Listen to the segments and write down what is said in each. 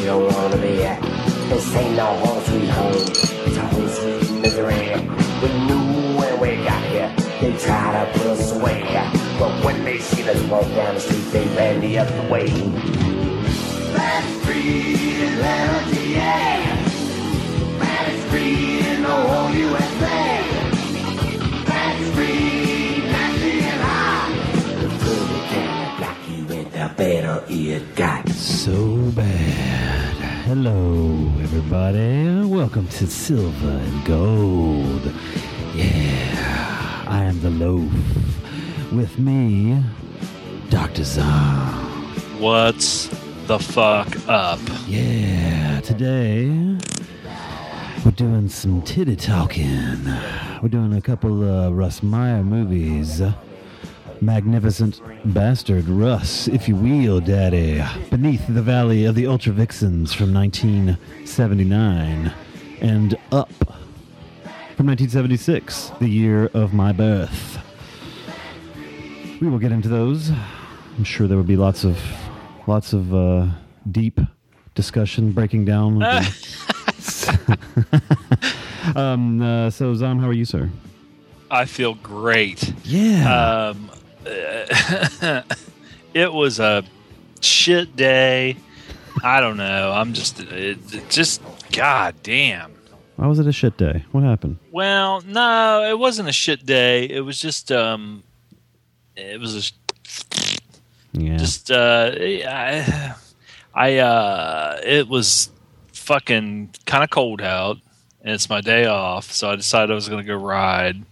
You don't wanna be at. This ain't no home sweet home, it's a home sweet misery. We knew when we got here, they tried to put us away. But when they see us walk down the street, they ran the other way. That's free yeah. Man is free in the whole USA. Better it got. So bad. Hello, everybody. Welcome to Silver and Gold. Yeah, I am the loaf. With me, Dr. Zom. What's the fuck up? Yeah, today we're doing some titty talking. We're doing a couple of Russ Meyer movies. Magnificent Bastard Russ, if you will, Daddy. Beneath the Valley of the Ultra Vixens from 1979. And Up from 1976, the year of my birth. We will get into those. I'm sure there will be lots of lots of uh, deep discussion breaking down. the- um, uh, so, Zom, how are you, sir? I feel great. Yeah. Um, it was a shit day. I don't know. I'm just, it, it just, god damn. Why was it a shit day? What happened? Well, no, it wasn't a shit day. It was just, um, it was a, Yeah. just, uh, I, I, uh, it was fucking kind of cold out, and it's my day off, so I decided I was going to go ride,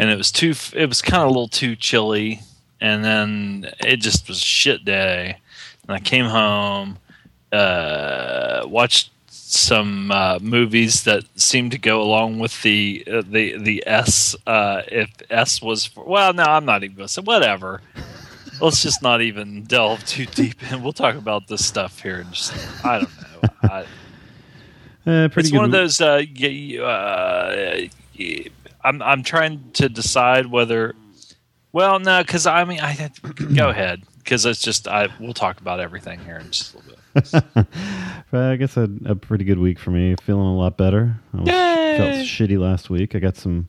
and it was too, it was kind of a little too chilly, and then it just was a shit day, and I came home, uh, watched some uh, movies that seemed to go along with the uh, the the S. Uh, if S was for, well, no, I'm not even going to say whatever. Let's just not even delve too deep in. We'll talk about this stuff here and just I don't know. I, Uh, pretty it's one of those. Uh, uh, I'm I'm trying to decide whether. Well, no, because I mean, I go ahead because it's just I. We'll talk about everything here in just a little bit. Uh, I guess a, a pretty good week for me. Feeling a lot better. I was, felt shitty last week. I got some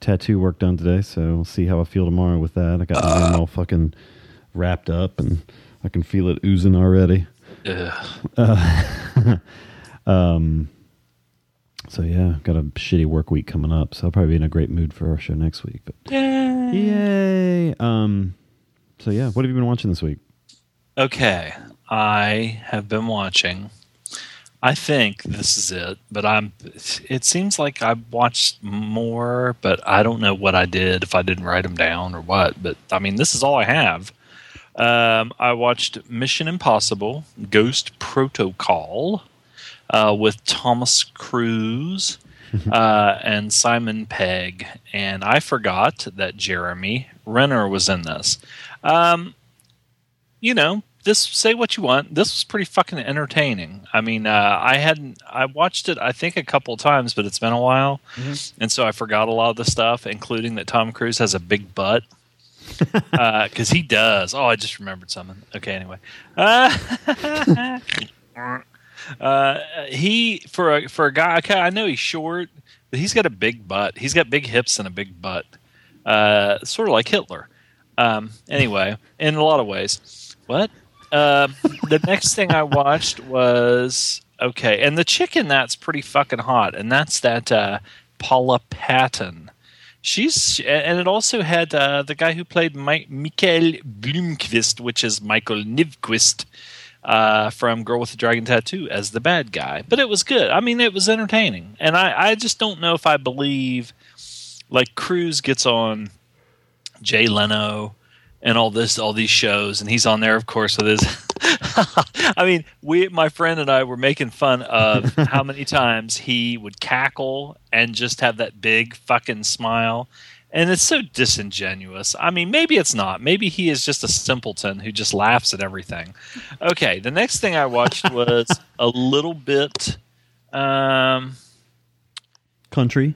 tattoo work done today, so we'll see how I feel tomorrow with that. I got my arm all fucking wrapped up, and I can feel it oozing already. Ugh. Um, so yeah, got a shitty work week coming up, so I'll probably be in a great mood for our show next week. But yay! Um, so yeah, what have you been watching this week? Okay, I have been watching. I think this is it, but I'm. It seems like I've watched more, but I don't know what I did if I didn't write them down or what. But I mean, this is all I have. Um, I watched Mission Impossible: Ghost Protocol uh, with Thomas Cruise uh, and Simon Pegg, and I forgot that Jeremy Renner was in this. Um, you know, this say what you want. This was pretty fucking entertaining. I mean, uh, I hadn't I watched it I think a couple times, but it's been a while, and so I forgot a lot of the stuff, including that Tom Cruise has a big butt. Because he does. Oh, I just remembered something. Okay, anyway. Uh, uh, he for a for a guy. Okay, I know he's short, but he's got a big butt. He's got big hips and a big butt. Uh, sort of like Hitler. Um, anyway, in a lot of ways. What? Uh, the next thing I watched was okay, and the chicken that's pretty fucking hot, and that's that uh, Paula Patton. She's and it also had uh, the guy who played Mi- Mikael Blomkvist, which is Michael Nyqvist uh, from Girl with the Dragon Tattoo, as the bad guy. But it was good. I mean, it was entertaining, and I, I just don't know if I believe like Cruise gets on Jay Leno and all this all these shows and he's on there of course with his I mean, we my friend and I were making fun of how many times he would cackle and just have that big fucking smile. And it's so disingenuous. I mean, maybe it's not. Maybe he is just a simpleton who just laughs at everything. Okay, the next thing I watched was a little bit um Country.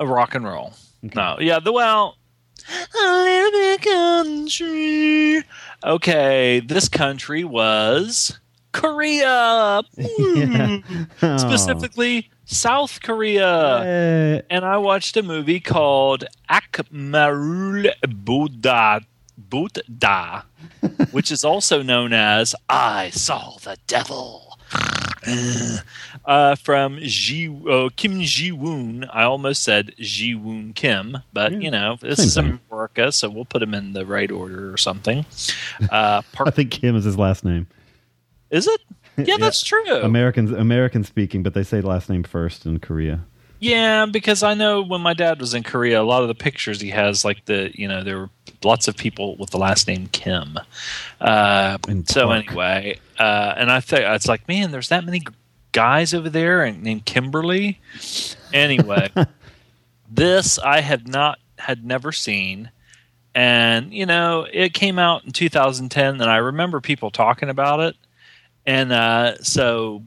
a rock and roll. No, yeah, the well, a little bit country. Okay, this country was Korea, Yeah. Oh. specifically South Korea. Eh, And I watched a movie called Akmarul Buddha, Buddha, which is also known as I Saw the Devil. uh, from Ji, uh, Kim Ji Woon. I almost said Ji Woon Kim, but Yeah, you know, this is thing. America, so we'll put him in the right order or something. Uh, I think Kim is his last name. is it? Yeah, that's true. Americans American speaking, but they say last name first in Korea. Yeah, because I know when my dad was in Korea, a lot of the pictures he has, like the you know, there were lots of people with the last name Kim. Uh, And so anyway, uh, and I think it's like, man, there's that many guys over there and named Kimberly. Anyway, this I had not had never seen, and you know, it came out in 2010, and I remember people talking about it, and uh, so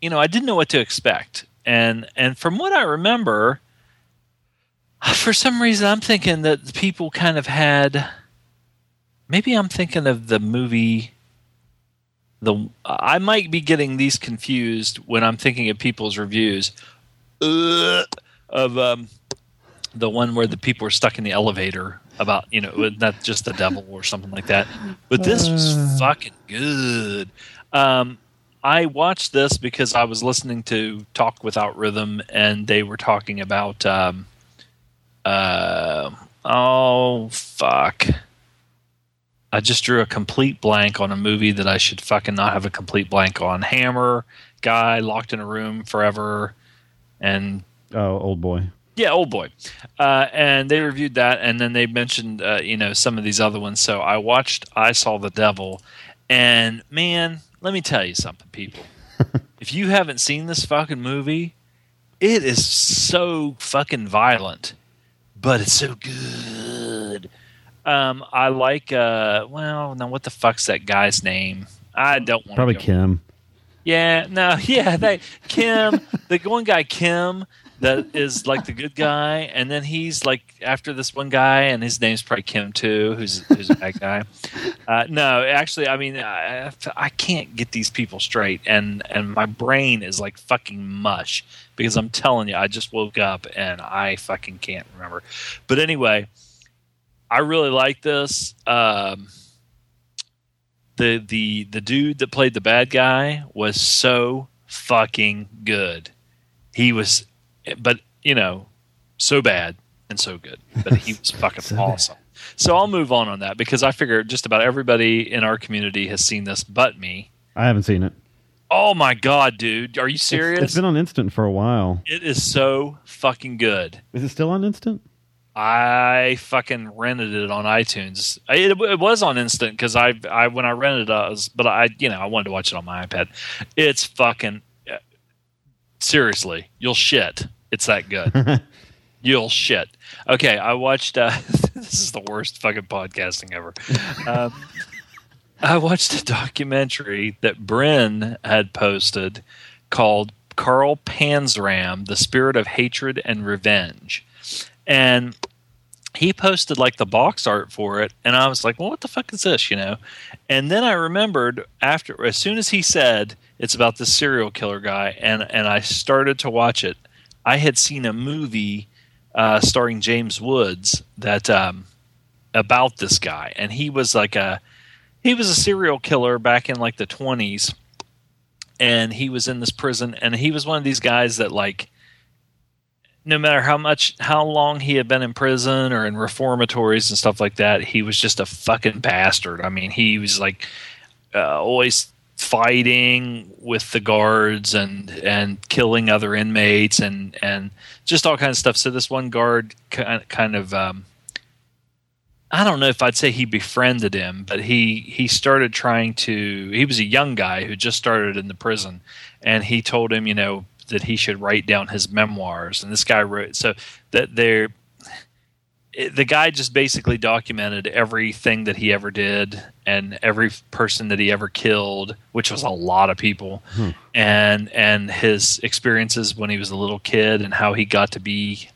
you know, I didn't know what to expect. And and from what I remember, for some reason I'm thinking that people kind of had maybe I'm thinking of the movie the I might be getting these confused when I'm thinking of people's reviews uh, of um, the one where the people were stuck in the elevator about you know not just the devil or something like that. But this was Uh. fucking good. Um, I watched this because I was listening to Talk Without Rhythm, and they were talking about um, uh, oh fuck. I just drew a complete blank on a movie that I should fucking not have a complete blank on. Hammer guy locked in a room forever, and Oh, old boy. yeah, old boy. Uh, and they reviewed that, and then they mentioned, uh, you know, some of these other ones. So I watched I Saw the Devil, and man, let me tell you something, people. if you haven't seen this fucking movie, it is so fucking violent, but it's so good. Um, I like. Uh, well, now what the fuck's that guy's name? I don't want Probably. Kim. Yeah, no, yeah, they Kim, the one guy Kim that is like the good guy, and then he's like after this one guy, and his name's probably Kim too, who's who's a bad guy. Uh, no, actually, I mean, I, I can't get these people straight, and and my brain is like fucking mush because I'm telling you, I just woke up and I fucking can't remember. But anyway, I really like this. Um, the the the dude that played the bad guy was so fucking good. He was, but you know, so bad and so good, but he was fucking So bad. awesome. So I'll move on on that because I figure just about everybody in our community has seen this, but me. I haven't seen it. Oh my god, dude, are you serious? it's been on Instant for a while. it is so fucking good. Is it still on Instant? I fucking rented it on iTunes. I- It, it was on Instant because I, I when I rented it, I was, but I, you know, I wanted to watch it on my iPad. It's fucking uh, seriously, you'll shit. It's that good. you'll shit. Okay, I watched. Uh, this is the worst fucking podcasting ever. Um, I watched a documentary that Bryn had posted called Carl Panzram: The Spirit of Hatred and Revenge and he posted like the box art for it and i was like well what the fuck is this you know and then i remembered after as soon as he said it's about this serial killer guy and and i started to watch it i had seen a movie uh, starring james woods that um, about this guy and he was like a he was a serial killer back in like the 20s and he was in this prison and he was one of these guys that like no matter how much how long he had been in prison or in reformatories and stuff like that he was just a fucking bastard. I mean he was like uh, always fighting with the guards and and killing other inmates and and just all kinds of stuff so this one guard kind of um I don't know if I'd say he befriended him, but he he started trying to. He was a young guy who just started in the prison, and he told him, you know, that he should write down his memoirs. And this guy wrote so that they're the guy just basically documented everything that he ever did and every person that he ever killed, which was a lot of people, Hmm. and and his experiences when he was a little kid and how he got to be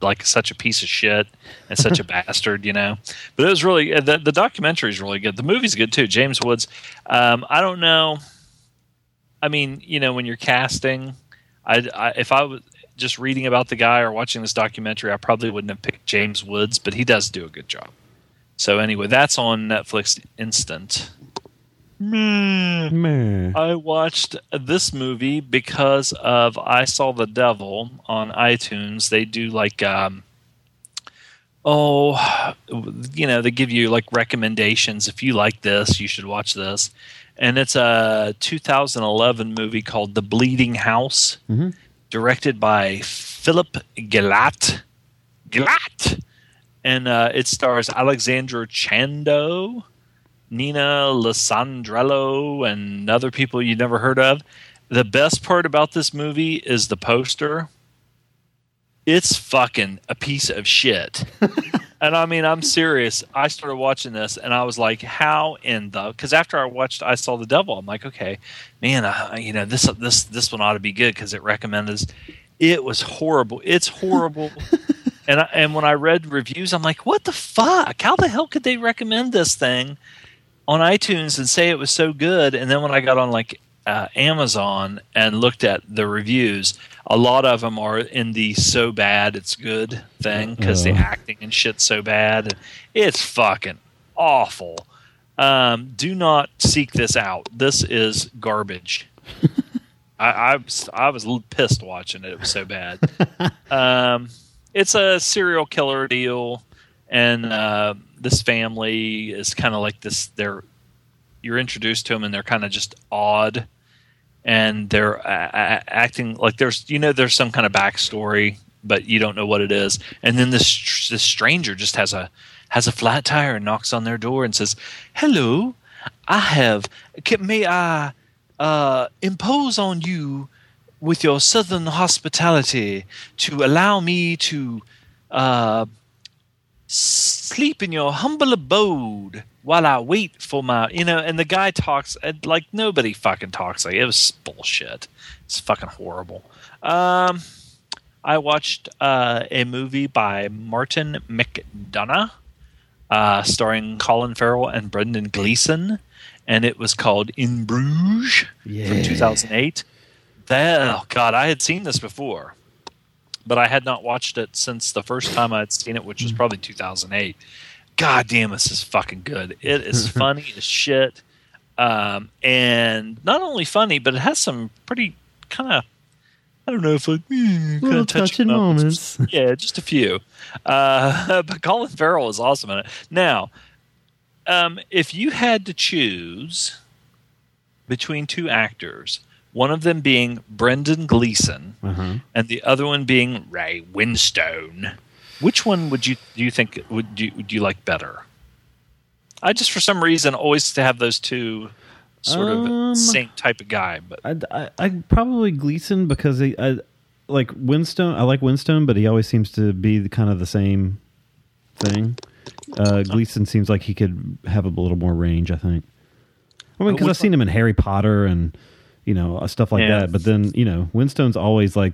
like such a piece of shit and such a bastard, you know. But it was really the the documentary is really good. The movie's good too. James Woods. Um, I don't know. I mean, you know, when you're casting, I, I if I was just reading about the guy or watching this documentary, I probably wouldn't have picked James Woods, but he does do a good job. So anyway, that's on Netflix Instant. Meh. I watched this movie because of I Saw the Devil on iTunes. They do like um oh you know, they give you like recommendations if you like this, you should watch this. And it's a 2011 movie called The Bleeding House, Mhm. Directed by Philip Gelatt. Gelatt. And uh, it stars Alexandra Chando, Nina Lissandrello and other people you never heard of. The best part about this movie is the poster. It's fucking a piece of shit. and I mean, I'm serious. I started watching this and I was like, how in the because after I watched I Saw the Devil, I'm like, okay, man, I, you know, this this this one ought to be good because it recommended it was horrible. It's horrible. and I, and when I read reviews, I'm like, what the fuck? How the hell could they recommend this thing on iTunes and say it was so good? And then when I got on like uh, Amazon and looked at the reviews, a lot of them are in the so bad it's good thing because the Uh. acting and shit's so bad. It's fucking awful. Um, do not seek this out. This is garbage. I, I, was- I was a little pissed watching it. It was so bad. um, it's a serial killer deal, and uh, this family is kind of like this. They're you're introduced to them, and they're kind of just odd, and they're a- acting like there's you know there's some kind of backstory, but you don't know what it is. And then this this stranger just has a has a flat tire and knocks on their door and says, "Hello, I have. Can, may I uh, impose on you with your southern hospitality to allow me to uh, sleep in your humble abode while I wait for my, you know, and the guy talks like nobody fucking talks like it was bullshit. It's fucking horrible. Um, I watched uh, a movie by Martin McDonagh, uh, starring Colin Farrell and Brendan Gleeson, and it was called In Bruges Yeah. from 2008. That, oh god, I had seen this before, but I had not watched it since the first time I'd seen it, which was probably 2008. God damn, this is fucking good. It is funny as shit, um, and not only funny, but it has some pretty kind of I don't know if like kind Little of touching moments. yeah, just a few. Uh, but Colin Farrell is awesome in it. Now, um, if you had to choose between two actors, one of them being Brendan Gleeson Uh-huh. and the other one being Ray Winstone, which one would you do you think would you would you like better? I just for some reason always to have those two sort Um, of same type of guy, but I, I, I probably Gleeson because he, I like Winstone. I like Winstone, but he always seems to be the, kind of the same thing. Uh, Gleeson seems like he could have a little more range. I think. I mean, because I've seen him in Harry Potter and you know uh, stuff like Yeah. that. But then you know, Winstone's always like,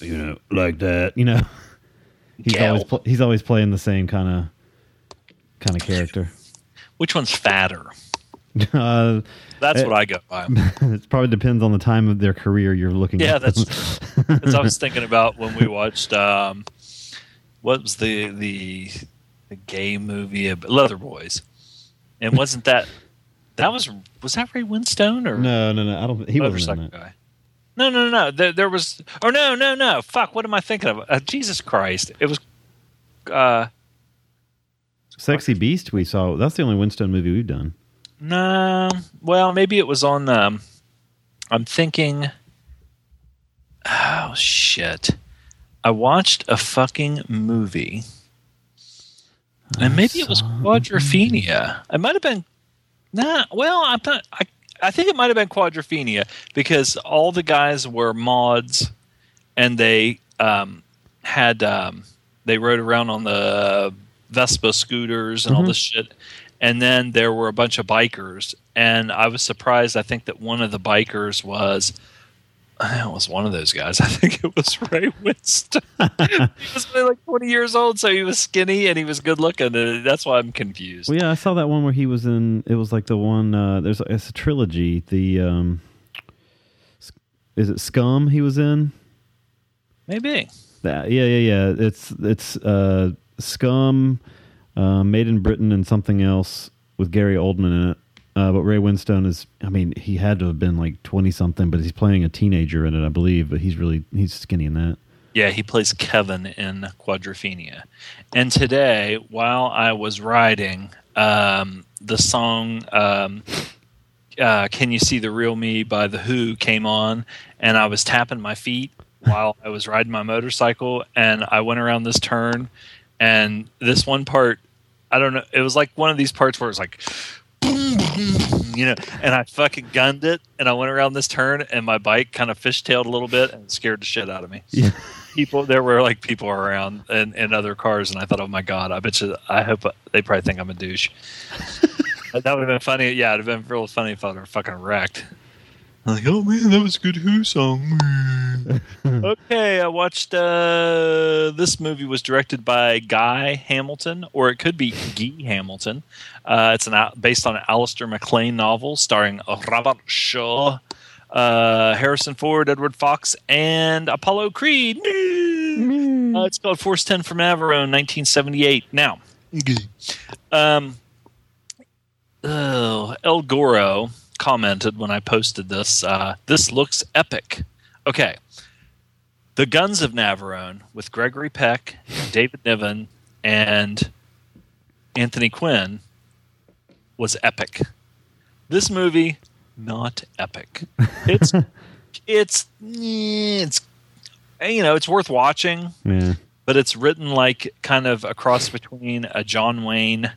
you know, like that. You know, he's Gal. always pl- he's always playing the same kind of kind of character. which one's fatter? uh, That's Eh. what I go by. it probably depends on the time of their career you're looking Yeah, at. that's As I was thinking about when we watched um, what was the the the gay movie of Leather Boys, and wasn't that that was was that Ray Winstone or No, no, no. I don't. He wasn't motorcycle guy? No, no, no, no. There, there was. Oh no, no, no. Fuck. What am I thinking of? Uh, Jesus Christ! It was. Uh, Sexy Beast. We saw. That's the only Winstone movie we've done. no. Well, maybe it was on. Um, I'm thinking. Oh shit! I watched a fucking movie. and maybe it was quadrophenia. It might have been. Nah, well, I'm not. I I think it might have been quadrophenia because all the guys were mods, and they um, had um, they rode around on the Vespa scooters and all this shit. And then there were a bunch of bikers, and I was surprised. I think that one of the bikers was it was one of those guys. I think it was Ray Winstone. he was only like 20 years old, so he was skinny and he was good looking. And that's why I'm confused. Well, yeah, I saw that one where he was in. It was like the one. Uh, there's it's a trilogy. The um, is it Scum? He was in. Maybe. That yeah yeah yeah. It's it's uh, Scum, uh, Made in Britain, and something else with Gary Oldman in it. Uh, but Ray Winstone is. I mean, he had to have been like twenty something, but he's playing a teenager in it, I believe. But he's really he's skinny in that. Yeah, he plays Kevin in Quadrophenia. And today, while I was riding, um, the song um, uh, "Can You See the Real Me" by the Who came on, and I was tapping my feet while I was riding my motorcycle, and I went around this turn, and this one part, I don't know, it was like one of these parts where it's like. You know, and I fucking gunned it, and I went around this turn, and my bike kind of fishtailed a little bit and scared the shit out of me. Yeah. people there were like people around and, and other cars and i thought oh my god i bet you i hope they probably think i'm a douche. That would have been funny. Yeah it'd have been real funny if i were fucking wrecked I'm like oh man that was a good who song okay i watched uh this movie was directed by guy hamilton or it could be guy hamilton uh it's an based on an Alistair MacLean novel starring robert shaw uh, Harrison Ford, Edward Fox, and Apollo Creed. Uh, it's called Force 10 from Navarone, 1978. Now, um, oh, El Goro commented when I posted this uh, this looks epic. Okay. The Guns of Navarone with Gregory Peck, David Niven, and Anthony Quinn was epic. This movie, not epic. It's it's it's you know it's worth watching, Yeah. but it's written like kind of a cross between a John Wayne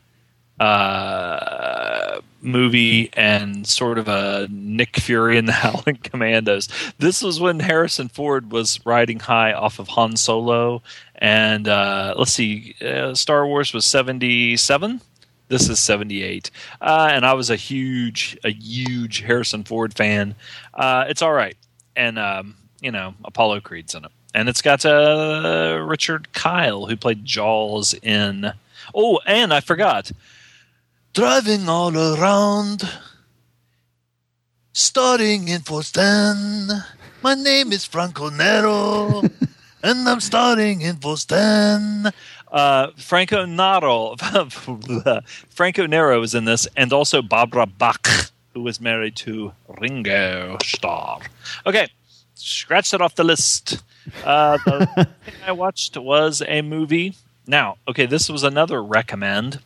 uh, movie and sort of a Nick Fury and the Howling Commandos. This was when Harrison Ford was riding high off of Han Solo, and uh, let's see, uh, Star Wars was seventy seven. This is seventy eight, uh, and I was a huge, a huge Harrison Ford fan. Uh, it's all right, and um, you know Apollo Creed's in it, and it's got uh, Richard Kiel who played Jaws in. Oh, and I forgot driving all around, starting in Force 10. My name is Franco Nero, and I'm starting in Force 10. Uh, Franco Nero, Franco Nero is in this, and also Barbara Bach, who was married to Ringo Starr. Okay, scratch that off the list. Uh, the thing I watched was a movie. Now, okay, this was another recommend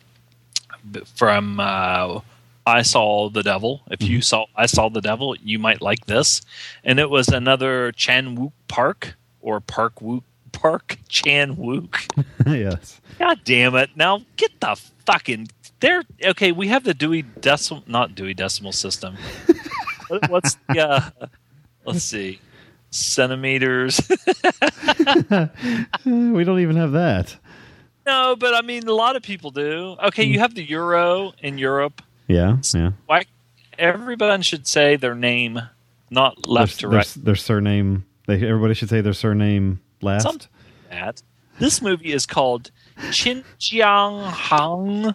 from uh, I Saw the Devil. If you saw I Saw the Devil, you might like this. And it was another Chan Wook Park or Park Wook Park Chan Wook. yes. God damn it! Now get the fucking there. Okay, we have the Dewey Decimal, not Dewey Decimal System. What- What's the? Uh, let's see, centimeters. we don't even have that. No, but I mean, a lot of people do. Okay, you mm. have the euro in Europe. Yeah. Yeah. Why? Everyone should say their name, not left their, to right. Their, their surname. They, everybody should say their surname last. Some- that. This movie is called Chin Jiang Hang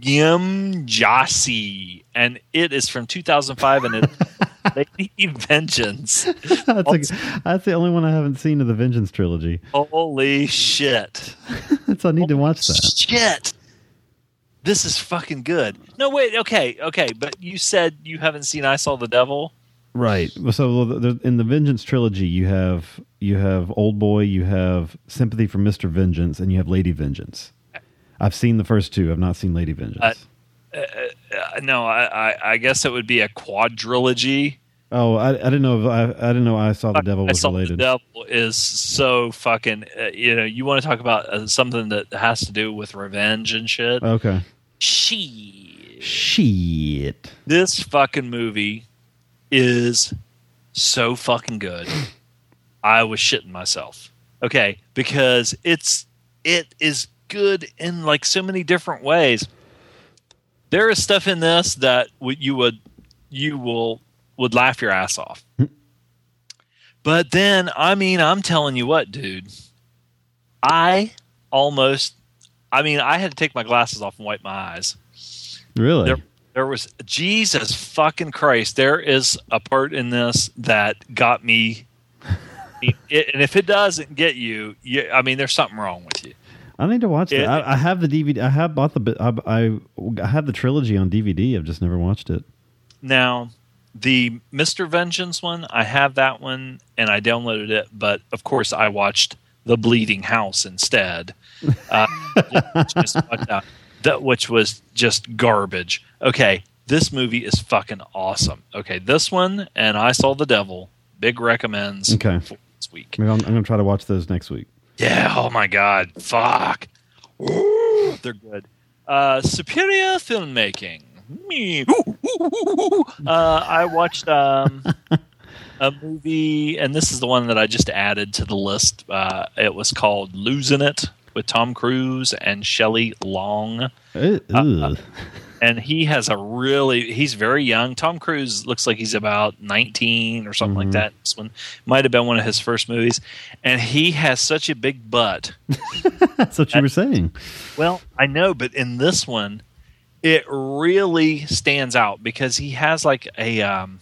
Gim Jasi, and it is from 2005, and it's Lady Vengeance. that's, a, that's the only one I haven't seen of the Vengeance trilogy. Holy shit! That's I need to watch that. Shit! This is fucking good. No, wait. Okay, okay, but you said you haven't seen I Saw the Devil. Right. So in the Vengeance trilogy, you have you have Old Boy, you have Sympathy for Mister Vengeance, and you have Lady Vengeance. I've seen the first two. I've not seen Lady Vengeance. Uh, no, I, I, I guess it would be a quadrilogy Oh, I, I didn't know. If I, I didn't know. I saw the devil I was saw related. The devil is so fucking. Uh, you know, you want to talk about uh, something that has to do with revenge and shit. Okay. Shit. Shit. This fucking movie is so fucking good. I was shitting myself. Okay, because it's it is good in like so many different ways. There is stuff in this that you would you will would laugh your ass off. Hmm. But then, I mean, I'm telling you what, dude. I almost I mean, I had to take my glasses off and wipe my eyes. Really? There, there was Jesus fucking Christ. There is a part in this that got me. It, and if it doesn't get you, you, I mean, there's something wrong with you. I need to watch It- that. I, I have the DVD. I have bought the. I, I have the trilogy on DVD. I've just never watched it. Now, the Mr. Vengeance one, I have that one and I downloaded it, but of course I watched The Bleeding House instead, uh, just watched that, that- which was just garbage. Okay, this movie is fucking awesome. Okay, this one and I Saw the Devil, big recommends Okay. for this week. I'm, I'm going to try to watch those next week. Yeah, oh my god, fuck. Ooh, they're good. Uh, superior filmmaking. Me. Ooh, ooh. Uh, I watched um, a movie, and this is the one that I just added to the list. Uh, it was called Losing It with Tom Cruise and Shelley Long. Uh, ugh. And he has a really, he's very young. Tom Cruise looks like he's about 19 or something like that. This one might have been one of his first movies. And he has such a big butt. That's what you were saying. Well, I know, but in this one, it really stands out because he has like a. Um,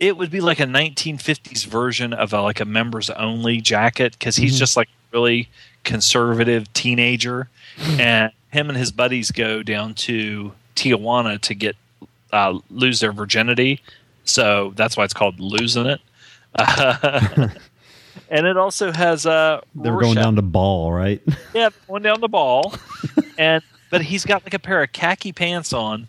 it would be like a 1950s version of a, like a members only jacket because he's just like really conservative teenager, and him and his buddies go down to Tijuana to get uh, lose their virginity. So that's why it's called losing it. and it also has uh, They were going down to ball, right? yeah, going down the ball, and but he's got like a pair of khaki pants on.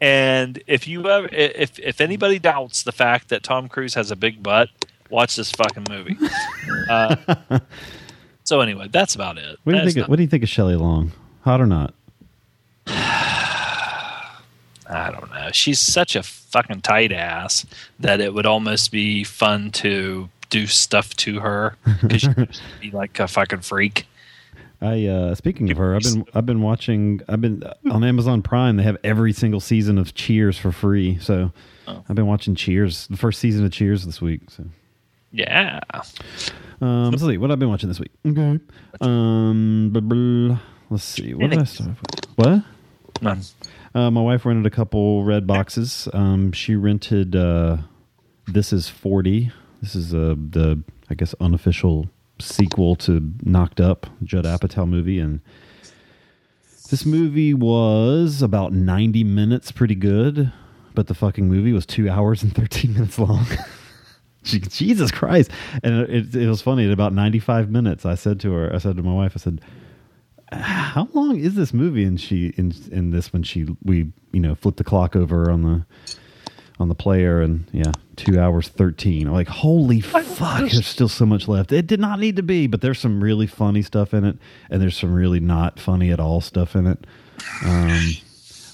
And if you ever, if if anybody doubts the fact that Tom Cruise has a big butt, watch this fucking movie. Uh, so anyway, that's about it. What do you think? Of, what do you think of Shelley Long? Hot or not? I don't know. She's such a fucking tight ass that it would almost be fun to do stuff to her because she'd be like a fucking freak. I uh speaking of her, I've been I've been watching I've been on Amazon Prime they have every single season of Cheers for free. So Oh. I've been watching Cheers, the first season of Cheers this week. So Yeah. um let's see what I've been watching this week. Okay. Um blah, blah. Let's see. What did I start with? What? None. Uh, my wife rented a couple red boxes. Um, she rented uh, This Is 40. This is uh, the, I guess, unofficial sequel to Knocked Up, Judd Apatow movie. And this movie was about 90 minutes, pretty good. But the fucking movie was two hours and 13 minutes long. Jesus Christ. And it, it was funny. At about 95 minutes, I said to her, I said to my wife, I said, how long is this movie and she in in this when she we you know flipped the clock over on the on the player and yeah two hours 13 i'm like holy fuck there's still so much left. It did not need to be but there's some really funny stuff in it and there's some really not funny at all stuff in it. Um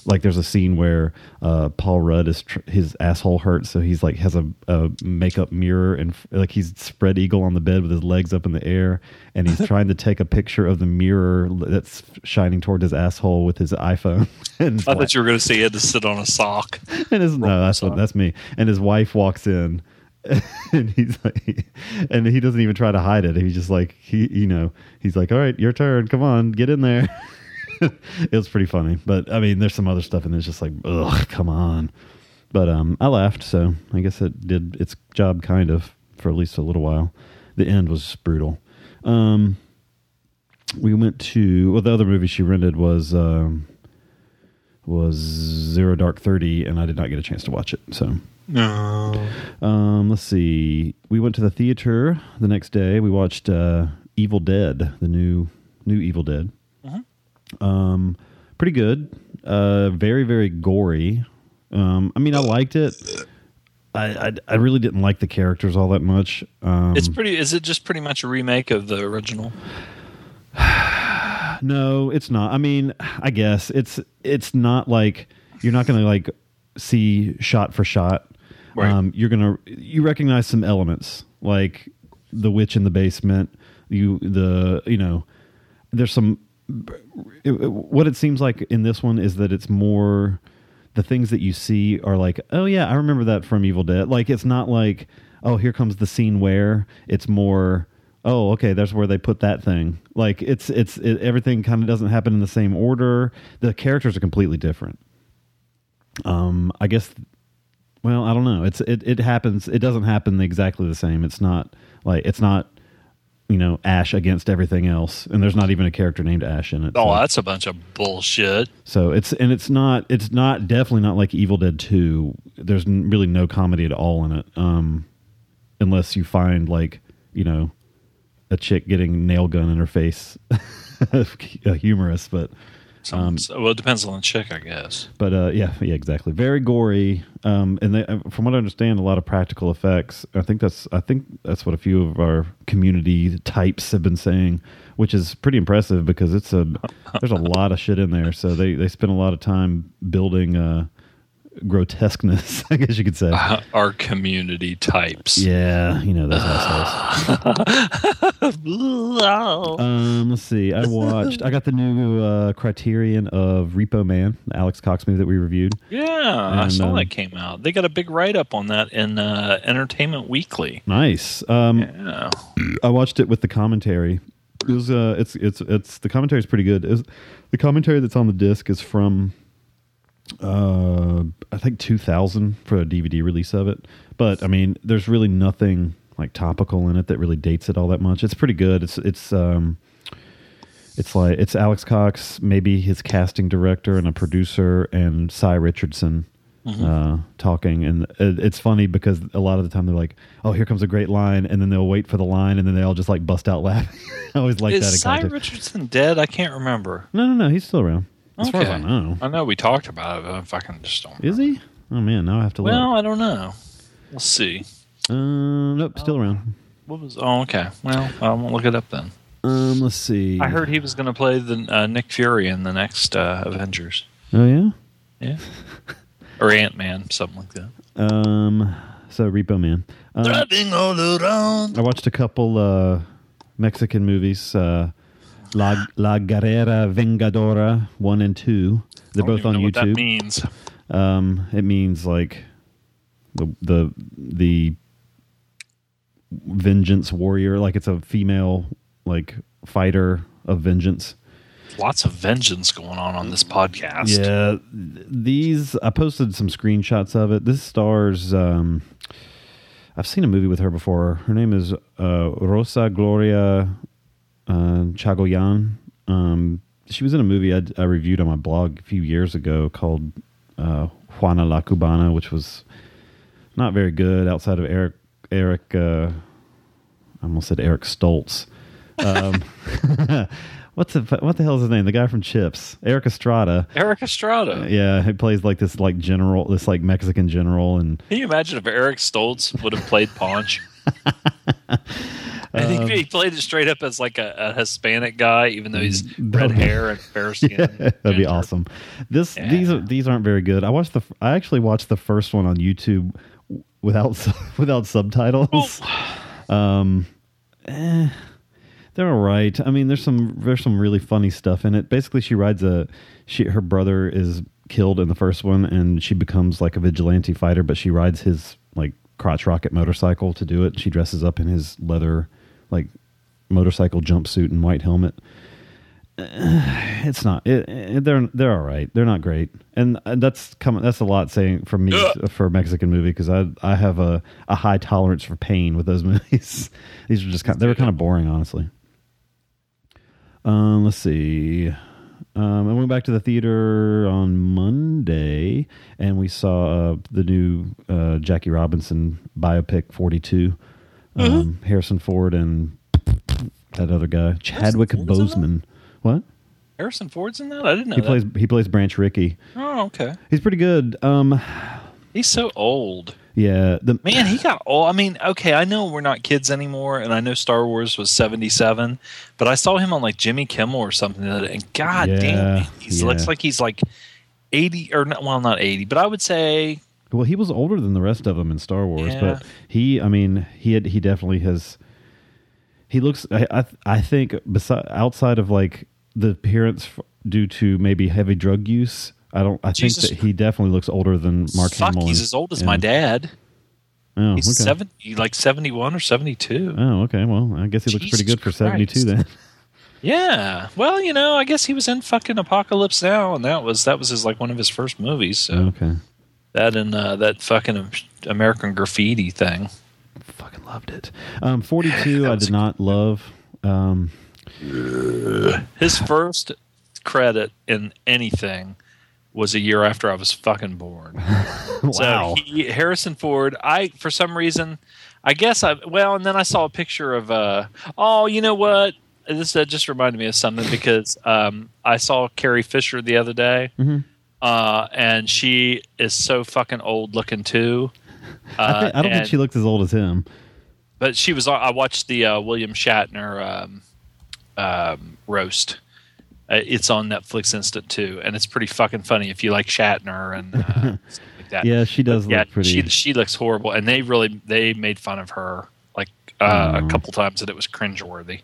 like there's a scene where uh, Paul Rudd is tr- his asshole hurts, so he's like has a, a makeup mirror and f- like he's spread eagle on the bed with his legs up in the air, and he's trying to take a picture of the mirror that's shining toward his asshole with his iPhone. and I thought you were going to say he had to sit on a sock. and his no, that's Sorry. that's me. And his wife walks in, and he's like, and he doesn't even try to hide it. He's just like he, you know, he's like, all right, your turn. Come on, get in there. it was pretty funny, but I mean, there's some other stuff, and it's just like, ugh, come on. But um, I laughed, so I guess it did its job, kind of, for at least a little while. The end was brutal. Um, we went to well, the other movie she rented was um, was Zero Dark Thirty, and I did not get a chance to watch it. So, No. um, let's see. We went to the theater the next day. We watched uh, Evil Dead, the new new Evil Dead. Um, pretty good. Uh, very very gory. Um, I mean, I liked it. I, I I really didn't like the characters all that much. Um, It's pretty. Is it just pretty much a remake of the original? No, it's not. I mean, I guess it's it's not like you're not going to like see shot for shot. Right. Um, you're gonna you recognize some elements like the witch in the basement. You the you know there's some it, it- what it seems like in this one is that it's more the things that you see are like oh yeah I remember that from Evil Dead. Like it's not like oh here comes the scene where it's more oh okay that's where they put that thing. Like it's it's it, everything kind of doesn't happen in the same order. The characters are completely different. Um i guess well i don't know. It's it, it happens it doesn't happen exactly the same. It's not like it's not you know ash against everything else and there's not even a character named ash in it Oh, so, that's a bunch of bullshit. so it's and it's not it's not definitely not like evil dead 2 there's really no comedy at all in it um unless you find like you know a chick getting nail gun in her face. Humorous but Some, Um, so- well, it depends on the chick, I guess. but uh, yeah, yeah, exactly. Very gory, um, and they, uh, from what I understand, a lot of practical effects. I think that's I think that's what a few of our community types have been saying, which is pretty impressive because it's a there's a lot of shit in there. So they they spend a lot of time building uh, grotesqueness, I guess you could say. Our community types. Yeah, you know those assholes. Um, let's see. I watched. I got the new uh, Criterion of Repo Man, the Alex Cox movie that we reviewed. Yeah, I saw um, that came out. They got a big write up on that in uh, Entertainment Weekly. Nice. Um, Yeah. I watched it with the commentary. It was uh, it's it's it's the commentary is pretty good. Is the commentary that's on the disc is from uh, I think 2000 for a DVD release of it. But I mean, there's really nothing like topical in it that really dates it all that much. It's pretty good. It's it's um it's like it's Alex Cox, maybe his casting director and a producer, and Sy Richardson uh, talking. And it, it's funny because a lot of the time they're like, "Oh, here comes a great line," and then they'll wait for the line, and then they all just like bust out laughing. I always like that. Is Sy. Richardson dead? I can't remember. No, no, no. He's still around. As far as I know. I know we talked about it, but I can just don't. Is he? Oh man, now I have to look. Well, I don't know. We'll see. Uh, nope, still around. What was? Oh, okay. Well, I won't look it up then. Um, let's see. I heard he was going to play the uh, Nick Fury in the next uh, Avengers. Oh yeah. Yeah, or Ant Man, something like that. Um, so Repo Man. Um, Driving all around. I watched a couple uh, Mexican movies. Uh, La La Guerrera Vengadora one and two. They're both on What that YouTube. means. Um, it means like the the the vengeance warrior. Like it's a female like fighter of vengeance. Lots of vengeance going on on this podcast. Yeah, these I posted some screenshots of it. This stars. Um, I've seen a movie with her before. Her name is uh, Rosa Gloria uh, Chagoyan. Um, she was in a movie I, I reviewed on my blog a few years ago called uh, Juana La Cubana, which was not very good outside of Eric Eric. Uh, I almost said Eric Stoltz. Um, what's the what the hell is his name? The guy from Chips, Erik Estrada. Erik Estrada. Yeah, he plays like this like general, this like Mexican general, and Can you imagine if Eric Stoltz would have played Ponch? I think Um, he played it straight up as like a, a Hispanic guy, even though he's red hair and fair skin. that'd be awesome. This Yeah. these are these aren't very good. I watched the I actually watched the first one on YouTube without without subtitles. Um, eh, they're all right. I mean, there's some there's some really funny stuff in it. Basically, she rides a she her brother is killed in the first one, and she becomes like a vigilante fighter, but she rides his like crotch rocket motorcycle to do it. She dresses up in his leather like motorcycle jumpsuit and white helmet. It's not. It, it, they're they're all right. They're not great, and that's coming. That's a lot saying from me Ugh. for a Mexican movie because I I have a, a high tolerance for pain with those movies. These are just kind. They were kind of boring, honestly. Um, let's see. Um, I went back to the theater on Monday, and we saw uh, the new uh, Jackie Robinson biopic, Forty Two. Um, Harrison Ford and that other guy, Chadwick? Boseman. What? Harrison Ford's in that? I didn't know He that. plays he plays Branch Rickey. oh, okay. He's pretty good. Um, He's so old. Yeah, the Man, he got old. I mean, okay, I know we're not kids anymore, and I know Star Wars was seventy seven, but I saw him on like Jimmy Kimmel or something, and God Yeah, damn, he yeah. looks like he's like eighty or not, well, not eighty, but I would say Well, he was older than the rest of them in Star Wars, Yeah. but he, I mean, he had, he definitely has. He looks. I I, I think beside outside of like the appearance f- due to maybe heavy drug use, I don't. I Jesus think that he definitely looks older than Mark fuck, Hamill. he's and- as old as and- my dad. Oh, He's okay. seventy, like seventy one or seventy two. Oh, okay. Well, I guess he looks pretty good for seventy two then. Yeah. Well, you know, I guess he was in fucking Apocalypse Now, and that was that was his like one of his first movies. So oh, okay. That and uh, that fucking American Graffiti thing. Fucking loved it. Um, forty two. I did not love. Um, His first credit in anything was a year after I was fucking born. wow. So he, Harrison Ford, I for some reason, I guess I well, and then I saw a picture of uh oh, you know what? This just reminded me of something because um, I saw Carrie Fisher the other day, Mhm. Uh, and she is so fucking old looking too. I, Uh, think, I don't think she looks as old as him. but she was. I watched the uh, William Shatner um, um, roast. Uh, it's on Netflix Instant too, and it's pretty fucking funny if you like Shatner and uh, stuff like that. Yeah, she does yeah, look pretty. she she looks horrible, and they really they made fun of her like uh, a couple times, and it was cringeworthy.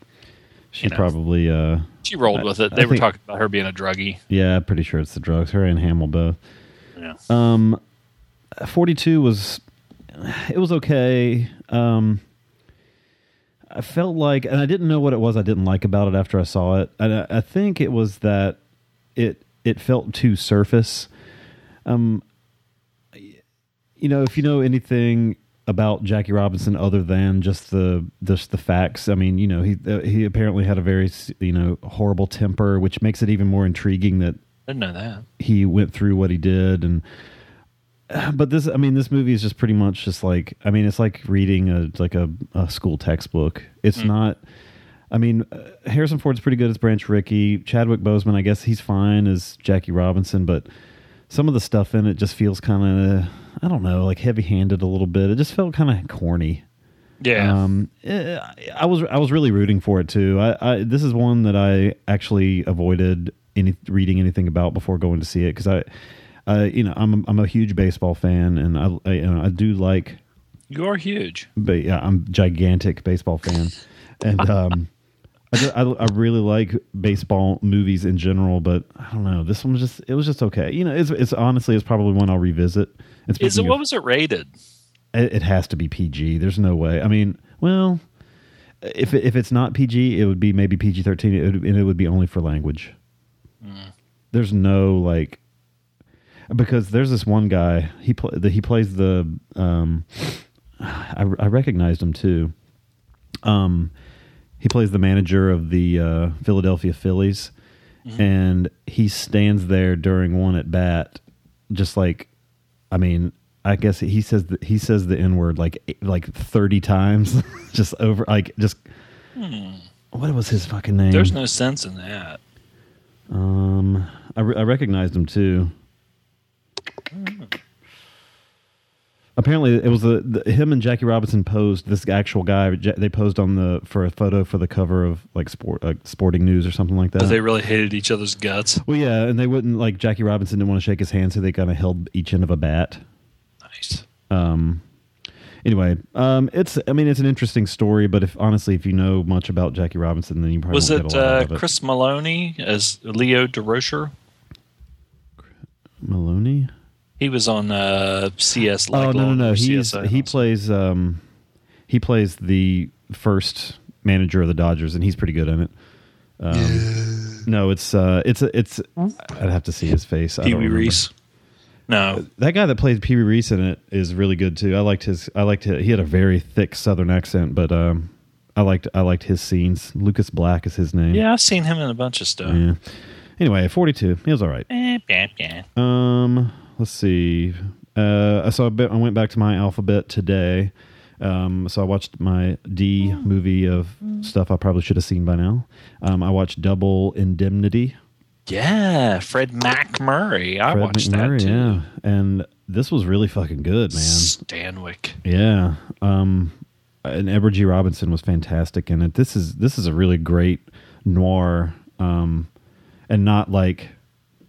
She you know. probably. Uh, She rolled I- with it. I They were think- talking about her being a druggie. yeah, pretty sure it's the drugs. Her and Hamill both. Yeah. Um, forty two was. It was okay. Um, I felt like, and I didn't know what it was I didn't like about it after I saw it. And I, I think it was that it it felt too surface. Um, you know, if you know anything about Jackie Robinson other than just the just the facts, I mean, you know, he uh, he apparently had a very you know horrible temper, which makes it even more intriguing that I Didn't know that. he went through what he did. And but this i mean this movie is just pretty much just like i mean it's like reading a like a, a school textbook. It's not i mean uh, harrison ford's pretty good as branch rickey. Chadwick boseman i guess he's fine as jackie robinson but some of the stuff in it just feels kind of i don't know like heavy handed a little bit it just felt kind of corny Yeah. um, eh, I was I was really rooting for it too. I, I this is one that I actually avoided any reading anything about before going to see it because I, uh, you know, I'm I'm a huge baseball fan and I, I you know I do like, you are huge. but yeah, I'm a gigantic baseball fan, and um, I, ju- I I really like baseball movies in general, but I don't know. This one was just it was just okay. You know, it's it's honestly it's probably one I'll revisit. Is it what was it rated? it, it has to be PG. There's no way. I mean, well, if it, if it's not PG, it would be maybe PG thirteen, it would, and it would be only for language. There's no like because there's this one guy he pl- the, he plays the um I, I recognized him too. Um, he plays the manager of the uh, Philadelphia Phillies, and he stands there during one at bat, just like, I mean, I guess he says the, he says the n word like like thirty times, just over like just. What was his fucking name? There's no sense in that. Um, I, re- I recognized him too. Apparently, it was the, the him and Jackie Robinson posed. This actual guy, they posed on the for a photo for the cover of like sport, uh, Sporting News or something like that. Because they really hated each other's guts. well, yeah, and they wouldn't like Jackie Robinson didn't want to shake his hand, so they kind of held each end of a bat. Nice. Um, anyway, um, it's I mean it's an interesting story, but if honestly, if you know much about Jackie Robinson, then you probably Was it get a lot uh, it. Chris Meloni as Leo Durocher? Meloni? He was on uh, CS. Oh no no no! or He's CSI he also. plays um he plays the first manager of the Dodgers, and he's pretty good in it. Um, no, it's uh it's it's I'd have to see his face. Pee Wee. Reese. No, That guy that plays Pee Wee Reese in it is really good too. I liked his. I liked it. He had a very thick Southern accent, but um, I liked I liked his scenes. Lucas Black is his name. yeah, I've seen him in a bunch of stuff. Yeah. Anyway, forty two. He was all right. Eh, bah, bah. Um, let's see. Uh, so I, bet, I went back to my alphabet today. Um, so I watched my D movie of stuff I probably should have seen by now. Um, I watched Double Indemnity. Yeah, Fred MacMurray. I Fred watched MacMurray, that too. yeah, and this was really fucking good, man. Stanwyck. Yeah. Um, and Edward G. Robinson was fantastic in it. This is this is a really great noir, um, and not like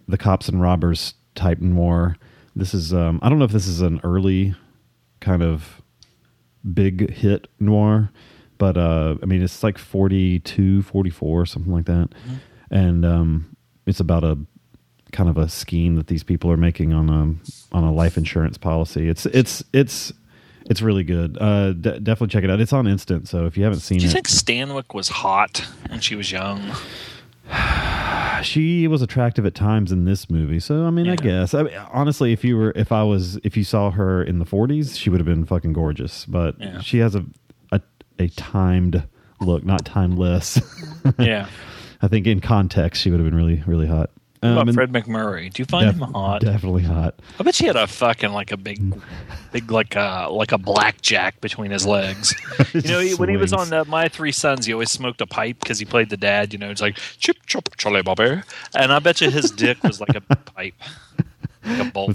the cops and robbers type noir. This is um, I don't know if this is an early kind of big hit noir, but uh, I mean it's like 42, 44, something like that, and um, it's about a kind of a scheme that these people are making on a on a life insurance policy. It's it's it's it's really good. Uh, de- definitely check it out. It's on Instant, so if you haven't seen Do you it, think Stanwyck was hot when she was young? she was attractive at times in this movie. So I mean, I guess. I mean, honestly, if you were, if I was, if you saw her in the '40s, she would have been fucking gorgeous. But Yeah. she has a, a a timed look, not timeless. Yeah. I think in context, she would have been really, really hot. And Fred MacMurray? Do you find def- him hot? Definitely hot. I bet she had a fucking like a big, big like a like a blackjack between his legs. You know, he, when he was on uh, My Three Sons, he always smoked a pipe because he played the dad. You know, it's like chip chop Charlie Bobby, and I bet you his dick was like a pipe, like a bowl.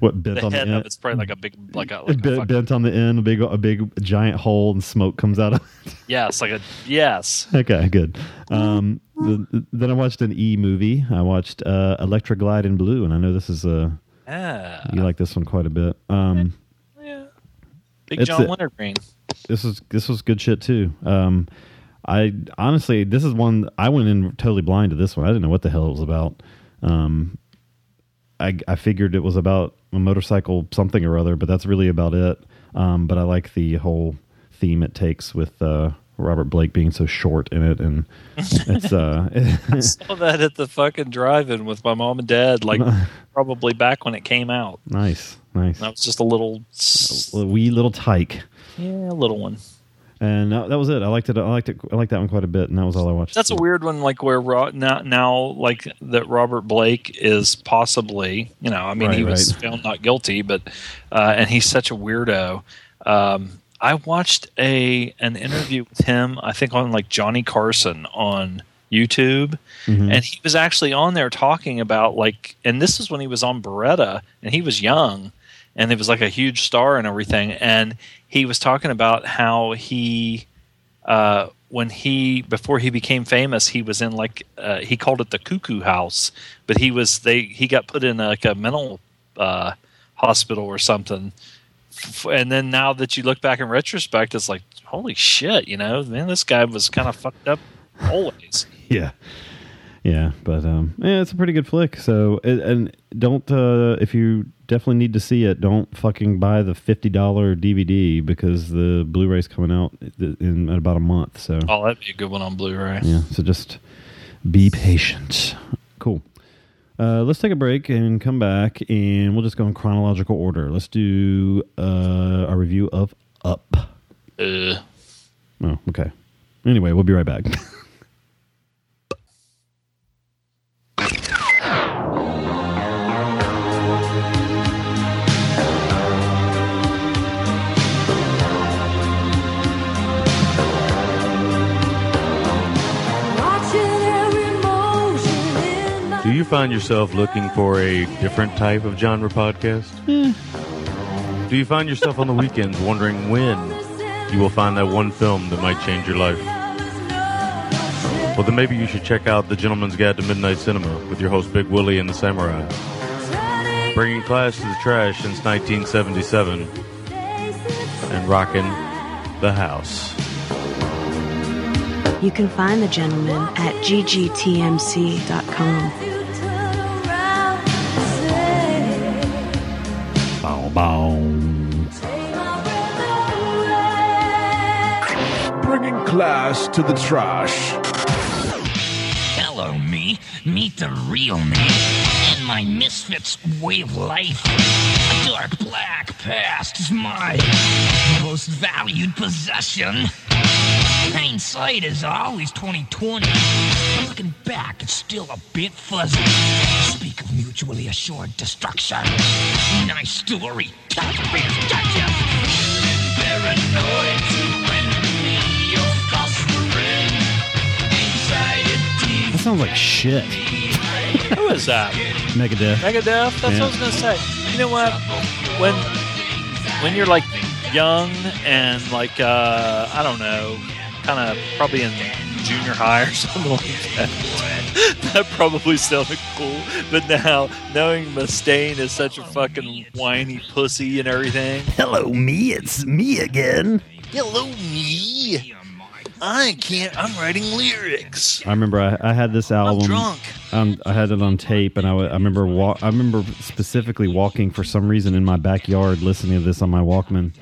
What bent The on the end? of it's probably like a big like a, like bent, bent on the end, a big, a big giant hole, and smoke comes out of. it. yes, like a yes. okay, good. Um, the, then I watched an E movie. I watched uh, Electra Glide in Blue, and I know this is uh, Yeah, you like this one quite a bit. Um, yeah. Big John a- Wintergreen. this was this was good shit too. Um, I honestly, this is one I went in totally blind to this one. I didn't know what the hell it was about. Um, I I figured it was about a motorcycle something or other, but that's really about it. Um, but I like the whole theme it takes with uh, Robert Blake being so short in it, and it's uh, Saw that at the fucking drive-in with my mom and dad, like probably back when it came out. nice, nice, That was just a little, s- a wee little tyke. yeah, a little one. And that, that was it. I liked it. I liked it. I liked that one quite a bit, and that was all I watched. That's a weird one, like where Ro- now, now, like that Robert Blake is possibly, you know, I mean, he was right. found not guilty, but uh, and he's such a weirdo. Um, I watched a an interview with him, I think on like Johnny Carson on YouTube, Mm-hmm. and he was actually on there talking about like, and this is when he was on Baretta, and he was young, and it was like a huge star and everything, and he was talking about how he uh, when he before he became famous, he was in like uh, he called it the cuckoo house, but he was they he got put in like a mental uh, hospital or something. And then now that you look back in retrospect, it's like holy shit, you know, man, this guy was kind of fucked up always. yeah yeah but um yeah it's a pretty good flick so and- and don't uh if you definitely need to see it don't fucking buy the $50 dvd because the blu-ray's coming out in about a month so Oh, that'd be a good one on Blu-ray. yeah so just be patient cool uh, let's take a break and come back, and we'll just go in chronological order. Let's do uh, a review of Up. Uh, Oh, okay. Anyway, we'll be right back. Do you find yourself looking for a different type of genre podcast? Hmm. Do you find yourself on the weekends wondering when you will find that one film that might change your life? Well, then maybe you should check out The Gentleman's Guide to Midnight Cinema with your host Big Willie and the Samurai. Bringing class to the trash since 1977 and rocking the house. You can find the gentleman at ggtmc.com. bow, bow. Bringing class to the trash. Hello, me. Meet the real me and my misfits way of life. A dark black past is my most valued possession. Hindsight is always 2020. Looking back, it's still a bit fuzzy. Speak of mutually assured destruction. Nice story. Taxpayers gotcha. Paranoid to enemy of fostering anxiety. That sounds like shit. who is that? Megadeth. Megadeth. That's Yeah. what I was gonna say. You know what? When when you're like young and like uh, I don't know, kind of probably in junior high or something like that. that probably sounded cool. But now knowing Mustaine is such a fucking whiny pussy and everything. Hello, me. It's me again. Hello me. I can't. I'm writing lyrics. I remember I, I had this album. I'm album. drunk. Um, I had it on tape, and I, I remember wa- I remember specifically walking for some reason in my backyard listening to this on my Walkman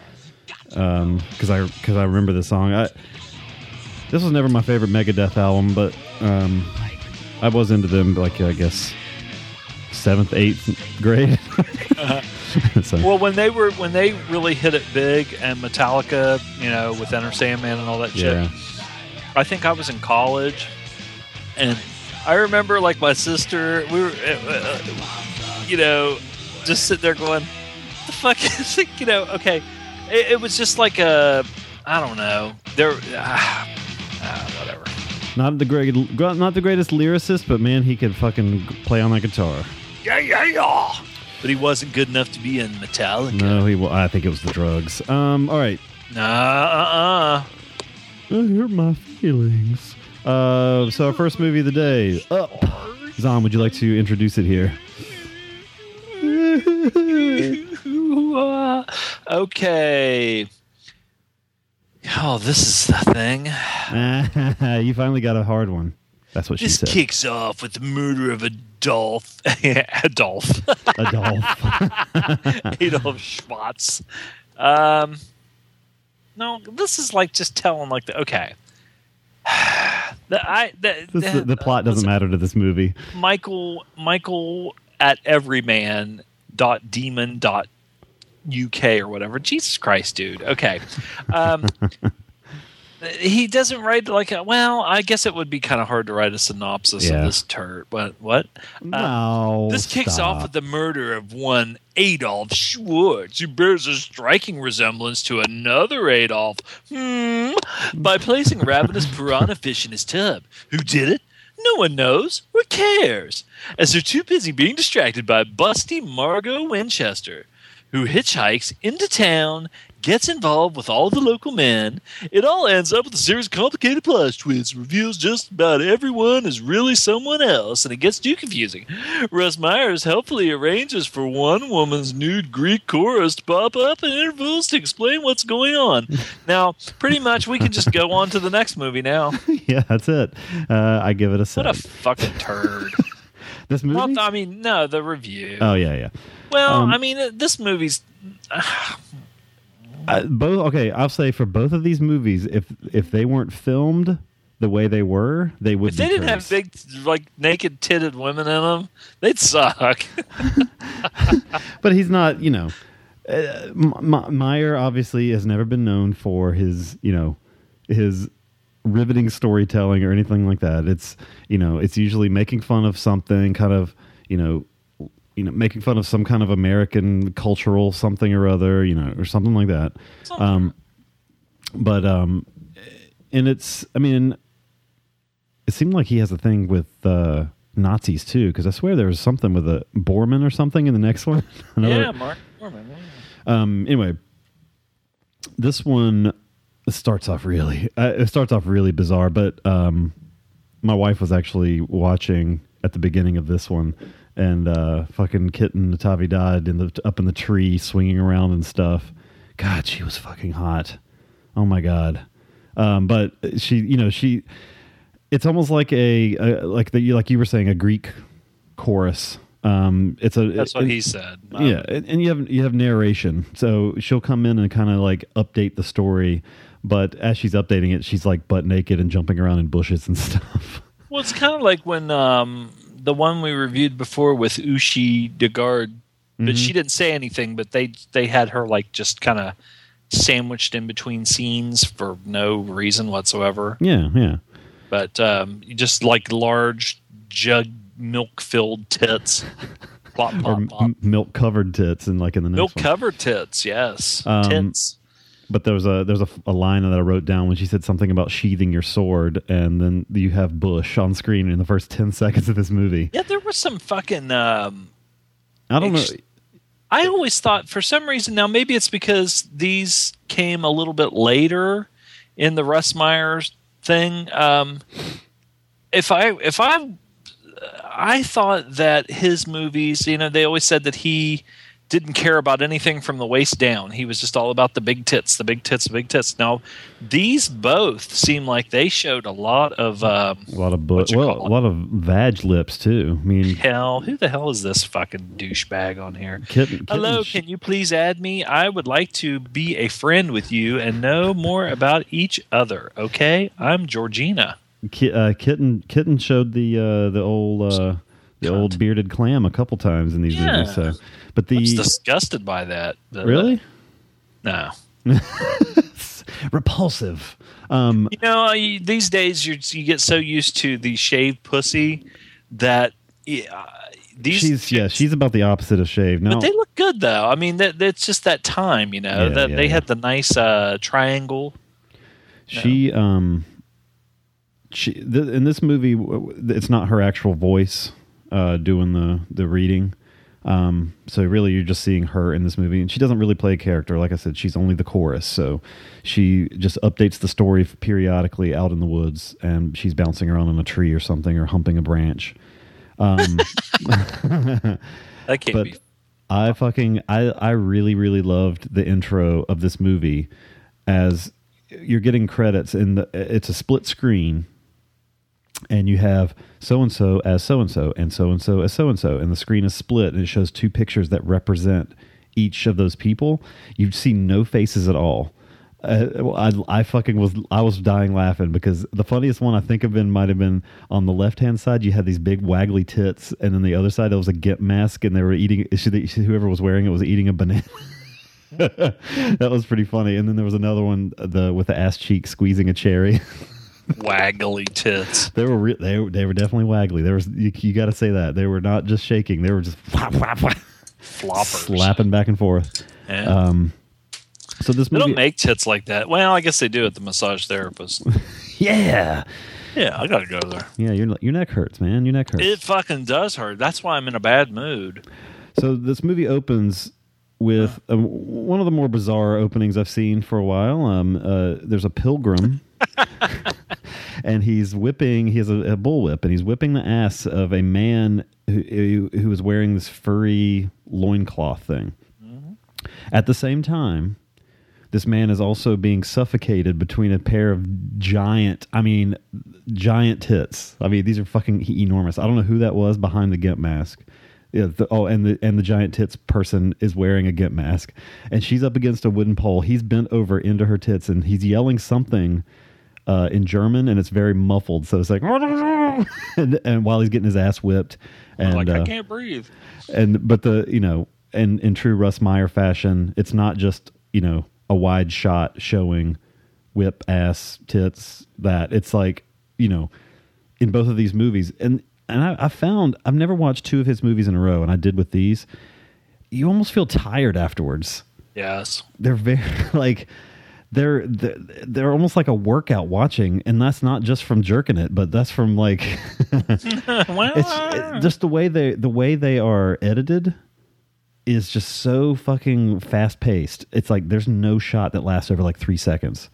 because I because I remember the song. I, this was never my favorite Megadeth album, but um, I was into them like I guess seventh, eighth grade. so, Well, when they were when they really hit it big and Metallica, you know, with Enter Sandman and all that yeah, shit. I think I was in college, and I remember like my sister. We were, uh, uh, you know, just sitting there going, "The fuck is it?" You know, okay. It, it was just like a, I don't know. There, ah, ah, whatever. not the great, not the greatest lyricist, but man, he could fucking play on that guitar. Yeah, yeah, yeah. But he wasn't good enough to be in Metallica. No, he. wa- I think it was the drugs. Um, all right. Nah, uh, uh. I hurt my feelings. Uh, so our first movie of the day, Up. Zon, would you like to introduce it here? okay. Oh, this is the thing. you finally got a hard one. That's what she This said. kicks off with the murder of Adolf. Adolf. Adolf. Adolf Schwartz. Um, no, this is like just telling like the okay. The, I the, This- the, the plot doesn't matter to this movie. Michael Michael at everyman dot demon dot uk or whatever. Jesus Christ, dude. Okay. Um, he doesn't write like a, well. I guess it would be kind of hard to write a synopsis Yeah. of this turd. What? What? No. This kicks off with the murder of one Adolf Schwartz, who bears a striking resemblance to another Adolf. Hmm. By placing ravenous piranha fish in his tub. Who did it? No one knows or cares, as they're too busy being distracted by busty Margot Winchester, who hitchhikes into town, gets involved with all the local men. It all ends up with a series of complicated plot twists, reveals just about everyone is really someone else, and it gets too confusing. Russ Meyers helpfully arranges for one woman's nude Greek chorus to pop up in intervals to explain what's going on. Now, pretty much we can just go on to the next movie now. yeah, that's it. Uh, I give it a seven. What a fucking turd. this movie? Well, I mean, no, the review. oh yeah, yeah. Well, um, I mean, uh, this movie's Uh, both okay. I'll say for both of these movies, if if they weren't filmed the way they were, they would. if they didn't have big, like naked titted women in them, they'd suck. but he's not. You know, uh, M- M- Meyer obviously has never been known for his. You know, his riveting storytelling or anything like that. It's you know, it's usually making fun of something, kind of you know, you know, making fun of some kind of American cultural something or other, you know, or something like that. Um, but um, and it's I mean, it seemed like he has a thing with uh, Nazis too, because I swear there was something with a Bormann or something in the next one. Yeah, Mark Norman. yeah. um, anyway, this one starts off really. Uh, it starts off really bizarre, but um, my wife was actually watching at the beginning of this one, and uh, fucking kitten Natividad in the up in the tree, swinging around and stuff. God, she was fucking hot. Oh my god. Um, but she, you know, she. It's almost like a, a like the like you were saying a Greek chorus. Um, it's a That's what he said. Um, yeah, and, and you have you have narration, so she'll come in and kind of like update the story, but as she's updating it, she's like butt naked and jumping around in bushes and stuff. Well, it's kind of like when um, the one we reviewed before with Uschi Digard, but Mm-hmm. she didn't say anything, but they they had her like just kind of sandwiched in between scenes for no reason whatsoever. yeah, yeah, But um, just like large jug milk filled tits, plop or plop plop. milk covered tits, and like in the Milk covered tits, yes, Um, tits. But there's a there's a, a line that I wrote down when she said something about sheathing your sword, and then you have Bush on screen in the first ten seconds of this movie. Yeah, there was some fucking. Um, I don't know. I always thought for some reason now maybe it's because these came a little bit later in the Russ Meyers thing. Um, if I if I I thought that his movies, you know, they always said that he didn't care about anything from the waist down. He was just all about the big tits, the big tits, the big tits. Now, these both seem like they showed a lot of um, A lot of bu- well, a lot of vag lips too. I mean, hell. Who the hell is this fucking douchebag on here? kitten, Hello, sh- can you please add me? I would like to be a friend with you and know more about each other. Okay, I'm Georgina. ki- uh, kitten kitten showed the uh, the old uh, the old bearded clam a couple times in these Yeah. movies. So, but I was disgusted by that. uh, really no. repulsive. Um, You know, you- these days you you get so used to the shaved pussy that uh, these. she's yeah, she's about the opposite of shaved. No, But they look good though. I mean, that that's just that time, you know. Yeah, that yeah, they had the nice uh, triangle. She um she th- in this movie it's not her actual voice uh doing the the reading. Um so really you're just seeing her in this movie and she doesn't really play a character like I said she's only the chorus. So she just updates the story periodically out in the woods and she's bouncing around on a tree or something or humping a branch. Um That can't but be. I fucking I I really really loved the intro of this movie as you're getting credits and the, it's a split screen and you have so and so as so and so and so and so as so and so and the screen is split and it shows two pictures that represent each of those people you see no faces at all. Uh, I, I fucking was I was dying laughing because the funniest one I think of been might have been on the left hand side you had these big waggly tits and then the other side there was a gimp mask and they were eating whoever was wearing it was eating a banana. That was pretty funny. And then there was another one the with the ass cheek squeezing a cherry waggly tits. they were re- they, were- they were definitely waggly there was you, you got to say that they were not just shaking they were just flap, flap, Floppers. slapping back and forth Yeah. um so this they movie don't make tits like that. Well, I guess they do at the massage therapist. yeah yeah, I gotta go there. yeah your, your neck hurts man your neck hurts It fucking does hurt. That's why I'm in a bad mood. So this movie opens with um, one of the more bizarre openings I've seen for a while. Um, uh, there's a pilgrim, and he's whipping. He has a, a bullwhip, and he's whipping the ass of a man who, who, who is wearing this furry loincloth thing. At the same time, this man is also being suffocated between a pair of giant, I mean, giant tits. I mean, these are fucking enormous. I don't know who that was behind the gimp mask. Yeah. The, oh, and the and the giant tits person is wearing a gimp mask, and she's up against a wooden pole. He's bent over into her tits, and he's yelling something uh, in German, and it's very muffled. So it's like, and, and while he's getting his ass whipped, and like uh, I can't breathe. and but the you know in in true Russ Meyer fashion, it's not just you know a wide shot showing whip ass tits. That it's like you know in both of these movies, and and I, I found I've never watched two of his movies in a row, and I did with these. You almost feel tired afterwards. Yes. They're very like. They're, they're they're almost like a workout watching, and that's not just from jerking it, but that's from like it's uh, just the way they the way they are edited is just so fucking fast paced. It's like there's no shot that lasts over like three seconds,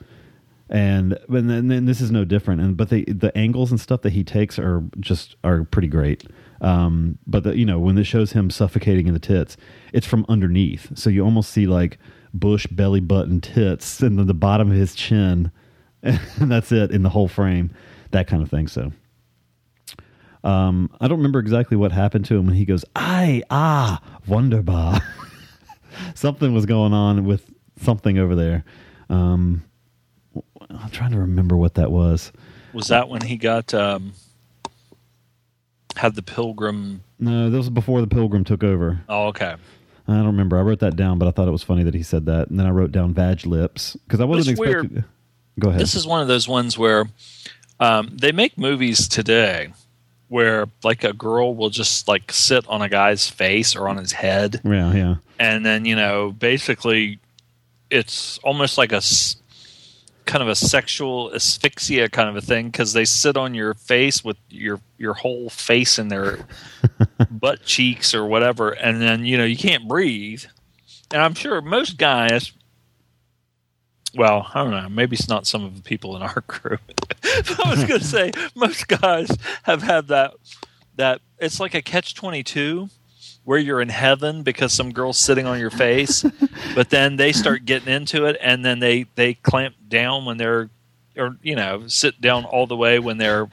and but then, this is no different. And but the the angles and stuff that he takes are just are pretty great. Um, but the, you know when it shows him suffocating in the tits, it's from underneath, so you almost see like bush belly button tits and then the bottom of his chin, and that's it in the whole frame, that kind of thing. So. Um, I don't remember exactly what happened to him when he goes, "I ah wunderbar." something was going on with something over there. Um, I'm trying to remember what that was. was that when he got um, had the pilgrim? No, this was before the Pilgrim took over. Oh, okay. I don't remember. I wrote that down, but I thought it was funny that he said that, and then I wrote down "vag lips" because I wasn't It's weird. expecting. Go ahead. This is one of those ones where um, they make movies today where like a girl will just like sit on a guy's face or on his head yeah, yeah. and then you know basically it's almost like a kind of a sexual asphyxia kind of a thing because they sit on your face with your your whole face in their butt cheeks or whatever, and then you know you can't breathe. And I'm sure most guys, well, I don't know, maybe it's not some of the people in our group. I was going to say most guys have had that that it's like a catch twenty two where you're in heaven because some girl's sitting on your face, but then they start getting into it, and then they they clamp down when they're, or you know, sit down all the way when they're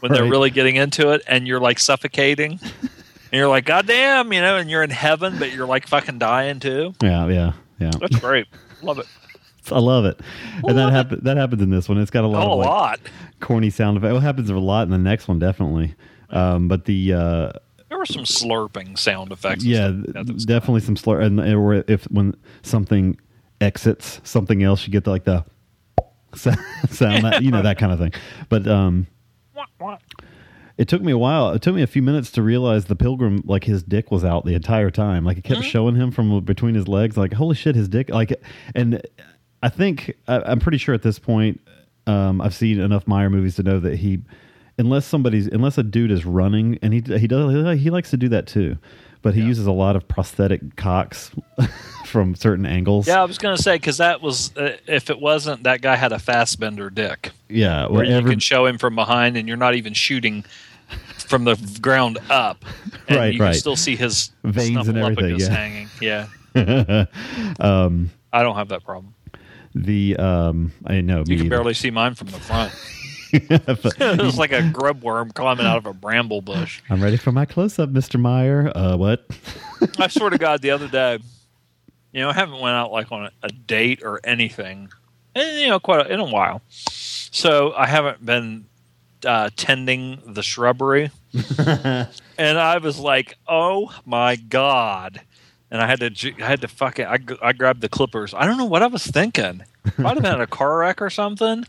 when they're Right. really getting into it, and you're like suffocating, and you're like, God damn, you know, and you're in heaven, but you're like fucking dying too. Yeah, yeah, yeah. That's great, love it. I love it. And that happens. That happens in this one. It's got a lot Oh, of a like, lot. corny sound effects. It happens a lot in the next one, definitely. Um, but the uh, There were some slurping sound effects. yeah, stuff like that that was definitely some slur. And or if when something exits something else, you get the, like the sound that you know that kind of thing. But um, it took me a while. It took me a few minutes to realize the pilgrim, like his dick was out the entire time. Like it kept showing him from between his legs. Like holy shit, his dick. Like, and I think I, I'm pretty sure at this point, um, I've seen enough Meyer movies to know that he, unless somebody's, unless a dude is running, and he he does he likes to do that too, but he uses a lot of prosthetic cocks from certain angles. Yeah, I was gonna say because that was uh, if it wasn't that guy had a Fassbender dick. yeah. where you can show him from behind and you're not even shooting from the ground up. And Right, you can still see his Veins and everything, yeah. hanging. Yeah. um, I don't have that problem. the um, I know You me can either. barely see mine from the front. it was like a grub worm climbing out of a bramble bush. I'm ready for my close up, Mr. Meyer. Uh, what? I swear to God, the other day, you know, I haven't went out like on a, a date or anything, and you know, quite a, in a while. So I haven't been uh, tending the shrubbery, and I was like, "Oh my God!" And I had to, I had to fuck fucking, I grabbed the clippers. I don't know what I was thinking. Might have been a car wreck or something.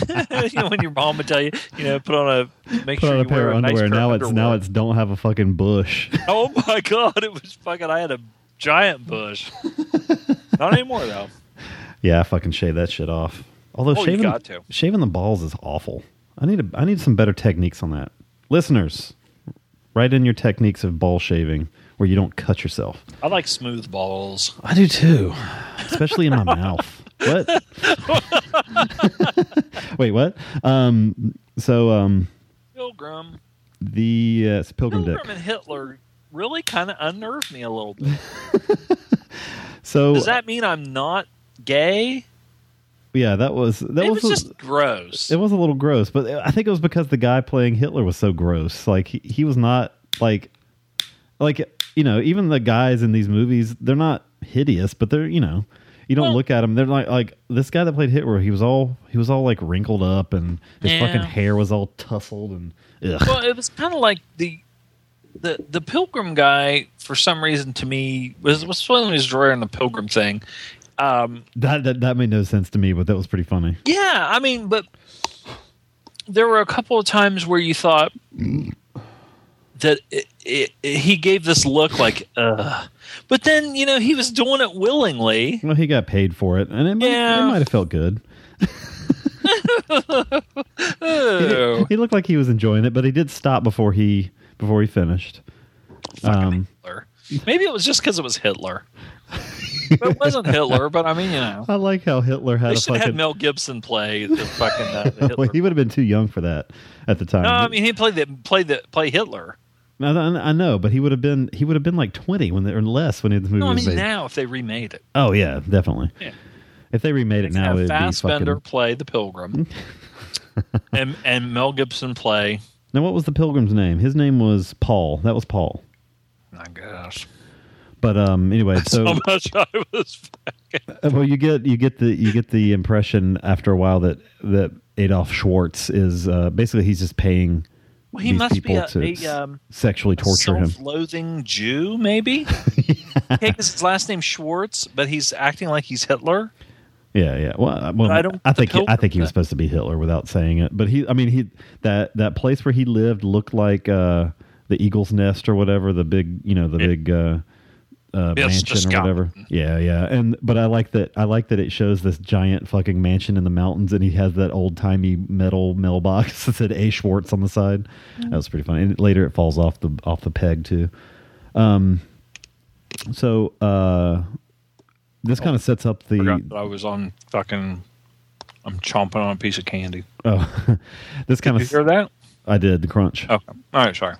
you know, when your mom would tell you, you know, put on a, make Put sure on you a pair wear of a nice underwear. now it's underwear. now it's don't have a fucking bush. Oh my god, it was fucking. I had a giant bush. Not anymore though. yeah, I fucking shave that shit off. Although Oh, shaving shaving the balls is awful. I need a, I need some better techniques on that. Listeners, write in your techniques of ball shaving where you don't cut yourself. I like smooth balls. I do too, especially in my mouth. What? Wait, what? Um, so um, Pilgrim, the uh, it's Pilgrim Pilgrim Dick. and Hitler really kind of unnerved me a little bit. So Does that mean I'm not gay? yeah, that was that it was, was a- just gross. It was a little gross, but I think it was because the guy playing Hitler was so gross. Like he, he was not like like you know, even the guys in these movies, they're not hideous, but they're, you know, you don't Well- look at them, they're like like this guy that played Hitler, he was all he was all like wrinkled up and his Yeah. fucking hair was all tousled and ugh. well, it was kind of like the the the Pilgrim guy. For some reason, to me, was was when his was drawing the Pilgrim thing. Um, That, that that made no sense to me, but that was pretty funny. Yeah, I mean, but there were a couple of times where you thought that it, it, he gave this look like, Ugh. But then you know he was doing it willingly. Well, he got paid for it, and it might, Yeah. it might have felt good. Ew. He looked like he was enjoying it, but he did stop before he before he finished. Um, Hitler. Maybe it was just because it was Hitler. It wasn't Hitler, but I mean, you know, I like how Hitler had they a should have had. Mel Gibson play the fucking uh, the Hitler. well, he would have been too young for that at the time. no, I mean he played the played the play Hitler. I, I- know, but he would have been he would have been like twenty when they, or less when the movie No, I mean made. now if they remade it, Oh yeah, definitely. Yeah. If they remade it now, it'd be Fassbender fucking. play the Pilgrim, and and Mel Gibson play. Now, what was the pilgrim's name? His name was Paul. That was Paul. I guess. But um, anyway, so So much I was. Uh, well, you get you get the you get the impression after a while that that Adolf Schwartz is uh, basically he's just paying Well, he must be a, a um, sexually torture him. self-loathing Jew, maybe. Okay, 'cause his last name's Schwartz, but he's acting like he's Hitler. Yeah, yeah. Well, uh, well I don't- I think he, I think he was supposed to be Hitler without saying it. But he, I mean, he that that place where he lived looked like uh, the Eagle's Nest or whatever. The big, you know, the big uh, uh, Yes, mansion just or whatever. Yeah, yeah. And but I like that. I like that it shows this giant fucking mansion in the mountains, and he has that old timey metal mailbox that said A Schwartz on the side. That was pretty funny. And later, it falls off the off the peg too. Um. So uh, this kind of sets up the Forgot I was on fucking. I'm chomping on a piece of candy. oh, this kind Did you of hear that? I did the crunch. Oh, All right. Sorry.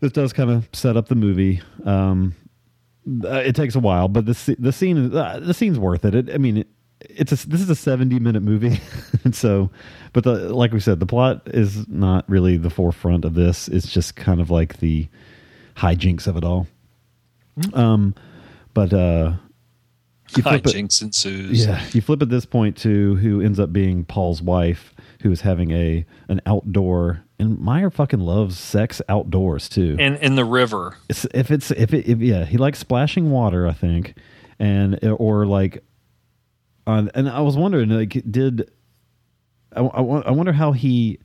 this does kind of set up the movie. Um, uh, it takes a while, but the the scene uh, the scene's worth it. it I mean, it, it's a, this is a seventy minute movie, and so, but the like we said, the plot is not really the forefront of this. It's just kind of like the hijinks of it all. Um, but uh, you flip it- Hijinks ensues. yeah, you flip at this point to who ends up being Paul's wife, who is having a an outdoor. And Meyer fucking loves sex outdoors too. And in the river. It's, if it's if it if, yeah, he likes splashing water, I think, and or like, on and I was wondering like did I, I, I wonder how he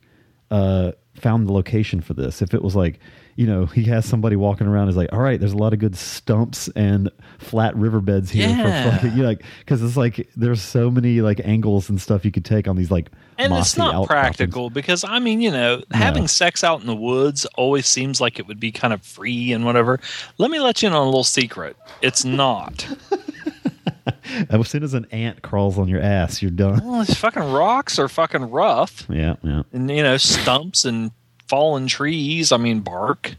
uh found the location for this if it was like you know he has somebody walking around is like all right there's a lot of good stumps and flat riverbeds here Yeah. for fucking you know, like because it's like there's so many like angles and stuff you could take on these like And it's not practical because I mean, you know, having sex out in the woods always seems like it would be kind of free and whatever. Let me let you in on a little secret. It's not. as soon as an ant crawls on your ass you're done well, these fucking rocks are fucking rough, yeah yeah and you know, stumps and fallen trees. I mean, bark.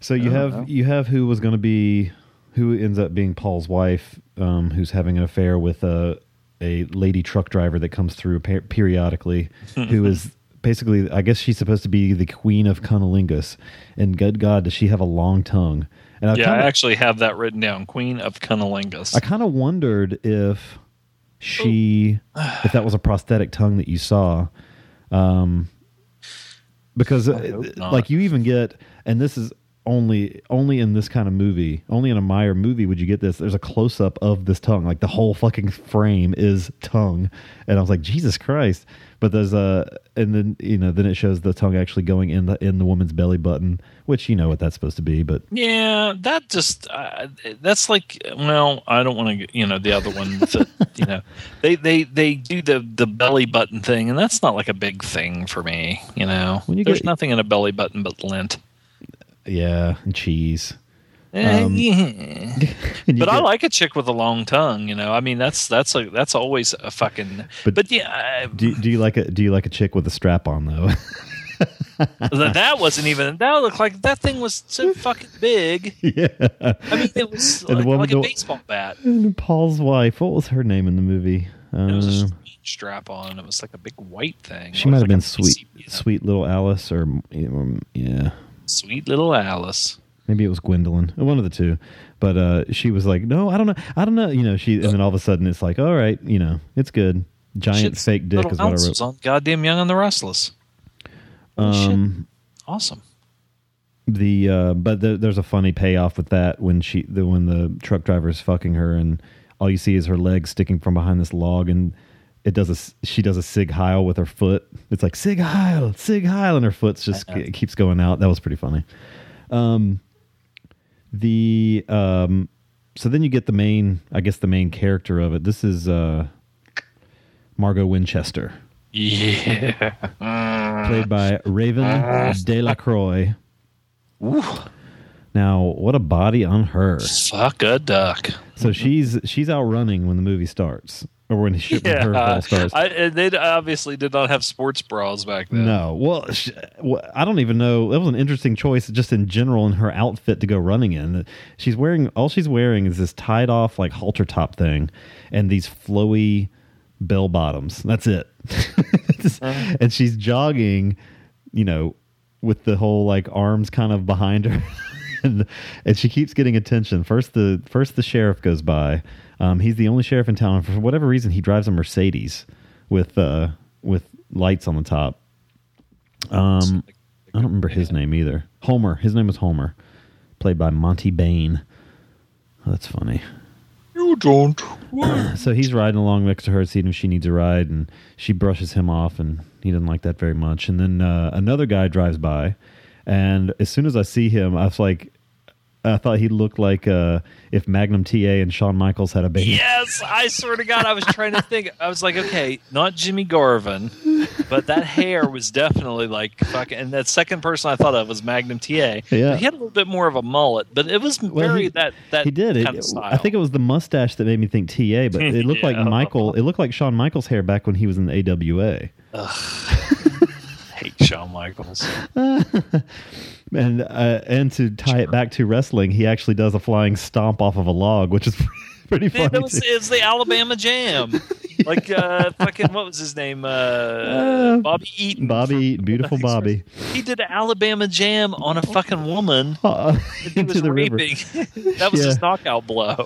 So you have you have who was going to be who ends up being Paul's wife, um, who's having an affair with a a lady truck driver that comes through per- periodically, who is basically I guess she's supposed to be the queen of cunnilingus, and good God, does she have a long tongue? And I yeah, kinda, I actually have that written down. Queen of Cunnilingus. I kind of wondered if she if that was a prosthetic tongue that you saw um because like you even get and this is only only in this kind of movie only in a Meyer movie would you get this there's a close up of this tongue like the whole fucking frame is tongue and I was like Jesus Christ but there's a and then you know then it shows the tongue actually going in the in the woman's belly button which you know what that's supposed to be but Yeah, that just uh, that's like well, I don't want to you know the other one that you know they they they do the the belly button thing and that's not like a big thing for me, you know. When you There's get- nothing in a belly button but lint. Yeah and cheese Eh, Um, you But I like a chick with a long tongue, you know. I mean, that's that's a that's always a fucking. But- But, yeah, do, do you like a do you like a chick with a strap on though I, that wasn't even. That looked like that thing was so fucking big. yeah I mean, it was And like, woman like a baseball bat. And Paul's wife, what was her name in the movie? It was a Uh, strap on. It was like a big white thing. she might have been like a sweet, PCB, sweet little Alice, or um, yeah, Sweet little Alice. maybe it was Gwendolyn, one of the two. But uh, she was like, "No, I don't know, I don't know." You know, she, and then all of a sudden, it's like, "All right, you know, it's good." Giant Shit's fake dick is what I wrote. was on goddamn Young and the Restless. Holy shit. Um, Awesome. the uh, but the, there's a funny payoff with that when she the when the truck driver is fucking her and all you see is her leg sticking from behind this log and it does a she does a sig heil with her foot. It's like sig heil sig heil and her foot's just it keeps going out. That was pretty funny. Um the um so then you get the main i guess the main character of it. This is uh margot winchester. Yeah. played by raven de la croix Ooh, now what a body on her. Fuck a duck. So she's she's out running when the movie starts, or when, she, when her Yeah, fall starts. I, and they obviously did not have sports bras back then. no, well, sh well, I don't even know. That was an interesting choice, just in general, in her outfit to go running in. She's wearing all she's wearing is this tied off like halter top thing, and these flowy bell bottoms. That's it. Uh-huh. and she's jogging, you know, with the whole like arms kind of behind her. and, and she keeps getting attention. First the first the sheriff goes by. Um, he's the only sheriff in town. And for whatever reason, he drives a Mercedes with uh, with lights on the top. Um, I don't remember his name either. Homer. His name was Homer, played by Monte Bane. Oh, that's funny. You don't. So he's riding along next to her, seeing if she needs a ride, and she brushes him off, and he doesn't like that very much. And then uh, another guy drives by, and as soon as I see him, I was like, I thought he looked like uh, if Magnum TA and Shawn Michaels had a baby. Yes, I swear to God, I was trying to think. I was like, okay, not Jimmy Garvin, but that hair was definitely like fucking. And that second person I thought of was Magnum TA. Yeah. He had a little bit more of a mullet, but it was Well, very he- that that he did. It, of style. I think it was the mustache that made me think TA, but it looked like Michael. It looked like Shawn Michaels' hair back when he was in the AWA. hate Shawn Michaels. And uh, and to tie it back to wrestling, he actually does a flying stomp off of a log, which is pretty funny. Man, it was, too. it's the Alabama Jam. Like uh, fucking what was his name? Uh, Bobby Eaton. Bobby Eaton, beautiful Bobby, He did an Alabama Jam on a fucking woman. uh, He into was the river. that was Yeah. his knockout blow.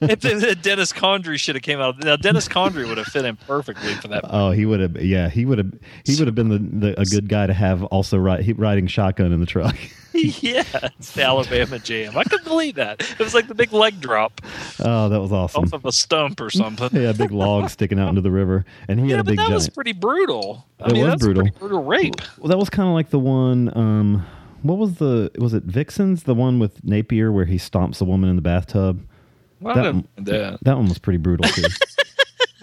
if if Dennis Condrey should have came out, now Dennis Condrey would have fit in perfectly for that. Oh, he would have. Yeah, he would have. He would have been the, the a good guy to have also ri- he- riding shotgun in the truck. yeah, it's the Alabama Jam. I couldn't believe that. It was like the big leg drop Oh, that was awesome. off of a stump or something. yeah, a big log sticking out into the river, and he Yeah, had a but big that giant. was pretty brutal. I It mean, was that's brutal. brutal rape. Well, that was kind of like the one. Um, what was the? Was it Vixen's? The one with Napier where he stomps a woman in the bathtub. Well, That I that- That one was pretty brutal too.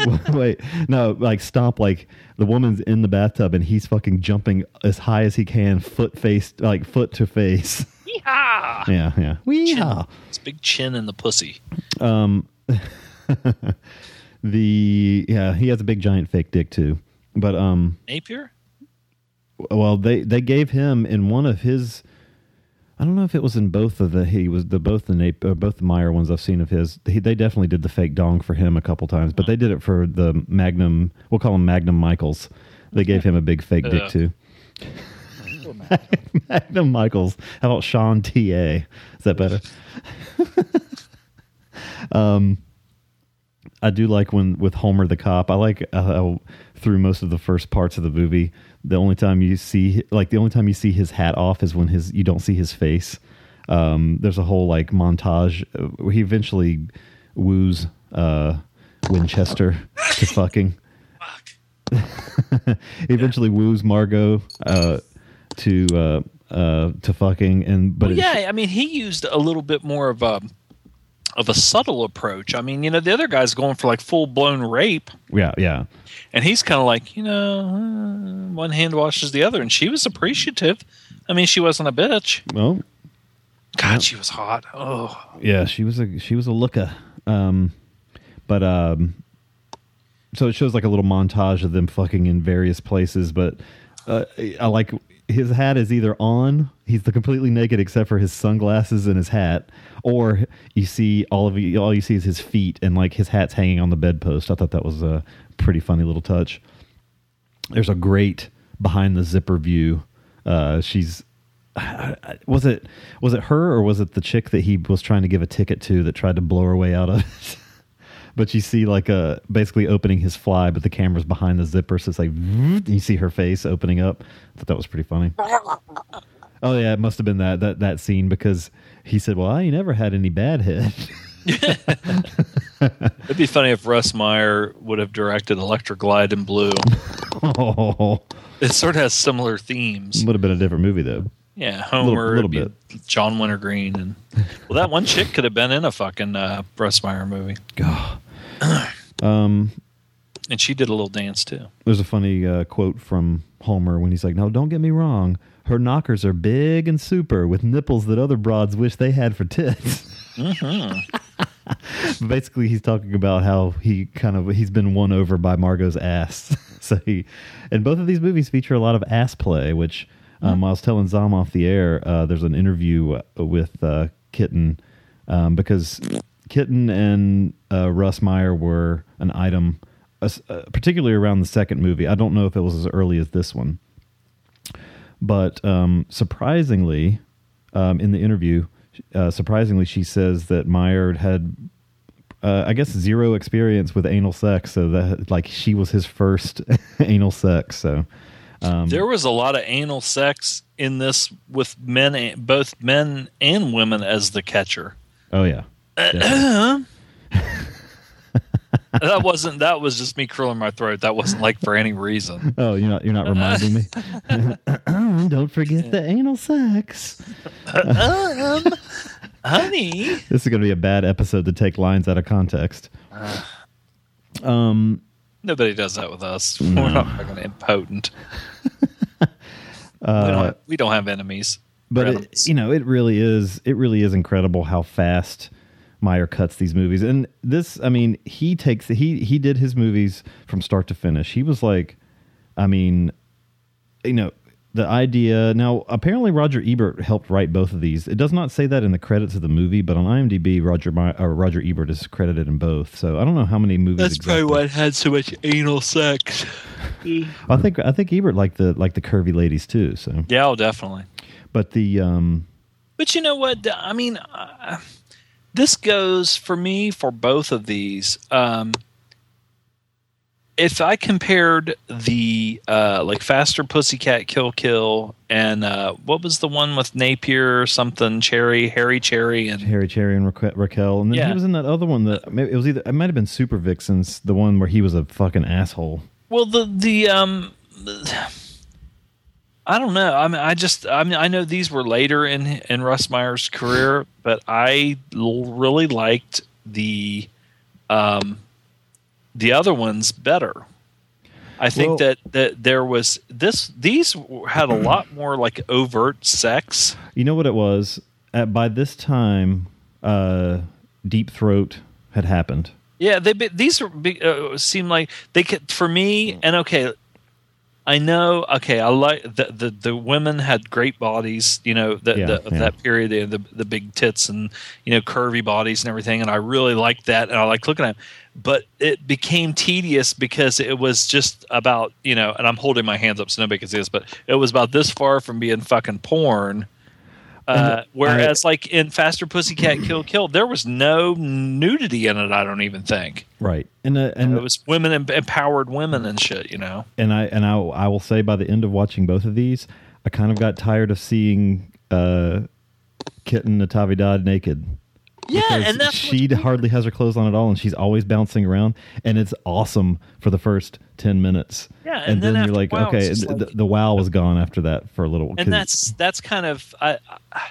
Wait, no, like stomp like the woman's in the bathtub and he's fucking jumping as high as he can, foot face, like foot to face. Yeehaw! Yeah, yeah. Weehaw. It's big chin in the pussy. Um, the yeah, he has a big giant fake dick too. But um, Napier? well, they they gave him in one of his. I don't know if it was in both of the he was the both the Nape or both the Meyer ones I've seen of his. He, they definitely did the fake dong for him a couple times, but they did it for the Magnum. We'll call him Magnum Michaels. They gave him a big fake dick Uh. too. Magnum Michaels. How about Sean Ta? Is that better? um, I do like when with Homer the cop. I like uh, through most of the first parts of the movie, the only time you see like the only time you see his hat off is when his you don't see his face. Um, there's a whole like montage uh, where he eventually woos uh, Winchester to fucking. he eventually woos Margot uh, to uh, uh, to fucking and but Well, yeah, I mean, he used a little bit more of a of a subtle approach. I mean, you know, the other guy's going for like full blown rape, yeah yeah and he's kind of like, you know, uh, one hand washes the other, and she was appreciative. I mean, she wasn't a bitch. well God, she was hot. Oh, Yeah, she was a she was a looker. Um, but um, so it shows like a little montage of them fucking in various places. But uh, I like his hat is either on, he's the completely naked except for his sunglasses and his hat, or you see all of you all you see is his feet and like his hat's hanging on the bedpost. I thought that was a pretty funny little touch. There's a great behind the zipper view. Uh, she's was it was it her or was it the chick that he was trying to give a ticket to that tried to blow her way out of it? but you see like uh basically opening his fly, but the camera's behind the zipper, so it's like you see her face opening up. I thought that was pretty funny. Oh yeah, it must have been that that that scene because he said, "Well, I ain't never had any bad head." it'd be funny if Russ Meyer would have directed Electra Glide in Blue. oh, It sort of has similar themes. would have been a different movie though. Yeah, Homer, a little it'd be John Wintergreen, and well, that one chick could have been in a fucking uh, Russ Meyer movie, God. Um, and she did a little dance too. There's a funny uh, quote from Homer when he's like, "No, don't get me wrong. Her knockers are big and super with nipples that other broads wish they had for tits." Basically, he's talking about how he kind of he's been won over by Margot's ass. so he, and both of these movies feature a lot of ass play. Which um, I was telling Zom off the air. Uh, there's an interview uh, with uh, Kitten um, because Kitten and uh, Russ Meyer were an item, uh, uh, particularly around the second movie. I don't know if it was as early as this one, but um, surprisingly, um, in the interview, uh, surprisingly, she says that Meyer had, uh, I guess, zero experience with anal sex. So that like she was his first anal sex. So Um, there was a lot of anal sex in this with men, both men and women as the catcher. oh yeah, Definitely. that wasn't. That was just me curling my throat. That wasn't like for any reason. Oh, you're not you're not reminding me. Don't forget the anal sex. um, honey. This is going to be a bad episode to take lines out of context. Um, Nobody does that with us. We're not fucking impotent. we, don't have, we don't have enemies. but it, you know, it really is. It really is incredible how fast Meyer cuts these movies. And this, I mean, he takes he he did his movies from start to finish. He was like, I mean, you know, the idea. Now, apparently, Roger Ebert helped write both of these. It does not say that in the credits of the movie, but on IMDb, Roger My, or Roger Ebert is credited in both. So I don't know how many movies. That's probably why it had so much anal sex. I think. I think Ebert liked the like the curvy ladies too. So, Yeah, oh, definitely. but the um, But you know what? I mean, uh, this goes for me for both of these. Um, if I compared the uh, like Faster Pussycat Kill Kill and uh, what was the one with Napier something Cherry Harry Cherry and Harry Cherry and Raque- Raquel, and then Yeah. he was in that other one that maybe it was either it might have been Super Vixens, the one where he was a fucking asshole. Well, the the um, I don't know. I mean, I just I mean, I know these were later in in Russ Meyer's career, but I l- really liked the um the other ones better. I think Well- that that there was this these had a lot more like overt sex. You know what it was? At by this time, uh, Deep Throat had happened. Yeah, they be- these big, uh, seem like they could for me. And okay, I know. Okay, I like the the, the women had great bodies. You know, the, Yeah, the, yeah. that period, they had the the big tits and you know curvy bodies and everything. And I really liked that, and I liked looking at. Them. But it became tedious because it was just about you know, and I'm holding my hands up so nobody can see this, but it was about this far from being fucking porn. Uh, whereas, like in Faster Pussycat Kill Kill, there was no nudity in it. I don't even think Right, and uh, and it was women em- empowered women and shit. You know, and I and I I will say by the end of watching both of these, I kind of got tired of seeing uh, Kitten Natividad naked. Yeah, and that's she hardly has her clothes on at all, and she's always bouncing around, and it's awesome for the first ten minutes. Yeah, and, and then then, you're like, okay, the, like- the wow was gone after that for a little. and that's that's kind of I, I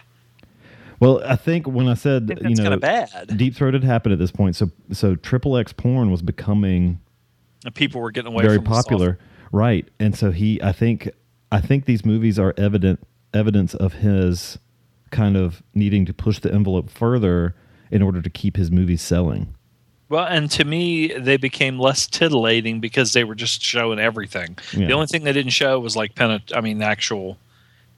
well, I think when I said think you know bad. deep throat had happened at this point, so so triple X porn was becoming people were getting away very popular, right? And so he, I think, I think these movies are evident evidence of his kind of needing to push the envelope further in order to keep his movies selling. Well, and to me, they became less titillating because they were just showing everything. Yeah. The only thing they didn't show was like penet- I mean, actual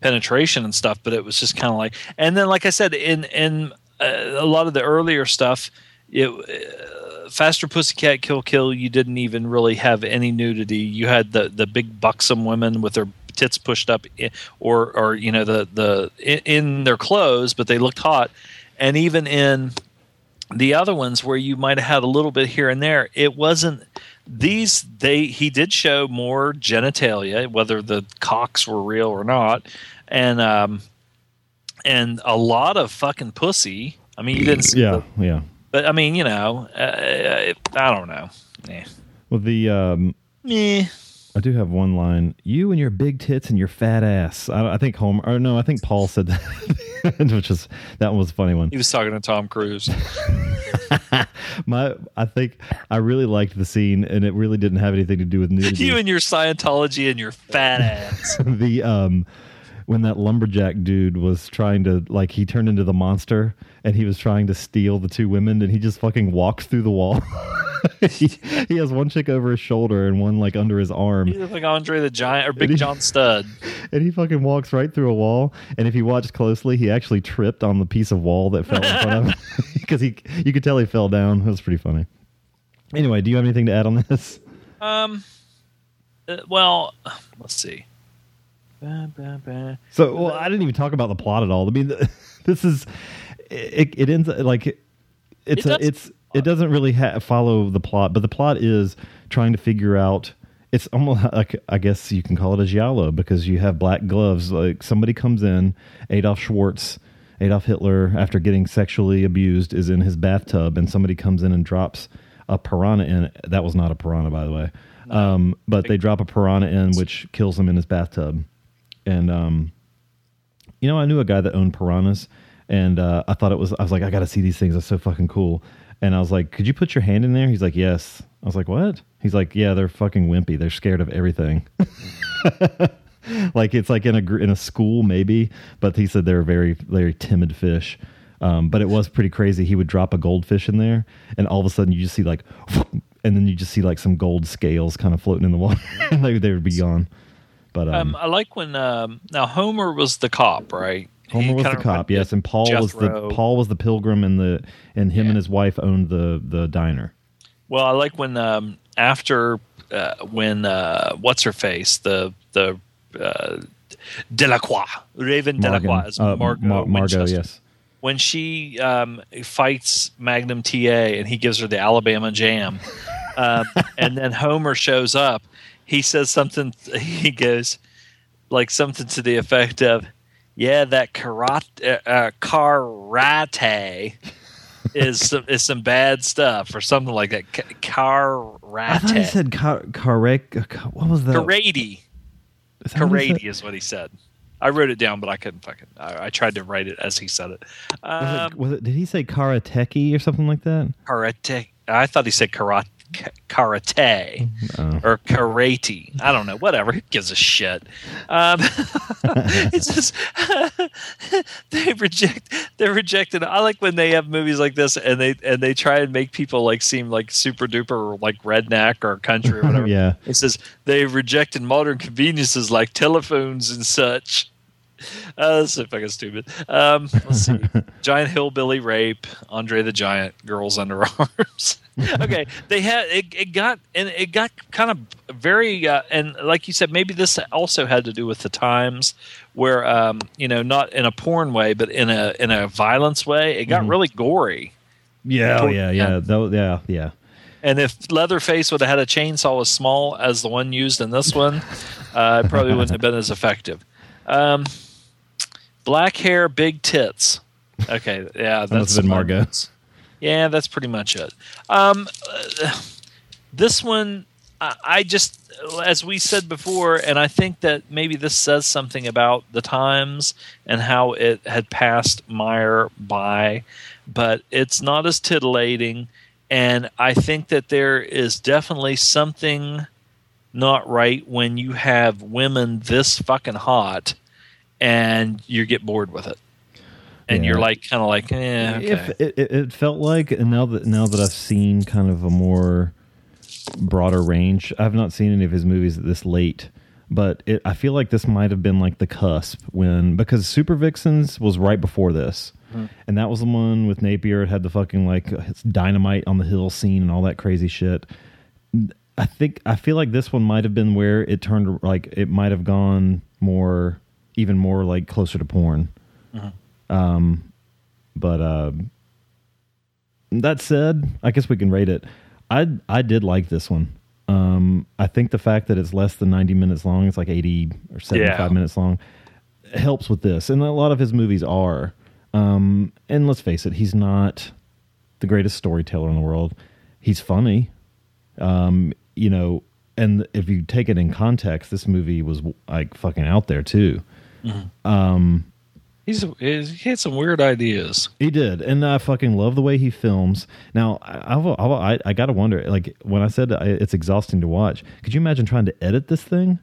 penetration and stuff. But it was just kind of like, and then like I said, in in uh, a lot of the earlier stuff, it. Uh, Faster Pussycat Kill Kill, you didn't even really have any nudity. You had the, the big buxom women with their tits pushed up, i- or or you know the the in, in their clothes, but they looked hot. And even in the other ones where you might have had a little bit here and there it wasn't these they he did show more genitalia whether the cocks were real or not and um and a lot of fucking pussy i mean you didn't see Yeah, the- yeah. but i mean you know uh, i don't know yeah. Well, the um, Meh. I do have one line. You and your big tits and your fat ass. I, I think Homer. Or no, I think Paul said that, which is that one was a funny one. he was talking to tom cruise My, I think I really liked the scene, and it really didn't have anything to do with nudity. you and your scientology and your fat ass the um when that lumberjack dude was trying to like he turned into the monster and he was trying to steal the two women and he just fucking walks through the wall. he, he has one chick over his shoulder and one like under his arm look like andre the giant or big john Studd and he fucking walks right through a wall and if you watch closely he actually tripped on the piece of wall that fell in front of him because he you could tell he fell down. It was pretty funny. Anyway, do you have anything to add on this? Um. uh, well, let's see. Ba, ba, ba. So, well, I didn't even talk about the plot at all. I mean, this is it. It ends like it's It a, it's it doesn't really ha- follow the plot, but the plot is trying to figure out. It's almost like I guess you can call it a giallo because you have black gloves. Like somebody comes in, Adolf Schwartz, Adolf Hitler, after getting sexually abused, is in his bathtub, and somebody comes in and drops a piranha in. That was not a piranha, by the way. Um, but they drop a piranha in, which kills him in his bathtub. And um, you know, I knew a guy that owned piranhas, and uh, I thought it was. I was like, I got to see these things. That's so fucking cool. And I was like, could you put your hand in there? He's like, yes. I was like, what? He's like, yeah, they're fucking wimpy. They're scared of everything. like it's like in a in a school maybe, but he said they're very very timid fish. Um, but it was pretty crazy. He would drop a goldfish in there, and all of a sudden you just see like, and then you just see like some gold scales kind of floating in the water, they, they would be gone. But um, Um, I like when um, now Homer was the cop, right? Homer was the cop, yes, and Paul was the Paul was the pilgrim, and the and him Yeah. and his wife owned the the diner. Well, I like when um, after uh, when uh, what's her face the the uh, De La Croix Raven De La Croix Morgan- is uh, Margot Mar- Margot, yes. when she um, fights Magnum TA and he gives her the Alabama Jam, um, and then Homer shows up, he says something. He goes like something to the effect of, "Yeah, that karate, uh, uh, karate is some, is some bad stuff or something like that. K- Karate, I thought he said car- correct. What was that? karate, Is that what karate is what he said." I wrote it down, but I couldn't fucking. I, I tried to write it as he said it. Was Um, it, was it? Did he say karateki or something like that? karate. I thought he said karate, karate Oh. or karate. I don't know. Whatever. Who gives a shit? Um, it's just they reject. They're rejected. I like when they have movies like this and they and they try and make people like seem like super duper like redneck or country or whatever. Yeah. It says they rejected modern conveniences like telephones and such. Uh, that's so fucking stupid. Um, let's see. Giant hillbilly rape, Andre the Giant, girls underarms. okay, they had it, it. got and it got kind of very uh, and like you said, maybe this also had to do with the times where um, you know not in a porn way, but in a in a violence way. It got really gory. Yeah, oh, yeah, yeah. Yeah, yeah. And if Leatherface would have had a chainsaw as small as the one used in this one, uh, it probably wouldn't have been as effective. Um, black hair, big tits. Okay, yeah, that's have been Margot. Yeah, that's pretty much it. Um, uh, this one, I, I just, as we said before, and I think that maybe this says something about the times and how it had passed Meyer by, but it's not as titillating. And I think that there is definitely something not right when you have women this fucking hot and you get bored with it. And Yeah. you're like, kind of like, eh, okay. If it, it, felt like, and now that now that I've seen kind of a more broader range, I've not seen any of his movies this late, but it, I feel like this might have been like the cusp when because Super Vixens was right before this, and that was the one with Napier. It had the fucking like dynamite on the hill scene and all that crazy shit. I think I feel like this one might have been where it turned like it might have gone more, even more like closer to porn. Um, but uh, that said, I guess we can rate it. I I did like this one. Um, I think the fact that it's less than ninety minutes long, it's like eighty or seventy five Yeah. minutes long, helps with this. And a lot of his movies are. Um, and let's face it, he's not the greatest storyteller in the world. He's funny. Um, you know, and if you take it in context, this movie was like fucking out there too. He's, he's he had some weird ideas. He did, and I fucking love the way he films. Now, I I, I, I got to wonder, like when I said I- it's exhausting to watch, could you imagine trying to edit this thing?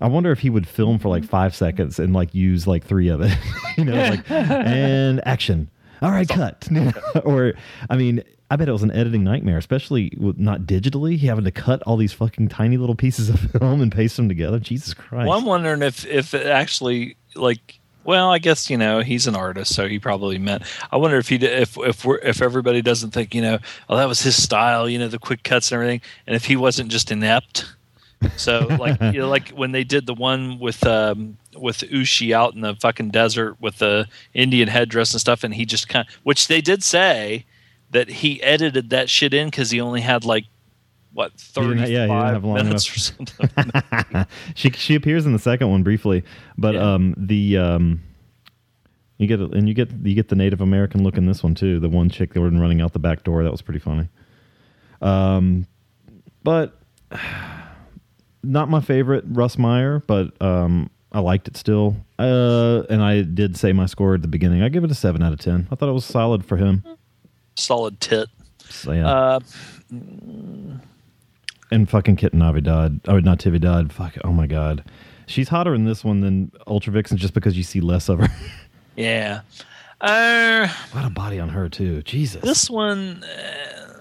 I wonder if he would film for like five seconds and like use like three of it, you know, like and action. All right, cut. or, I mean, I bet it was an editing nightmare, especially with not digitally he having to cut all these fucking tiny little pieces of film and paste them together. Jesus Christ! Well, I'm wondering if if it actually like. Well, I guess you know he's an artist, so he probably meant. I wonder if he if if we're, if everybody doesn't think you know, oh that was his style, you know, the quick cuts and everything, and if he wasn't just inept. So like you know, like when they did the one with um with Uschi out in the fucking desert with the Indian headdress and stuff, and he just kind of which they did say that he edited that shit in because he only had like what didn't thirty yeah, he didn't have long minutes enough. or something. she she appears in the second one briefly, but Yeah. um the um you get and you get you get the Native American look in this one too. The one chick that was running out the back door that was pretty funny. Um, but not my favorite Russ Meyer, but um, I liked it still. Uh, and I did say my score at the beginning. I give it a seven out of ten. I thought it was solid for him. Solid tit. So, yeah. Uh, and fucking Kit Navidad. Oh, not Tividad. Fuck. Oh my god, she's hotter in this one than Ultra Vixen just because you see less of her. yeah. Uh, a lot of body on her too. Jesus. this one, uh,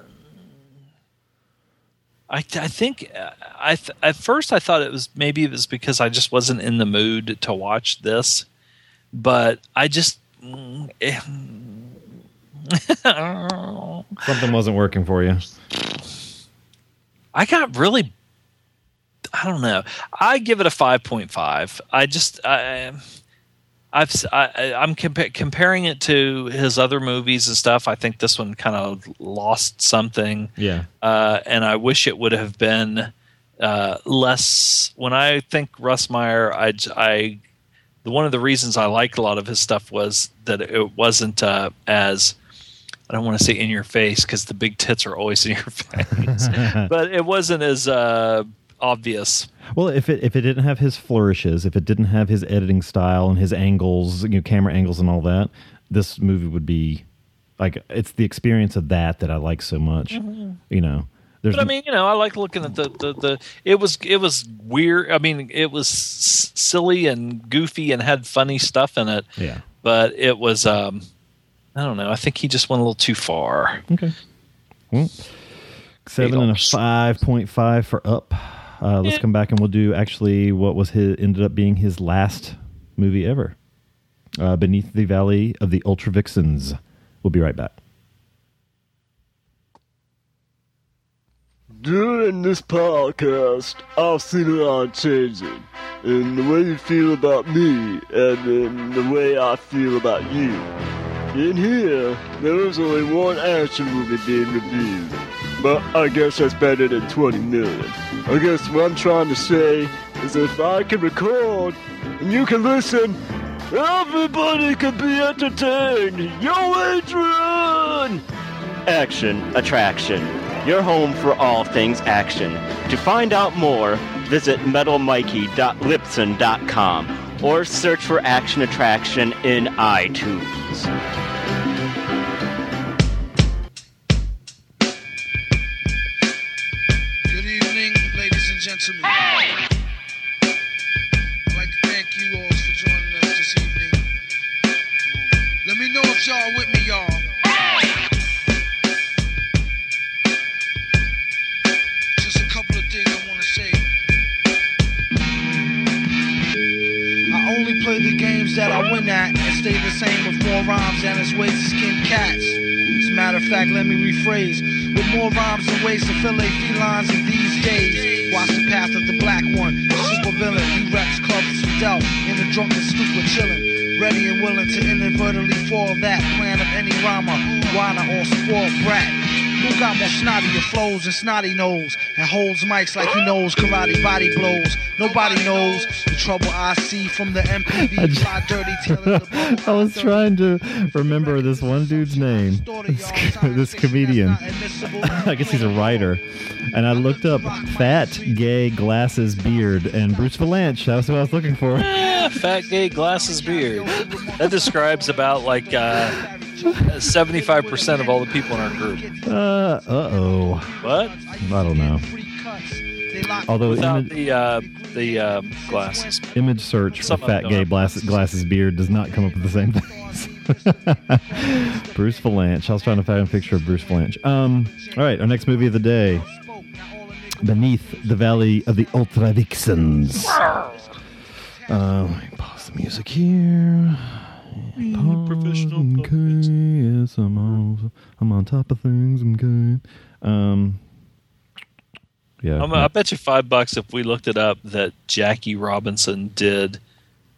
I I think uh, I th- at first I thought it was maybe it was because I just wasn't in the mood to watch this, but I just. mm, eh, Something wasn't working for you. I got really I don't know. I give it a 5.5. I just I I've I, I'm compa- comparing it to his other movies and stuff. I think this one kind of lost something. Yeah. Uh, and I wish it would have been uh, less. When I think Russ Meyer, I- I one of the reasons I like a lot of his stuff was that it wasn't uh, as I don't want to say in your face because the big tits are always in your face, but it wasn't as uh, obvious. Well, if it if it didn't have his flourishes, if it didn't have his editing style and his angles, you know, camera angles and all that, this movie would be like it's the experience of that that I like so much. You know, there's But I mean, you know, I like looking at the, the, the it was it was weird. I mean, it was s- silly and goofy and had funny stuff in it. yeah. But it was um I don't know. I think he just went a little too far. Okay. Well, seven and a five point five for up. Uh, let's Yeah. come back and we'll do actually what was his ended up being his last movie ever. Uh, Beneath the Valley of the Ultra Vixens. We'll be right back. During this podcast, I've seen a lot of changing in the way you feel about me and in the way I feel about you. In here, there is only one action movie being reviewed, but I guess that's better than 20 million. I guess what I'm trying to say is if I can record and you can listen, everybody can be entertained. Yo, Adrian! Action Attraction, your home for all things action. To find out more, visit metalmikey.libsyn.com or search for Action Attraction in iTunes. Gentlemen. I'd like to thank you all for joining us this evening. Let me know if y'all with me, y'all. Just a couple of things I want to say. I only play the games that I win at and stay the same with more rhymes and its ways to skin cats. Matter of fact, let me rephrase. With more rhymes and ways to fill a felines in these days. Watch the path of the black one, the super villain. He reps clubs for Delph in a drunken stupor chillin'. Ready and willing to inadvertently fall that plan of any rhymer, whiner or spoiled brat. Who got more snottier flows and snotty nose and holds mics like he knows karate body blows? Nobody knows the trouble I see from the MPV fly dirty I was trying to remember this one dude's name, this, this comedian. I guess he's a writer. And I looked up fat, gay, glasses, beard, and Bruce Vilanch. That was what I was looking for. Fat gay glasses beard. That describes about like uh, seventy-five percent of all the people in our group. Uh oh. What? I don't know. Although Without image, the uh, the uh, glasses. image search for Some of fat, them gay, have glasses, glasses, beard does not come up with the same things. Bruce Vilanch. I was trying to find a picture of Bruce Vilanch. Um. All right. Our next movie of the day. Beneath the Valley of the Ultra Vixens. Uh, let me pause the music here. Professional. Okay, yes, I'm on, I'm on top of things. Okay. Um. Yeah. I'm, I bet you five bucks if we looked it up that Jackie Robinson did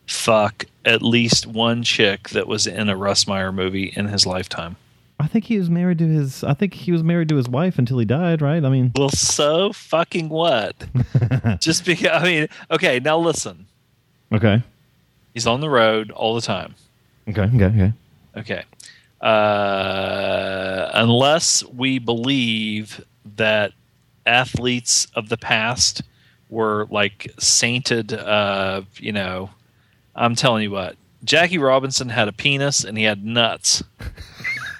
fuck at least one chick that was in a Russ Meyer movie in his lifetime. I think he was married to his. I think he was married to his wife until he died. Right? I mean, Well, so fucking what? Just because, I mean, okay, now listen. okay, He's on the road all the time. Okay, okay, okay. Okay. Uh, unless we believe that athletes of the past were like sainted. Uh, you know, I'm telling you what, Jackie Robinson had a penis and he had nuts.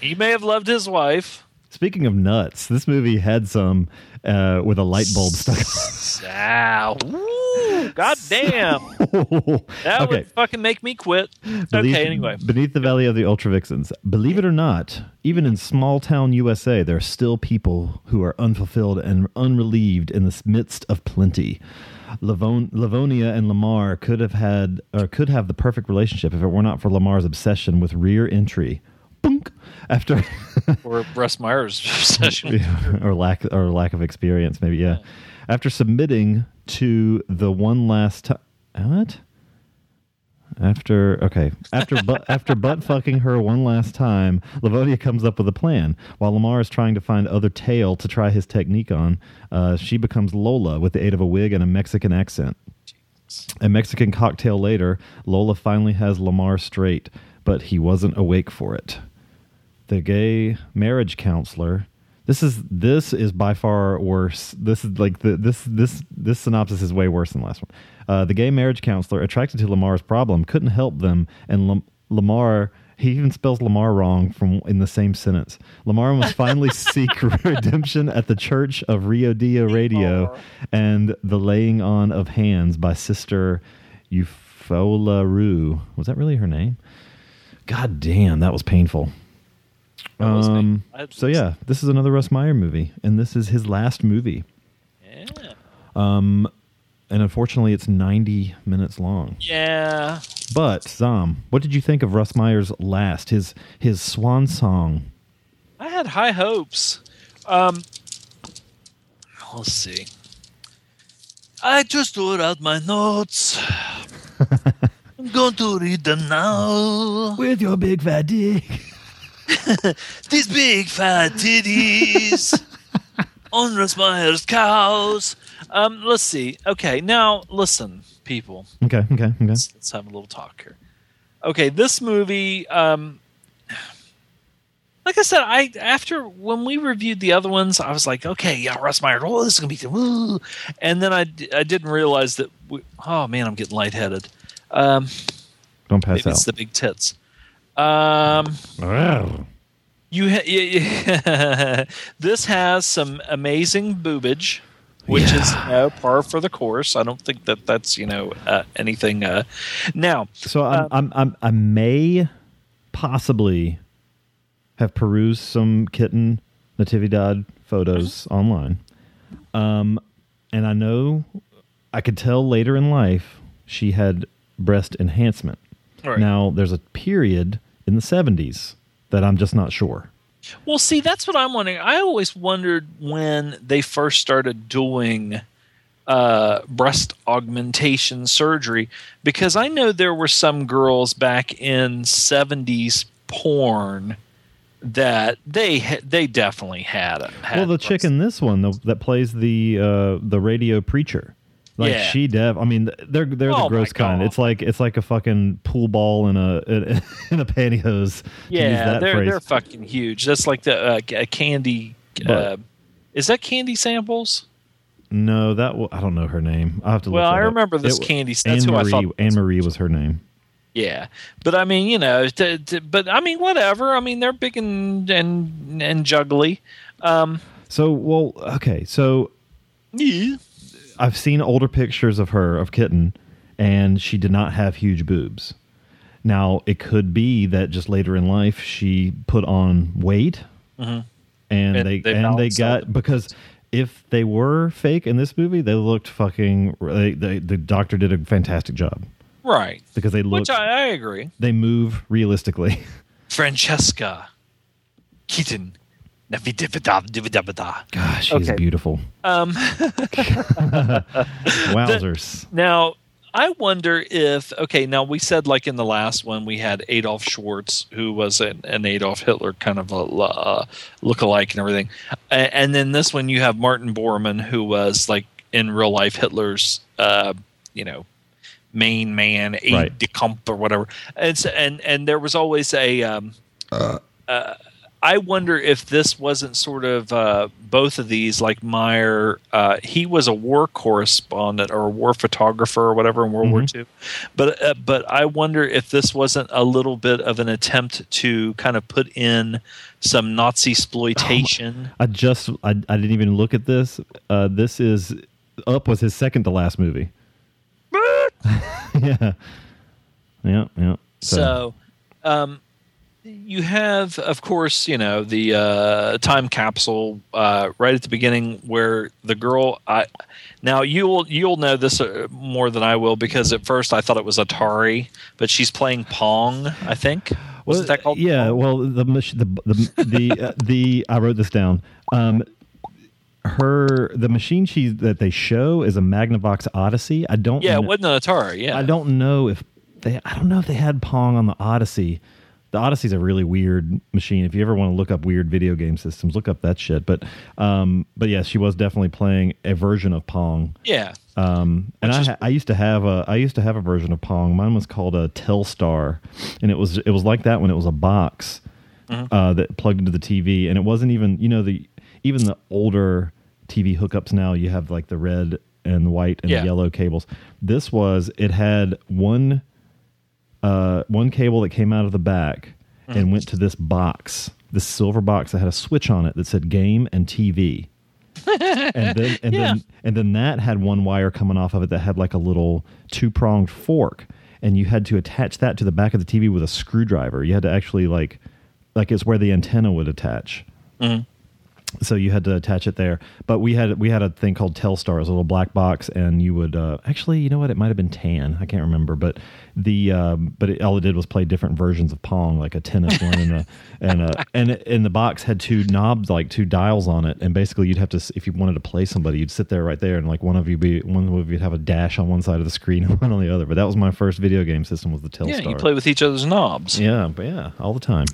he may have loved his wife. Speaking of nuts, this movie had some uh, with a light bulb stuck. Ah, woo, God damn. That Okay. would fucking make me quit. Beneath- okay, anyway. Beneath the Valley of the Ultra Vixens. Believe it or not, even in small town USA, there are still people who are unfulfilled and unrelieved in the midst of plenty. Lavon- Livonia and Lamar could have had or could have the perfect relationship if it were not for Lamar's obsession with rear entry. After Or Russ Meyer's obsession. or lack or lack of experience, maybe. Yeah. After submitting to the one last time, what? After okay, after but after butt fucking her one last time, Lavonia comes up with a plan. While Lamar is trying to find other tail to try his technique on, uh, she becomes Lola with the aid of a wig and a Mexican accent. A Mexican cocktail later, Lola finally has Lamar straight, but he wasn't awake for it the gay marriage counselor. This is this is by far worse. This is like the this this this synopsis is way worse than the last one. Uh, the gay marriage counselor attracted to lamar's problem couldn't help them and Lam- lamar he even spells lamar wrong from in the same sentence. Lamar must finally seek redemption at the church of rio dia radio and the laying on of hands by sister Eufaula Roop. Was that really her name? God damn that was painful. Um, so yeah, this is another Russ Meyer movie, and this is his last movie. Yeah. Um, and unfortunately, it's ninety minutes long. Yeah. But Zom, what did you think of Russ Meyer's last, his his swan song? I had high hopes. Um, let's see. I just wrote out my notes. I'm going to read them now. With your big fat dick. These big fat titties on Russ Meyer's cows. Um, let's see. Okay, now listen, people. Okay, okay, okay. Let's, let's have a little talk here. Okay, this movie, um, like I said, I after when we reviewed the other ones, I was like, okay, yeah, Russ Meyer, oh, this is gonna be, woo. and then I, I didn't realize that. We, oh man, I'm getting lightheaded. Um, Don't pass maybe out. it's the big tits. Um, you, ha- this has some amazing boobage, which is you know, par for the course. I don't think that that's you know uh, anything. Uh, now, So I'm, I'm, I'm, I may possibly have perused some kitten natividad photos online, um, and I know I could tell later in life she had breast enhancement. Right. Now there's a period in the 70s that I'm just not sure. Well, see, that's what I'm wondering. I always wondered when they first started doing uh, breast augmentation surgery because I know there were some girls back in 70s porn that they they definitely had it. Had well, the chick in this one the, that plays the uh, the radio preacher, like Yeah. she dev. I mean, they're they're Oh the gross kind. It's like it's like a fucking pool ball in a in a pantyhose. yeah, they're phrase. they're fucking huge. That's like the uh, ca- candy. Uh, is that candy samples? No, that w- I don't know her name. I have to. Look Well, I up. remember this It- candy- that's Anne who I Marie. thought- Anne Marie was her name. Yeah, but I mean, you know, t- t- but I mean, whatever. I mean, they're big and and and juggly. Um, So, well, okay. So, yeah. I've seen older pictures of her of kitten, and she did not have huge boobs. Now, it could be that just later in life she put on weight, Mhm. and, And they, they and they got because if they were fake in this movie, they looked fucking. They, they, the doctor did a fantastic job right. because they look Which I, I agree. they move realistically. Francesca Keaton. Navidivida- Gosh, she's Okay. beautiful. Um, Wowzers. now, I wonder if okay. Now we said like in the last one we had Adolf Schwartz, who was an, an Adolf Hitler kind of a uh, look-alike and everything, A- and then this one you have Martin Bormann, who was like in real life Hitler's, uh, you know, main man, aide Right. de camp or whatever. And so, and and there was always a um, uh, I wonder if this wasn't sort of uh, both of these, like Meyer. Uh, he was a war correspondent or a war photographer or whatever in World War Mhm. II, but uh, but I wonder if this wasn't a little bit of an attempt to kind of put in some Nazi exploitation. I just I, I didn't even look at this. Uh, this is Up was his second to last movie. yeah, yeah, yeah. So, um, you have, of course, you know the uh, time capsule uh, right at the beginning where the girl. I now you'll you'll know this uh, more than I will because at first I thought it was Atari, but she's playing Pong. I think wasn't that called? Yeah, well, the the the the, uh, the I wrote this down. Um, her the machine she that they show is a Magnavox Odyssey. I don't. Yeah, it wasn't an Atari. Yeah, I don't know if they. I don't know if they had Pong on the Odyssey. The Odyssey's a really weird machine. If you ever want to look up weird video game systems, look up that shit. But, um, but yeah, she was definitely playing a version of Pong. Yeah. Um, and I, ha- I used to have a I used to have a version of Pong. Mine was called a Telstar, and it was it was like that when it was a box Mhm. uh, that plugged into the TV, and it wasn't even you know the even the older TV hookups now you have like the red and white and Yeah. yellow cables. This was it had one uh, one cable that came out of the back Mm. and went to this box, this silver box that had a switch on it that said game and TV and then and Yeah. then and then that had one wire coming off of it that had like a little two pronged fork, and you had to attach that to the back of the TV with a screwdriver. You had to actually like like it's where the antenna would attach. Mhm. So you had to attach it there, but we had we had a thing called Telstar, it was a little black box, and you would uh, actually, you know what, it might have been tan, I can't remember, but the um, but it, all it did was play different versions of Pong, like a tennis one and a and a and and the box had two knobs, like two dials on it, and basically you'd have to if you wanted to play somebody, you'd sit there right there, and like one of you be one of you'd have a dash on one side of the screen and one on the other. But that was my first video game system was the Telstar. Yeah, you play with each other's knobs. Yeah, but yeah, all the time.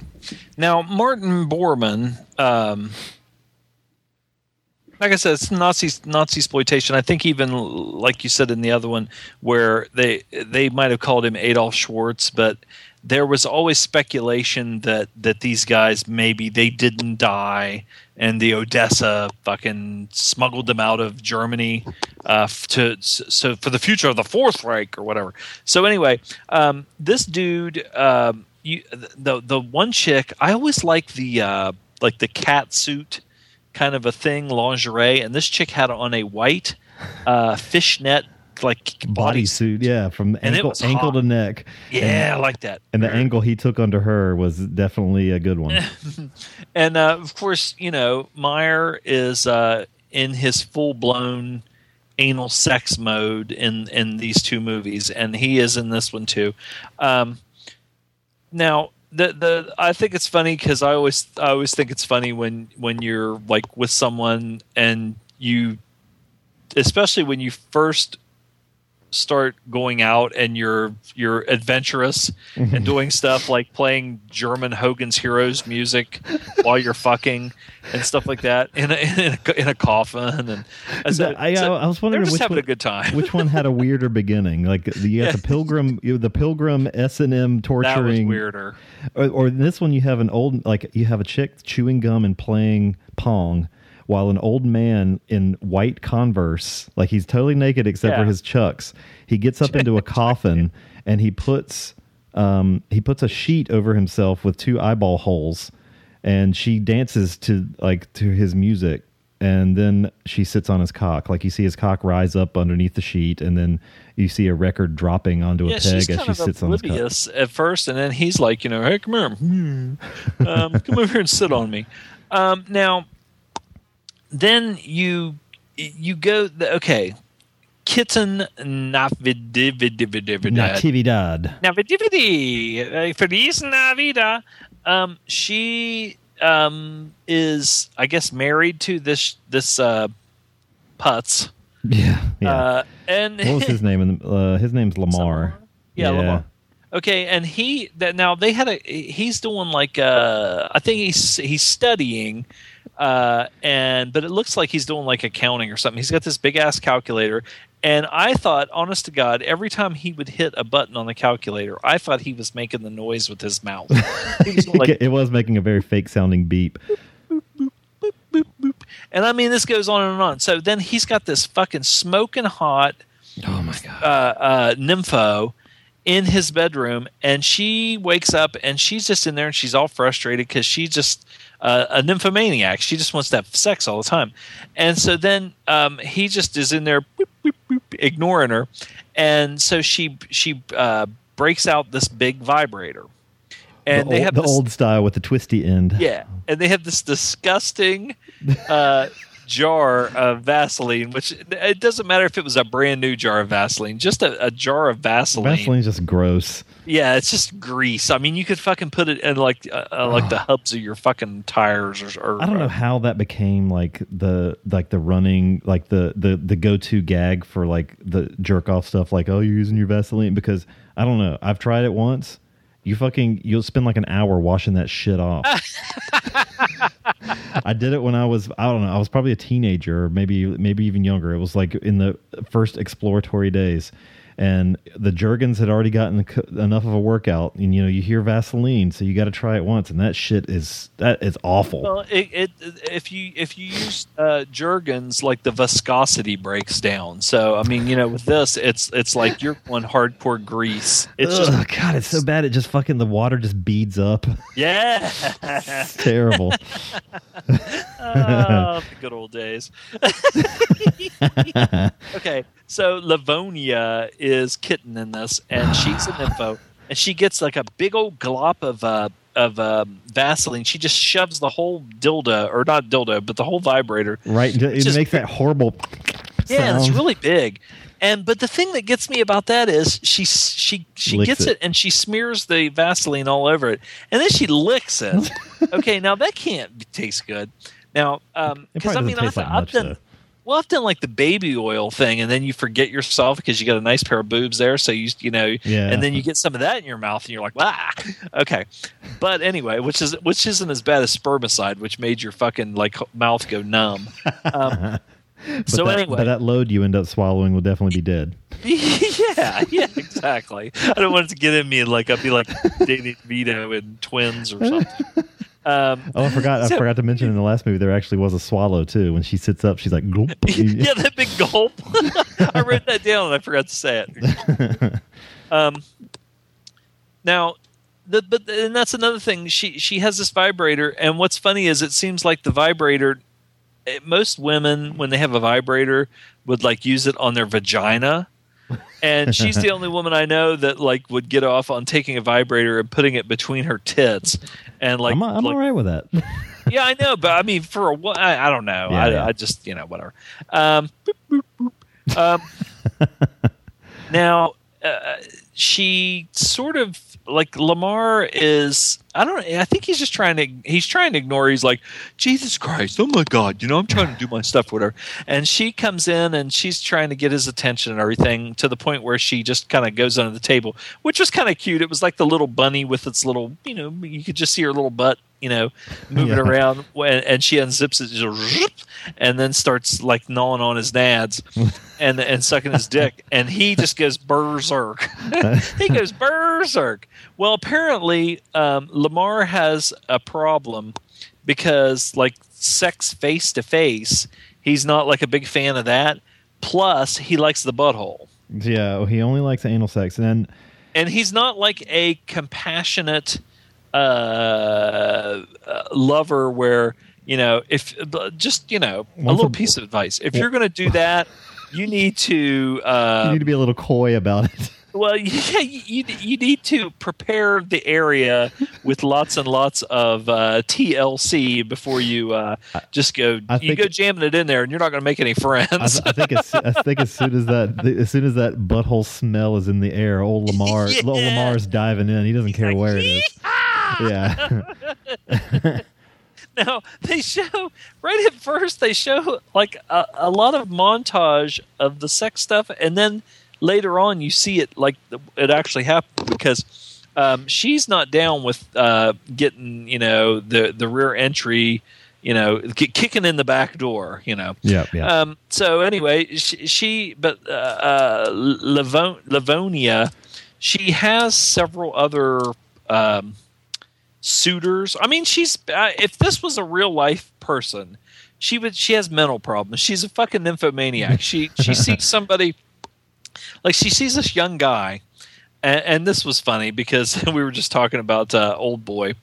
Now, Martin Bormann, um, like I said, it's Nazi Nazi exploitation. I think even like you said in the other one, where they they might have called him Adolf Schwartz, but there was always speculation that that these guys maybe they didn't die and the Odessa fucking smuggled them out of Germany uh, to so for the future of the Fourth Reich or whatever. So anyway, um, this dude, um, you the the one chick, I always like the uh, like the cat suit kind of a thing, lingerie, and this chick had on a white uh, fishnet like body. Bodysuit, yeah, from ankle ankle hot. to neck. Yeah, I like that. And the angle he took under her was definitely a good one. and uh, of course, you know, Meyer is uh, in his full blown anal sex mode in in these two movies, and he is in this one too. Um, now, the the I think it's funny because I always I always think it's funny when when you're like with someone and you, especially when you first start going out and you're you're adventurous and doing stuff like playing German Hogan's Heroes music while you're fucking and stuff like that in a, in a, in a coffin and, I, I, was wondering which having one, a good time. which one had a weirder beginning? Like you got Yeah. the pilgrim, you the pilgrim S and M that was torturing. weirder. Or, or this one, you have an old like you have a chick chewing gum and playing pong, while an old man in white Converse, like he's totally naked except for his chucks, he gets up into a coffin and he puts um, he puts a sheet over himself with two eyeball holes, and she dances to like to his music. And then she sits on his cock. Like you see his cock rise up underneath the sheet, and then you see a record dropping onto a Yeah, she's peg as she sits on his cock. at first, and then he's like, you know, hey, come here, Hmm. um, come over here and sit on me. Um, now, then you you go okay, kitten navidividividividad. Natividad. Navidividi, uh, Feliz Navida. Um, she um, is, I guess, married to this this uh, putz. Yeah, yeah. Uh, and what was his name? Uh, his name's Lamar. Yeah, Lamar. Okay, and he that now they had a he's doing like uh I think he's he's studying uh and but it looks like he's doing like accounting or something. He's got this big ass calculator And I thought, honest to God, every time he would hit a button on the calculator, I thought he was making the noise with his mouth. Was like, it was making a very fake sounding beep. and I mean, this goes on and on. So then he's got this fucking smoking hot Oh my god. uh, uh, nympho in his bedroom, and she wakes up and she's just in there and she's all frustrated because she just uh, a nymphomaniac. She just wants to have sex all the time, and so then um, he just is in there boop, boop, boop, ignoring her, and so she she uh, breaks out this big vibrator, and the they old, have the this, old style with the twisty end. yeah, and they have this disgusting uh, jar of Vaseline, which it doesn't matter if it was a brand new jar of Vaseline, just a, a jar of Vaseline. Vaseline's just gross. Yeah, it's just grease. I mean, you could fucking put it in like uh, uh, like the hubs of your fucking tires, or, or I don't know how that became like the like the running like the the the go to gag for like the jerk off stuff. Like, oh, you're using your Vaseline because I don't know. I've tried it once. You fucking you'll spend like an hour washing that shit off. I did it when I was I don't know I was probably a teenager maybe maybe even younger. It was like in the first exploratory days, and the Jergens had already gotten enough of a workout. And you know you hear Vaseline, so you got to try it once, and that shit is that is awful. Well, it, it if you if you use uh, Jergens, like the viscosity breaks down. So I mean, you know, with this, it's it's like you're one hardcore grease. It's Ugh, just God, it's so bad. It just fucking the water just beads up. yeah, It's terrible. oh, the good old days. okay, so Livonia is kitten in this, and she's an info, and she gets like a big old glop of uh, of um, Vaseline. She just shoves the whole dildo, or not dildo, but the whole vibrator. right? It just- makes that horrible. Yeah, it's really big. And but the thing that gets me about that is she she she Licks gets it. it. and she smears the Vaseline all over it, and then she licks it. okay, now that can't taste good. Now, um, because I mean, I've, like I've much, done though. Well, I've done like the baby oil thing, and then you forget yourself because you got a nice pair of boobs there, so you you know, Yeah. and then you get some of that in your mouth, and you're like, ah, okay. But anyway, which is which isn't as bad as spermicide, which made your fucking like mouth go numb. Um, so that, anyway, but that load you end up swallowing will definitely be dead. yeah, yeah, exactly. I don't want it to get in me and like I'll be like Danny Vito in Twins or something. Um, Oh, I forgot. I forgot to mention in the last movie there actually was a swallow too. When she sits up, she's like, Gloop. yeah, that big gulp. I wrote that down and I forgot to say it. Um, now, the, but and that's another thing. She she has this vibrator, and what's funny is it seems like the vibrator. eh, Most women, when they have a vibrator, would like use it on their vagina. And she's the only woman I know that like would get off on taking a vibrator and putting it between her tits, and like I'm, I'm like, all right with that. yeah, I know, but I mean, for a I, I don't know. Yeah, I, yeah. I just, you know, whatever. Um, boop, boop, boop. Um, now, uh, she sort of like Lamar is. I don't. I think he's just trying to. He's trying to ignore. He's like, Jesus Christ! Oh my God! You know, I'm trying to do my stuff, whatever. And she comes in and she's trying to get his attention and everything to the point where she just kind of goes under the table, which was kind of cute. It was like the little bunny with its little, you know, you could just see her little butt, you know, moving Yeah. around, when, and she unzips it, and then starts like gnawing on his nads and and sucking his dick, and he just goes berserk. he goes berserk. Well, apparently, um, Lamar has a problem because, like, sex face to face, he's not like a big fan of that. Plus, he likes the butthole, yeah, he only likes anal sex, and then and he's not like a compassionate uh, uh, lover where you know if just you know a little a- piece of advice if you're going to do that you need to uh, you need to be a little coy about it. Well, yeah, you, you you need to prepare the area with lots and lots of uh, TLC before you uh, just go. I you go jamming it in there, and you're not going to make any friends. I, th- I think as, I think as soon as that as soon as that butthole smell is in the air, old Lamar, Yeah. old Lamar's diving in. He doesn't care where it is. Yeah, now they show right at first they show like a, a lot of montage of the sex stuff, and then later on you see it like it actually happened because um, she's not down with uh, getting you know the the rear entry you know, kicking in the back door, you know. Yeah, yeah. Um, so anyway, she, she but uh, uh, Livon- Livonia, she has several other um, suitors. I mean, she's uh, if this was a real life person, she would she has mental problems. She's a fucking nymphomaniac. She she sees somebody like she sees this young guy, and, and this was funny because we were just talking about uh, old boy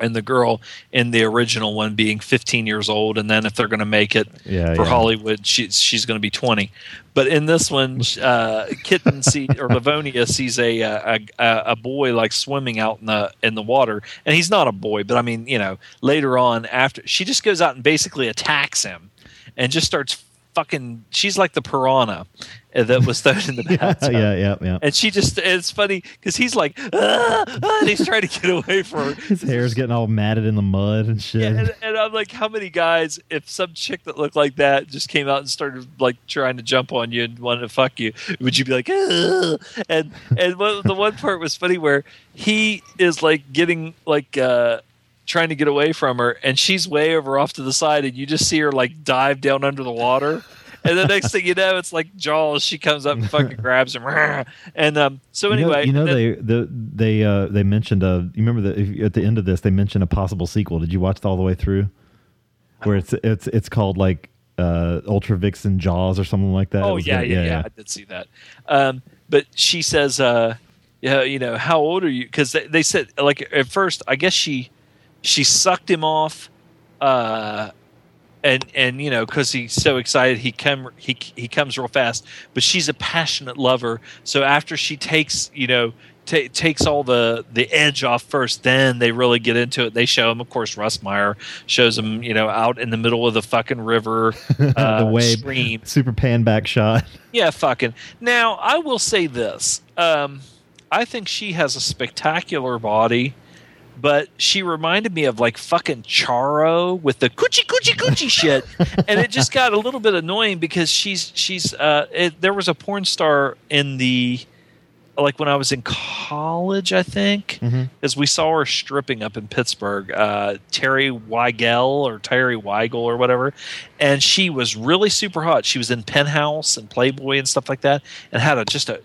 and the girl in the original one being 15 years old, and then if they're going to make it Yeah, for yeah. Hollywood, she's she's going to be 20. But in this one, uh, Kitten see or Livonia sees a, uh, a a a boy like swimming out in the in the water, and he's not a boy, but I mean, you know, later on after she just goes out and basically attacks him, and just starts fucking. She's like the piranha that was thrown in the yeah, bathtub. yeah, yeah, yeah. And she just, it's funny because he's like, ah, ah, and he's trying to get away from her. His hair's getting all matted in the mud and shit. And, and I'm like, how many guys, if some chick that looked like that just came out and started like trying to jump on you and wanted to fuck you, would you be like, "Ugh." and and the one part was funny where he is like getting like uh trying to get away from her, and she's way over off to the side, and you just see her like dive down under the water. And the next thing you know, it's like Jaws. She comes up and fucking grabs him. And um, so You know- anyway, you know, then- they the, they uh, they mentioned a. you remember that at the end of this they mentioned a possible sequel. Did you watch it all the way through? Where it's it's it's called like uh, Ultra Vixen Jaws or something like that. Oh yeah, gonna- yeah, yeah, I did see that. Um, but she says, uh, "Yeah, you know, how old are you?" Because they, they said, like, at first, I guess she she sucked him off, uh, and and you know, because he's so excited, he come he he comes real fast. But she's a passionate lover, so after she takes, you know. ta takes all the the edge off first, then they really get into it. They show him, of course. Russ Meyer shows him, you know, out in the middle of the fucking river, uh, the wave stream, super pan back shot. yeah, fucking. Now, I will say this. Um, I think she has a spectacular body, but she reminded me of like fucking Charo with the coochie coochie coochie shit, and it just got a little bit annoying because she's she's uh, it, there was a porn star in the like when I was in college, I think, as we saw her stripping up in Pittsburgh, uh, Teri Weigel or Teri Weigel or whatever, and she was really super hot. She was in Penthouse and Playboy and stuff like that, and had a just a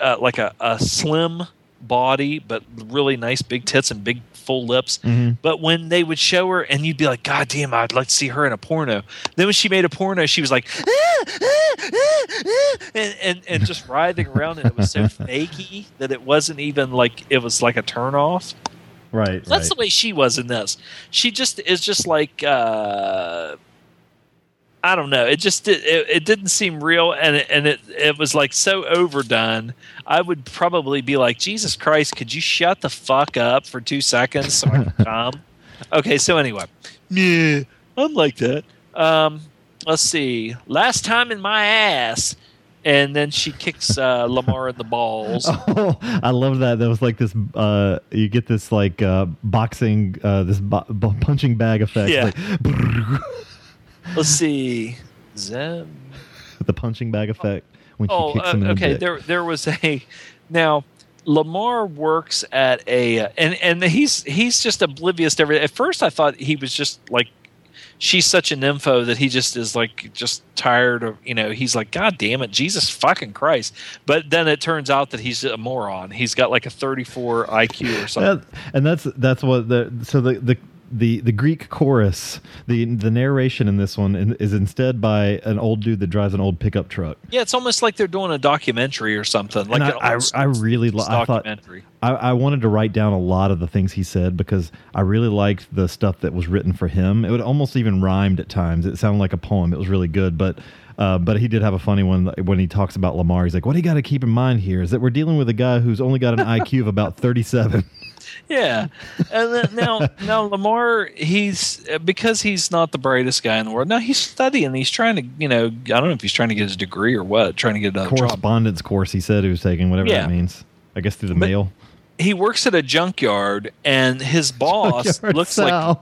uh, like a, a slim body, but really nice big tits and big full lips. Mhm. But when they would show her, and you'd be like, God damn, I'd like to see her in a porno. Then when she made a porno, she was like, "Ah, ah, ah, ah," and, and and just writhing around, and it was so fakey that it wasn't even like it was like a turn off. Right. That's the way she was in this. She just is just like uh I don't know. It just it, it, didn't seem real, and it, and it it was like so overdone. I would probably be like, Jesus Christ, could you shut the fuck up for two seconds so I can come? Okay, so anyway, yeah, I'm like that. Um, let's see. Last time in my ass, and then she kicks uh, Lamar in the balls. Oh, I love that. That was like this. Uh, you get this like uh, boxing, uh, this bo- punching bag effect. Yeah. Like, Let's see. Zem. the punching bag effect when she Oh, kicks uh, the okay. dick. There, there was a. Now, Lamar works at a, and and he's he's just oblivious to everything. At first, I thought he was just like, she's such an info that he just is like just tired of you know. He's like, God damn it, Jesus fucking Christ! But then it turns out that he's a moron. He's got like a 34 IQ or something. And that's that's what the so the the. The, the Greek chorus, the the narration in this one is instead by an old dude that drives an old pickup truck. Yeah, it's almost like they're doing a documentary or something. Like and I, I, I really li- I thought. I, I wanted to write down a lot of the things he said because I really liked the stuff that was written for him. It would almost even rhymed at times. It sounded like a poem. It was really good, but. Uh, but he did have a funny one when he talks about Lamar. He's like, "What you got to keep in mind here is that we're dealing with a guy who's only got an IQ of about 37." Yeah, and then now now Lamar, he's because he's not the brightest guy in the world. Now he's studying. He's trying to, you know, I don't know if he's trying to get his degree or what, trying to get another job. Correspondence course. He said he was taking whatever Yeah. that means. I guess through the But- mail. He works at a junkyard, and his boss Junkyard looks Sal. like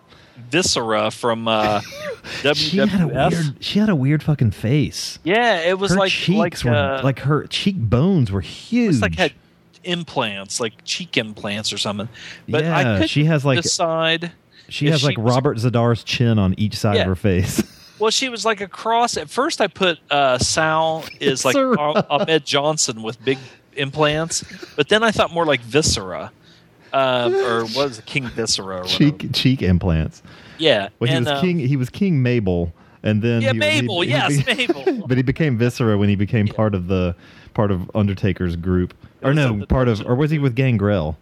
Viscera from uh, She had a WWF. weird. She had a weird fucking face. yeah, it was her like cheeks like were uh, like her cheekbones were huge. it's like had implants, like cheek implants or something. But I Yeah, couldn't she has, like- decide She has like was- Robert Z'Dar's chin on each side Yeah. of her face. Well, she was like a cross. At first, I put uh, Sal is like Ah- Ahmed Johnson with big implants, but then I thought more like Viscera, um, or was it, King Viscera? Whatever. cheek cheek implants. Yeah, Well, he and, was uh, king. He was King Mabel, and then Yeah, he, Mabel. he- he yes, be- Mabel. but he became Viscera when he became part of the part of Undertaker's group, or no, part of, or was he with Gangrel?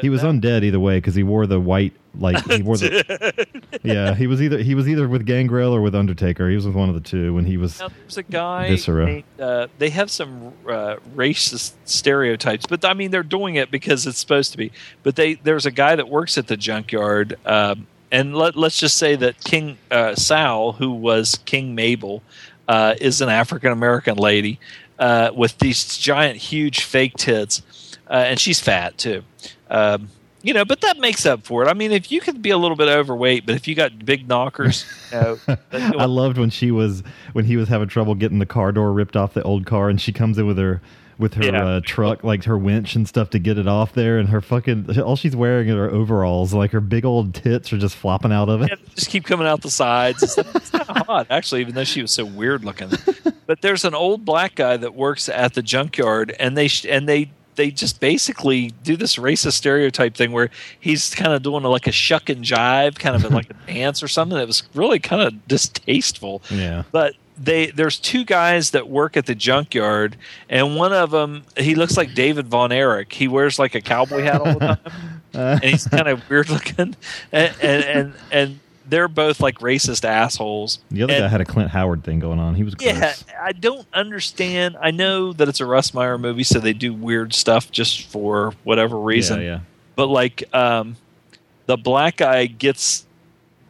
He was undead either way because he wore the white like he wore the yeah he was either he was either with Gangrel or with Undertaker. He was with one of the two when he was Now, there's a guy. Viscera. named, uh, they have some uh, racist stereotypes, but I mean they're doing it because it's supposed to be. But they there's a guy that works at the junkyard, um, and let, let's just say that King uh, Sal, who was King Mabel, uh, is an African American lady uh, with these giant, huge fake tits, uh, and she's fat too. Um, you know, but that makes up for it. I mean, if you could be a little bit overweight, but if you got big knockers, you know, I loved when she was when he was having trouble getting the car door ripped off the old car, and she comes in with her with her Yeah. uh, truck, like her winch and stuff to get it off there, and her fucking all she's wearing are overalls, like her big old tits are just flopping out of it. just keep coming out the sides. stuff. It's kind of hot, actually, even though she was so weird looking. But there's an old black guy that works at the junkyard, and they sh- and they they just basically do this racist stereotype thing where he's kind of doing like a shuck and jive, kind of like a dance or something. That was really kind of distasteful. Yeah. But they there's two guys that work at the junkyard, and one of them he looks like David Von Erich. He wears like a cowboy hat all the time, and he's kind of weird looking, and and and, and they're both like racist assholes. The other And- guy had a Clint Howard thing going on. He was gross. yeah, I don't understand. I know that it's a Russ Meyer movie, so they do weird stuff just for whatever reason. Yeah, yeah. But like, um, the black guy gets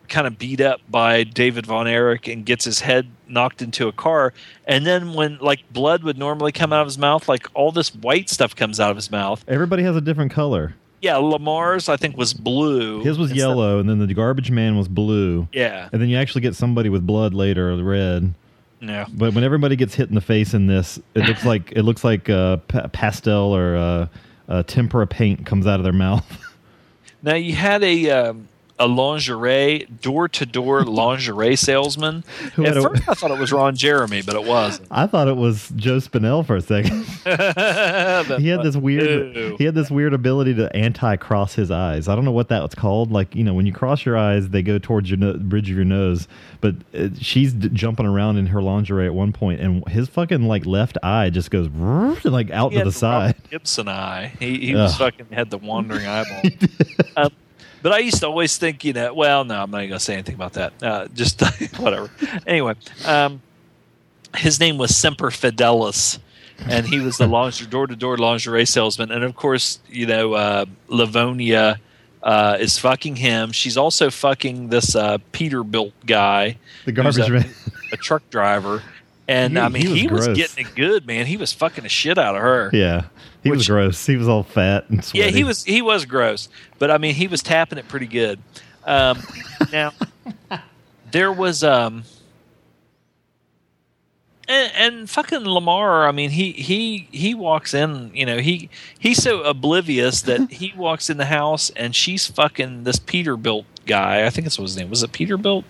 kind of beat up by David Von Erich and gets his head knocked into a car, and then when like blood would normally come out of his mouth, like all this white stuff comes out of his mouth. Everybody has a different color. Yeah, Lamar's I think was blue. His was instead- yellow, and then the garbage man was blue. Yeah. And then you actually get somebody with blood later, red. Yeah. But when everybody gets hit in the face in this, it looks like it looks like uh, pa- pastel or uh, uh, tempera paint comes out of their mouth. Now you had a um, a lingerie door to door lingerie salesman. Who At first, I thought it was Ron Jeremy, but it wasn't. I thought it was Joe Spinell for a second. he had this weird Ew. he had this weird ability to anti cross his eyes. I don't know what that was called. Like you know, when you cross your eyes, they go towards your no- bridge of your nose. But uh, she's d- jumping around in her lingerie at one point, and his fucking like left eye just goes like out He to the side. Robert Gibson eye. He, he was fucking had the wandering eyeball. um, but I used to always think, you know, well, no, I'm not even going to say anything about that. Uh, just whatever. Anyway, um, his name was Semper Fidelis, and he was the lingerie, door-to-door lingerie salesman. And of course, you know, uh, Livonia uh, is fucking him. She's also fucking this uh, Peterbilt guy, The garbage man. a truck driver. And He- I mean, he was he was getting it good, man. He was fucking the shit out of her. Yeah, he was gross. He was all fat and sweaty. Yeah, he was he was gross, but I mean he was tapping it pretty good. Um, now there was um and, and fucking Lamar. I mean he he he walks in. You know he he's so oblivious that he walks in the house and she's fucking this Peterbilt guy. I think that's what his name was. It Peterbilt.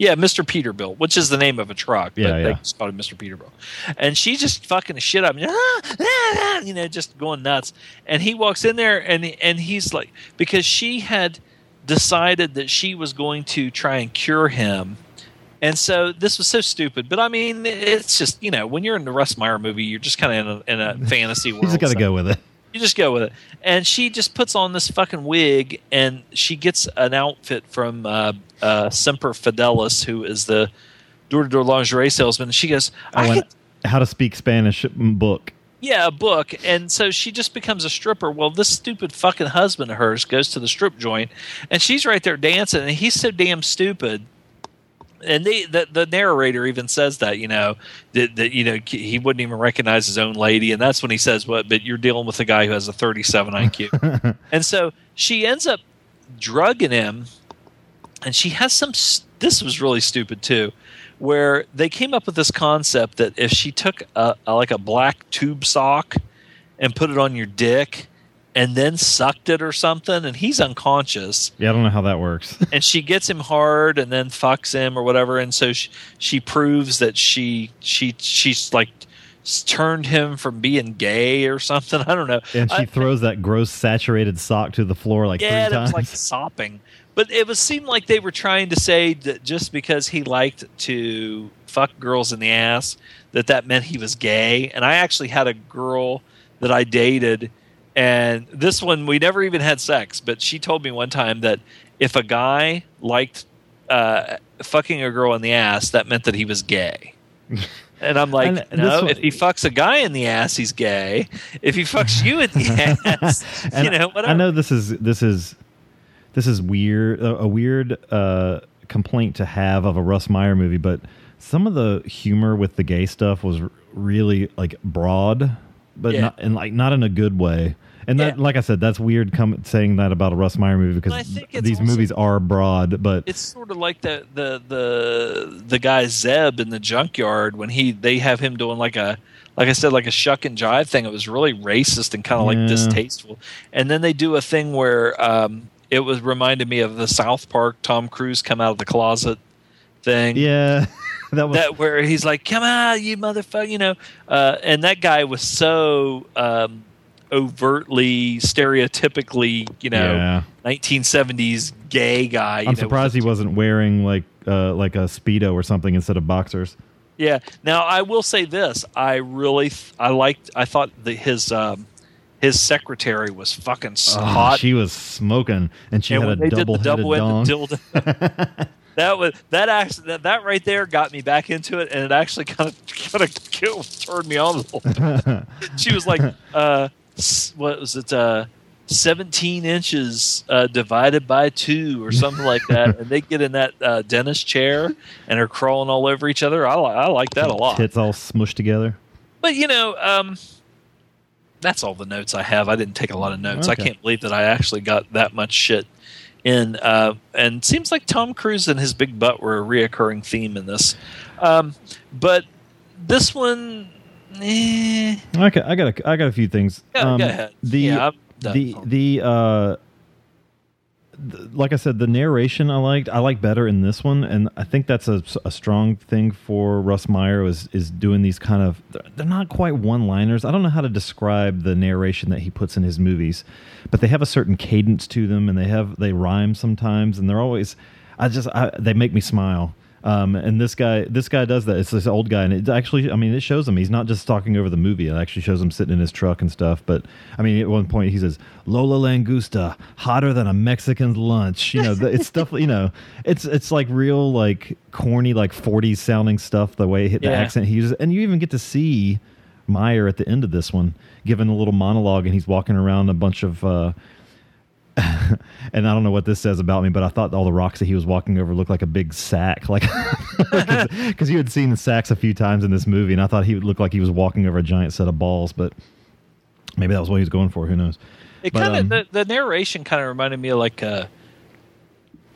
Yeah, Mr. Peterbilt, which is the name of a truck, but Yeah, they yeah. just called him Mr. Peterbilt. And she's just fucking the shit up, you know, just going nuts. And he walks in there, and and he's like, because she had decided that she was going to try and cure him. And so this was so stupid, but I mean, it's just you know, when you're in the Russ Meyer movie, you're just kind of in a, in a fantasy world. You just got to so- go with it. You just go with it. And she just puts on this fucking wig and she gets an outfit from uh, uh, Semper Fidelis, who is the door to door lingerie salesman. And she goes, I, could, how to speak Spanish book. yeah, a book. And so she just becomes a stripper. Well, this stupid fucking husband of hers goes to the strip joint and she's right there dancing and he's so damn stupid. And the, the the narrator even says that you know that, that you know he wouldn't even recognize his own lady, and that's when he says, "What? But you're dealing with a guy who has a 37 IQ." And so she ends up drugging him, and she has some. This was really stupid too, where they came up with this concept that if she took a, a like a black tube sock and put it on your dick, and then sucked it or something, and he's unconscious. Yeah, I don't know how that works. and she gets him hard and then fucks him or whatever and so she, she proves that she she she's like turned him from being gay or something. I don't know. And she I- throws that gross saturated sock to the floor like yeah three was like sopping. But it was seemed like they were trying to say that just because he liked to fuck girls in the ass that that meant he was gay. And i actually had a girl that i dated and this one we never even had sex but she told me one time that if a guy liked uh, fucking a girl in the ass that meant that he was gay. And i'm like And no one- if he fucks a guy in the ass he's gay. If he fucks you in the ass you know whatever I know this is this is this is weird a, a weird uh, complaint to have of a Russ Meyer movie, but some of the humor with the gay stuff was really like broad, but Yeah. not and like not in a good way. And that, like I said, that's weird. Com- saying that about a Russ Meyer movie because I think it's these also- movies are broad, but it's sort of like the the the the guy Zeb in the junkyard when he they have him doing like a like I said like a shuck and jive thing. It was really racist and kind of Yeah. like distasteful. And then they do a thing where um, it was reminded me of the South Park Tom Cruise come out of the closet thing. yeah, that was That where he's like, "Come on, you motherfucker!" You know, uh, and that guy was so um, overtly, stereotypically, you know, Yeah. 1970s gay guy. You I'm know, surprised he wasn't wearing like uh, like a speedo or something instead of boxers. Yeah. Now I will say this: I really, th- I liked. I thought that his um, his secretary was fucking Oh, hot. She was smoking, and she and had when a they did the double-headed double-ended dong. dildo, that was that actually that, that right there got me back into it, and it actually kind of kind of killed, turned me on a little bit. she was like, uh, what was it? Uh, 17 inches uh, divided by two or something like that and they get in that uh, dentist chair and are crawling all over each other i, li- I like that a lot it's all smushed together. but you know, um, that's all the notes I have. I didn't take a lot of notes. I can't believe that I actually got that much shit in. Uh, and seems like Tom Cruise and his big butt were a reoccurring theme in this. Um, but this one, eh, Okay, I got a, I got a few things. Go- go ahead. The Yeah, I'm done. the the uh, like I said, the narration I liked. I like better in this one, and I think that's a, a strong thing for Russ Meyer is is doing these kind of. They're not quite one liners. I don't know how to describe the narration that he puts in his movies, but they have a certain cadence to them, and they have they rhyme sometimes, and they're always. I just I, they make me smile. Um, and this guy, this guy does that. It's this old guy, and it actually, I mean, it shows him. He's not just talking over the movie. It actually shows him sitting in his truck and stuff. But I mean, at one point, he says, "Lola Langusta, hotter than a Mexican's lunch." You know, it's stuff. You know, it's it's like real, like corny, like '40s sounding stuff. The way he hit the Yeah. accent he uses, and you even get to see Meyer at the end of this one giving a little monologue, and he's walking around a bunch of. Uh, and I don't know what this says about me, but I thought all the rocks that he was walking over looked like a big sack, like because you had seen the sacks a few times in this movie, and I thought he would look like he was walking over a giant set of balls, but maybe that was what he was going for. Who knows? it kind of um, the, the narration kind of reminded me of like a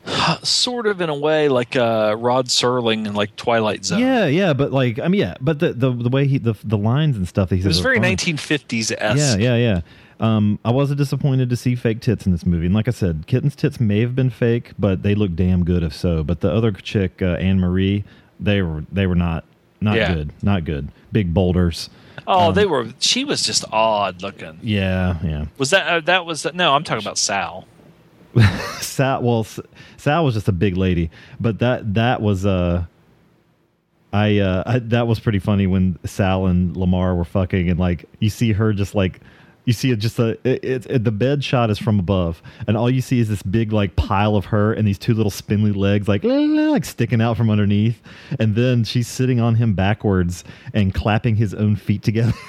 sort of in a way like uh, Rod Serling in like Twilight Zone. yeah, yeah, but like I mean, yeah, but the the, the way he the the lines and stuff that he It was very funny. 1950s Yeah, yeah, yeah. Um, I wasn't disappointed to see fake tits in this movie, and like I said, Kitten's tits may have been fake, but they look damn good if so. But the other chick, uh, Anne Marie, they were they were not not Yeah. good, not good. Big boulders. Oh, Um, they were. She was just odd looking. Yeah, yeah. Was that uh, that was no? I'm talking about Sal. Sal, well, Sal was just a big lady, but that that was uh, I uh, I, that was pretty funny when Sal and Lamar were fucking, and like you see her just like. You see it just a it, it, the bed shot is from above, and all you see is this big like pile of her and these two little spindly legs like like sticking out from underneath, and then she's sitting on him backwards and clapping his own feet together.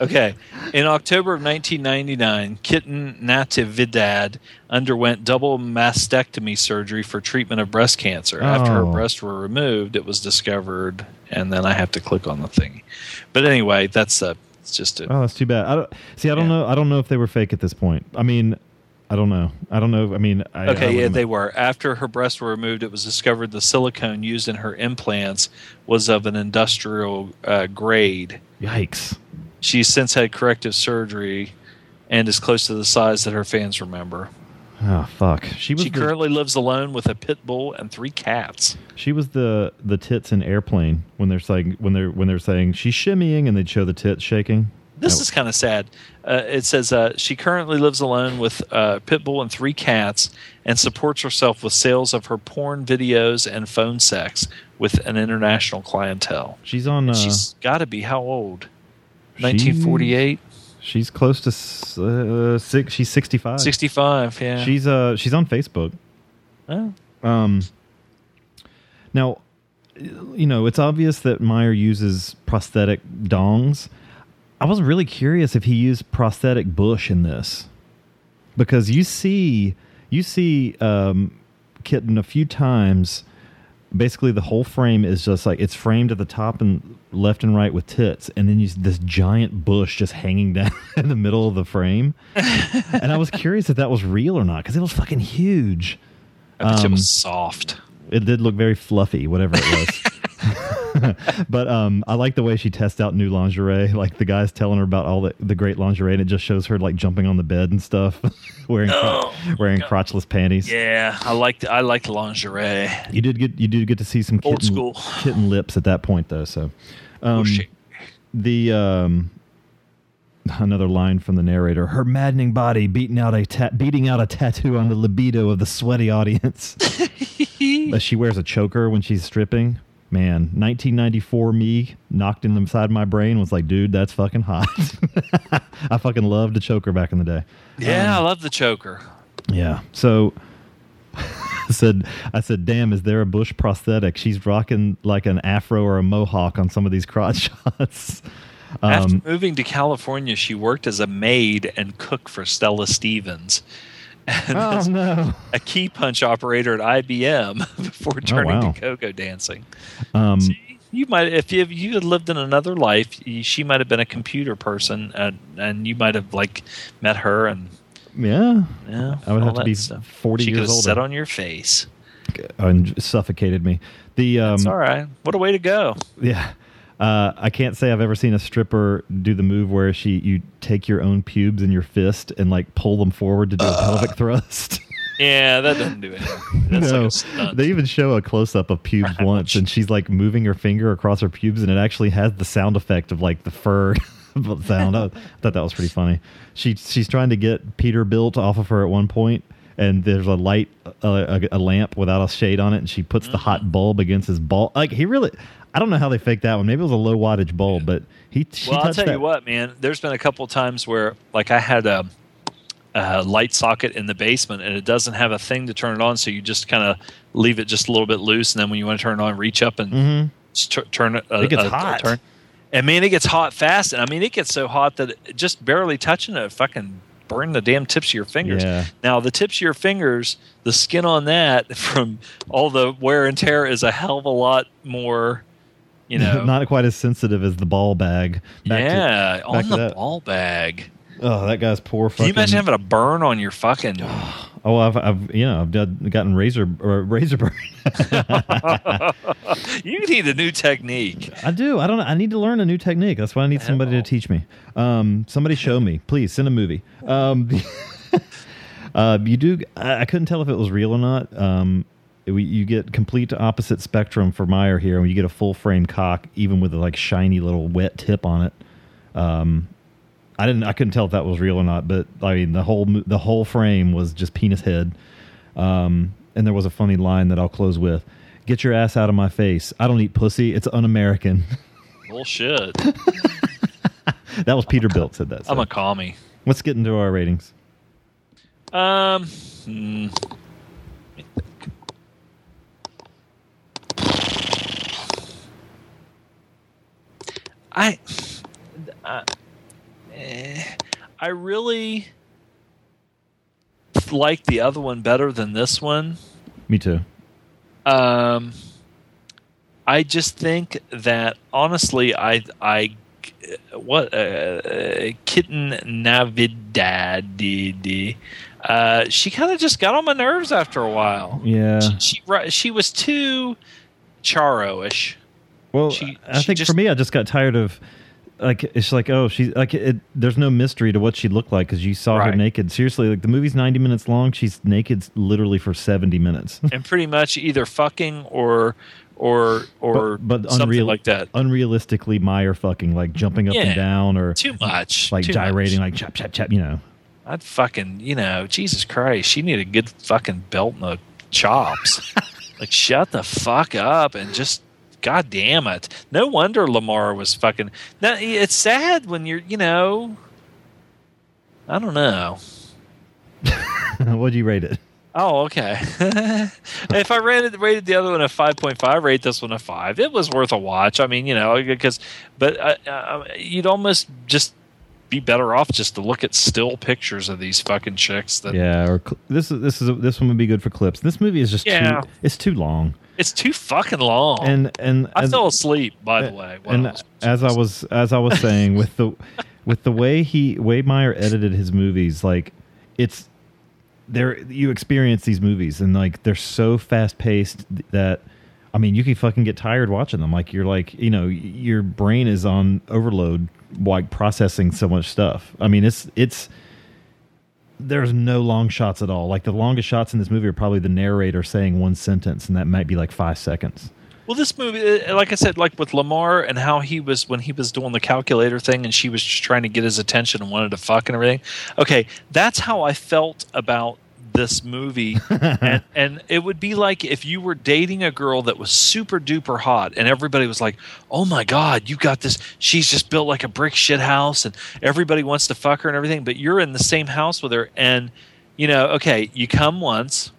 Okay. In October of 1999, Kitten Natividad underwent double mastectomy surgery for treatment of breast cancer. After her Oh. breasts were removed, it was discovered, and then I have to click on the thing. But anyway, that's uh, it's just a, Oh, that's too bad. I don't see. I don't know. I don't know if they were fake at this point. I mean, I don't know. I don't know. I mean, I, Okay, I yeah, they were. After her breasts were removed, it was discovered the silicone used in her implants was of an industrial uh, grade. Yikes! She's since had corrective surgery and is close to the size that her fans remember. Oh fuck. She was She the, currently lives alone with a pit bull and three cats. she was the the tits in airplane when they're saying when they're when they're saying she's shimmying and they'd show the tits shaking. This That- is kind of sad. Uh, it says uh, she currently lives alone with a pit bull and three cats and supports herself with sales of her porn videos and phone sex with an international clientele. She's on. Uh, She's got to be how old? 1948? She's close to uh, six. She's sixty five. 65, yeah. She's uh she's on Facebook. Oh. Um. Now, you know, it's obvious that Meyer uses prosthetic dongs. I was really curious if he used prosthetic bush in this, because you see, you see, um, Kitten a few times. Basically, the whole frame is just like it's framed at the top and left and right with tits, and then you see this giant bush just hanging down in the middle of the frame. and I was curious if that was real or not because it was fucking huge. I bet it Um, was soft. It did look very fluffy, whatever it was. but um, I like the way she tests out new lingerie. Like the guy's telling her about all the, the great lingerie, and it just shows her like jumping on the bed and stuff, wearing cro- wearing crotchless panties. Yeah, I liked I like lingerie. You did get you did get to see some Old school. kitten lips at that point though. So, um, Bushy. the um, another line from the narrator: her maddening body beating out a ta- beating out a tattoo on the libido of the sweaty audience. She wears a choker when she's stripping. Man, 1994 me knocked in the side of my brain was like, dude, that's fucking hot. I fucking loved the choker back in the day. Yeah, I love the choker. Yeah. So I said I said, damn, is there a bush prosthetic? She's rocking like an afro or a mohawk on some of these crotch shots. After Um, moving to California, she worked as a maid and cook for Stella Stevens. And oh no. a key punch operator at IBM before turning wow. to go-go dancing. Um, You might, if you, if you had lived in another life, you, she might have been a computer person, and, and you might have like met her, and yeah. yeah, I would have to be stuff. 40 she could years older. sat on your face. and suffocated me. The um, It's all right. What a way to go! Yeah. Uh, I can't say I've ever seen a stripper do the move where she you take your own pubes in your fist and like pull them forward to do a pelvic thrust. Yeah, that doesn't do anything. That's no, like a stunt. they even show a close up of pubes once, and she's like moving her finger across her pubes, and it actually has the sound effect of like the fur sound. I thought that was pretty funny. She she's trying to get Peterbilt off of her at one point, and there's a light, uh, a, a lamp without a shade on it, and she puts the Mm-hmm. hot bulb against his ball. Like he really, I don't know how they faked that one. Maybe it was a low wattage bulb, but he. Well, I'll tell that. you what, man. There's been a couple times where, like, I had a, a light socket in the basement, and it doesn't have a thing to turn it on, so you just kind of leave it just a little bit loose, and then when you want to turn it on, reach up and Mhm. just tur- turn it. Uh, It gets uh, hot. Turn. And man, it gets hot fast, and I mean, it gets so hot that it, just barely touching it, fucking burn the damn tips of your fingers. Yeah. Now, the tips of your fingers, the skin on that from all the wear and tear is a hell of a lot more. You know, not quite as sensitive as the ball bag. Back to- yeah, back on the that. ball bag. Oh, that guy's poor. Can Fucking, you imagine having a burn on your fucking? Oh, I've, I've, you know, I've done, gotten razor or razor burn. you need a new technique. I do. I don't. I need to learn a new technique. That's why I need somebody to teach me. Um, somebody show me, please. Send a movie. Um, uh, you do. I, I couldn't tell if it was real or not. Um, we, you get complete opposite spectrum for Meyer here, and you get a full frame cock, even with a like shiny little wet tip on it. Um, I didn't. I couldn't tell if that was real or not, but I mean the whole the whole frame was just penis head. Um, and there was a funny line that I'll close with: "Get your ass out of my face. I don't eat pussy. It's un-American." Bullshit. that was Peterbilt said that. I'm so. a commie. Let's get into our ratings. Um. hmm. I, I, eh, I really like the other one better than this one. Me too. Um, I just think that honestly, I I what uh, kitten Natividad uh, she kind of just got on my nerves after a while. Yeah. She she, she was too Charo-ish. Well, She- I she think just- for me, I just got tired of like it's like oh she's like it, there's no mystery to what she looked like because you saw her naked. Seriously, like the movie's 90 minutes long. She's naked literally for 70 minutes. and pretty much either fucking or or or but, but something unreal, like that. Unrealistically, Meyer fucking like jumping up Yeah. and down or Too much. like Too gyrating, much. like chap chap chap. You know, I'd fucking, you know, Jesus Christ, she needed a good fucking belt in the chops. like, shut the fuck up and just, god damn it. No wonder Lamar was fucking. Now, it's sad when you're, you know, I don't know. what'd you rate it? Oh, okay. if I rated rated the other one a five point five, rate this one a five. It was worth a watch. I mean, you know, because but uh, uh, you'd almost just be better off just to look at still pictures of these fucking chicks. That Yeah, or cl- this is this is this one would be good for clips. This movie is just Yeah. too it's too long. It's too fucking long. And and I as- fell asleep. By the way, and I was- as I was as I was saying with the with the way he way Meyer edited his movies, like it's there you experience these movies and like they're so fast paced that I mean you can fucking get tired watching them. Like you're like you know your brain is on overload like processing so much stuff. I mean it's it's there's no long shots at all. Like the longest shots in this movie are probably the narrator saying one sentence, and that might be like five seconds. Well, this movie, uh, like I said, like with Lamar and how he was when he was doing the calculator thing, and she was just trying to get his attention and wanted to fuck and everything. Okay, that's how I felt about this movie, and, and it would be like if you were dating a girl that was super duper hot, and everybody was like, "Oh my god, you got this! She's just built like a brick shit house, and everybody wants to fuck her and everything." But you're in the same house with her, and you know, okay, you come once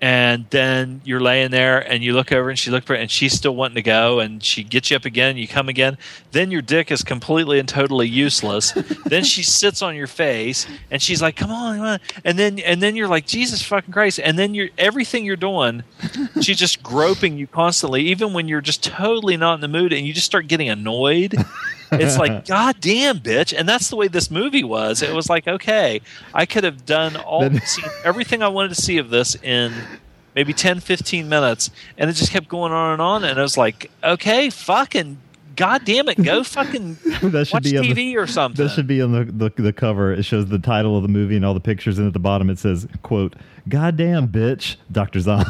and then you're laying there and you look over and she looked for it and she's still wanting to go and she gets you up again you come again. Then your dick is completely and totally useless. Then she sits on your face and she's like come on, come on. And then and then you're like jesus fucking christ. And then you're everything you're doing she's just groping you constantly even when you're just totally not in the mood and you just start getting annoyed it's like god damn bitch. And that's the way this movie was. It was like okay i could have done all everything i wanted to see of this in maybe 10 15 minutes. And it just kept going on and on. And i was like okay fucking god damn it go fucking that should watch be tv the, or something That should be on the, the the cover. It shows the title of the movie and all the pictures, and at the bottom it says, "quote Goddamn bitch, Doctor Zahn."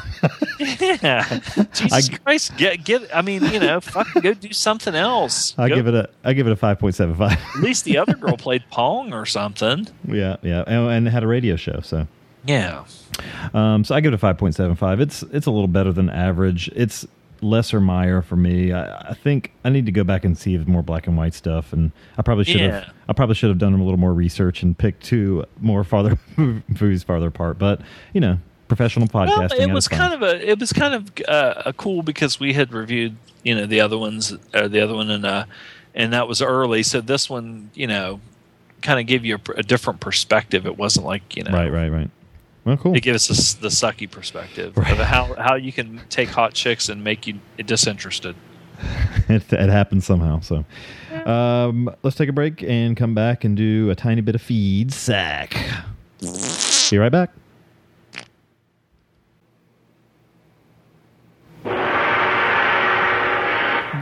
yeah jesus christ get get i mean you know fucking go do something else I Go- give it a I give it a five point seven five. at least the other girl played pong or something yeah, yeah, and, and had a radio show. So, yeah um, so I give it a five point seven five. It's it's a little better than average. It's lesser Meyer for me. I, I think I need to go back and see more black and white stuff, and I probably should Yeah. have. I probably should have done a little more research and picked two more farther movies farther apart. But you know, professional podcasting. Well, it was kind of a it was kind of uh, a cool because we had reviewed you know the other ones or the other one and uh and that was early so this one you know kind of gave you a, a different perspective it wasn't like you know Right, right, right. Well, cool. it gives us the sucky perspective of how how you can take hot chicks and make you disinterested it, it happens somehow. So, um, let's take a break and come back and do a tiny bit of feed sack. Be right back.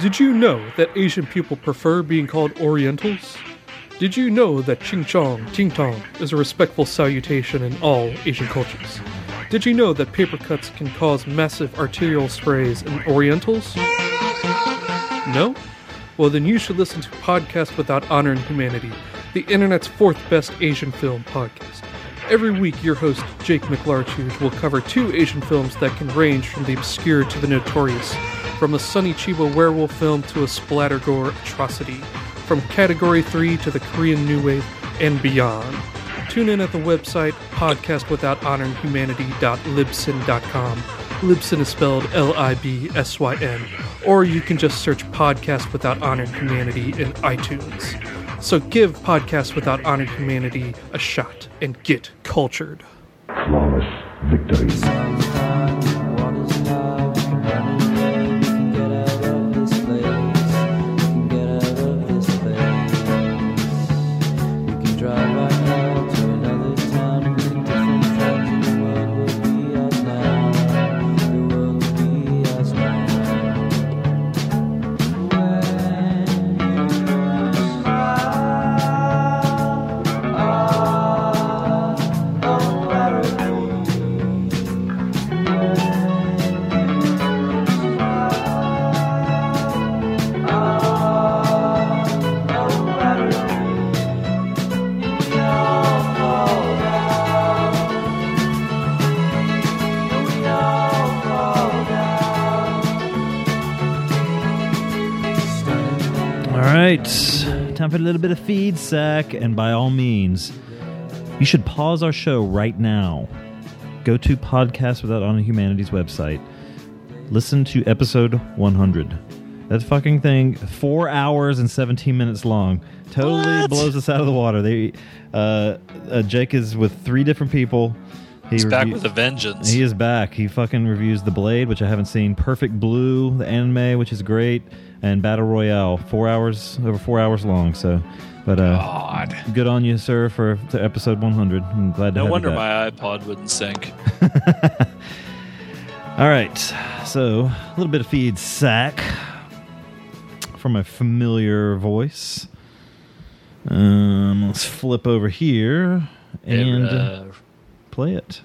Did you know that Asian people prefer being called Orientals? Did you know that Ching Chong, Ting Tong is a respectful salutation in all Asian cultures? Did you know that paper cuts can cause massive arterial sprays in Orientals? No? Well, then you should listen to Podcast Without Honor and Humanity, the internet's fourth best Asian film podcast. Every week, your host, Jake McLarchuge, will cover two Asian films that can range from the obscure to the notorious, from a Sonny Chiba werewolf film to a splattergore atrocity, from Category 3 to the Korean New Wave, and beyond. Tune in at the website podcastwithouthonor.humanity.libsyn.com. Libsyn is spelled L I B S Y N, or you can just search Podcast Without Honor and Humanity in iTunes. So give Podcast Without Honor and Humanity a shot and get cultured. Flawless victory. Time for a little bit of feed sack, and by all means, you should pause our show right now. Go to Podcast Without On Humanity's website. Listen to episode 100. That fucking thing, four hours and 17 minutes long, totally What? blows us out of the water. They, uh, uh, Jake is with three different people. He He's back review- with a vengeance. He is back. He fucking reviews The Blade, which I haven't seen. Perfect Blue, the anime, which is great, and Battle Royale, four hours over four hours long. So, but uh, God. good on you, sir, for the episode 100. I'm glad to No have wonder you back. my iPod wouldn't sync. All right, so a little bit of feed sack from a familiar voice. Um, let's flip over here and uh, uh, play it.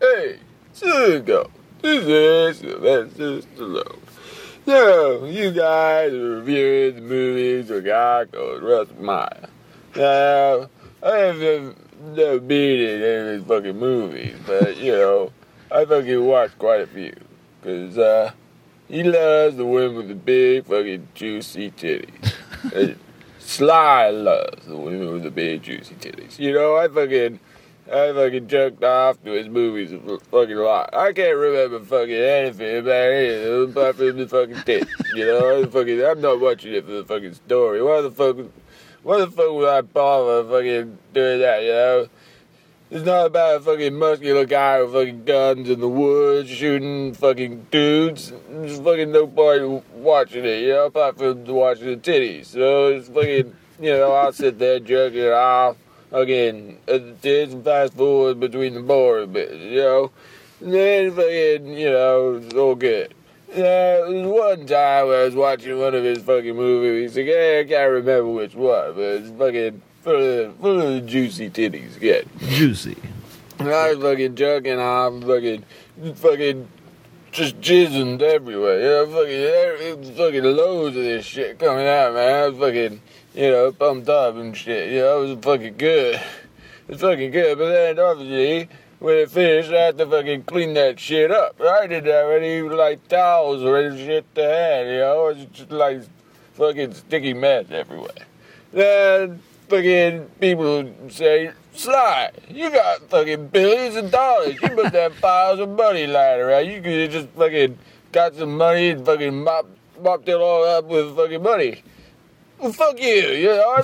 Hey, Sugo, this is Sylvester Stallone. So, you guys are reviewing the movies of a guy called Russ Meyer. Now, I haven't never been in any of his fucking movies, but, you know, I fucking watched quite a few. Because, uh, he loves the women with the big fucking juicy titties. And Sly loves the women with the big juicy titties. You know, I fucking... I fucking jerked off to his movies a fucking lot. I can't remember fucking anything about it apart from the fucking tits. You know, I'm fucking, I'm not watching it for the fucking story. Why the fuck, why the fuck would I bother fucking doing that? You know, it's not about a fucking muscular guy with fucking guns in the woods shooting fucking dudes. There's fucking no point watching it. You know, apart from watching the titties. So it's fucking, you know, I'll sit there jerking it off again, uh, some fast forward between the board a bit, you know. And then fucking, you know, it's all good. Yeah, there was one time I was watching one of his fucking movies. Like, yeah, I can't remember which one, but it's fucking full of, full of the juicy titties again. Juicy. And I was fucking jerking off, fucking, fucking, just jizzing everywhere. You know, fucking, there fucking loads of this shit coming out, man. I was fucking, you know, pumped up and shit. You know, it was fucking good. It was fucking good. But then, obviously, when it finished, I had to fucking clean that shit up. I didn't have any, like, towels or any shit to hand, you know? It was just, like, fucking sticky mess everywhere. Then, fucking people say, Sly, you got fucking billions of dollars. You must have piles of money lying around. You could just fucking got some money and fucking mop, mopped it all up with fucking money. Well, fuck you, you know?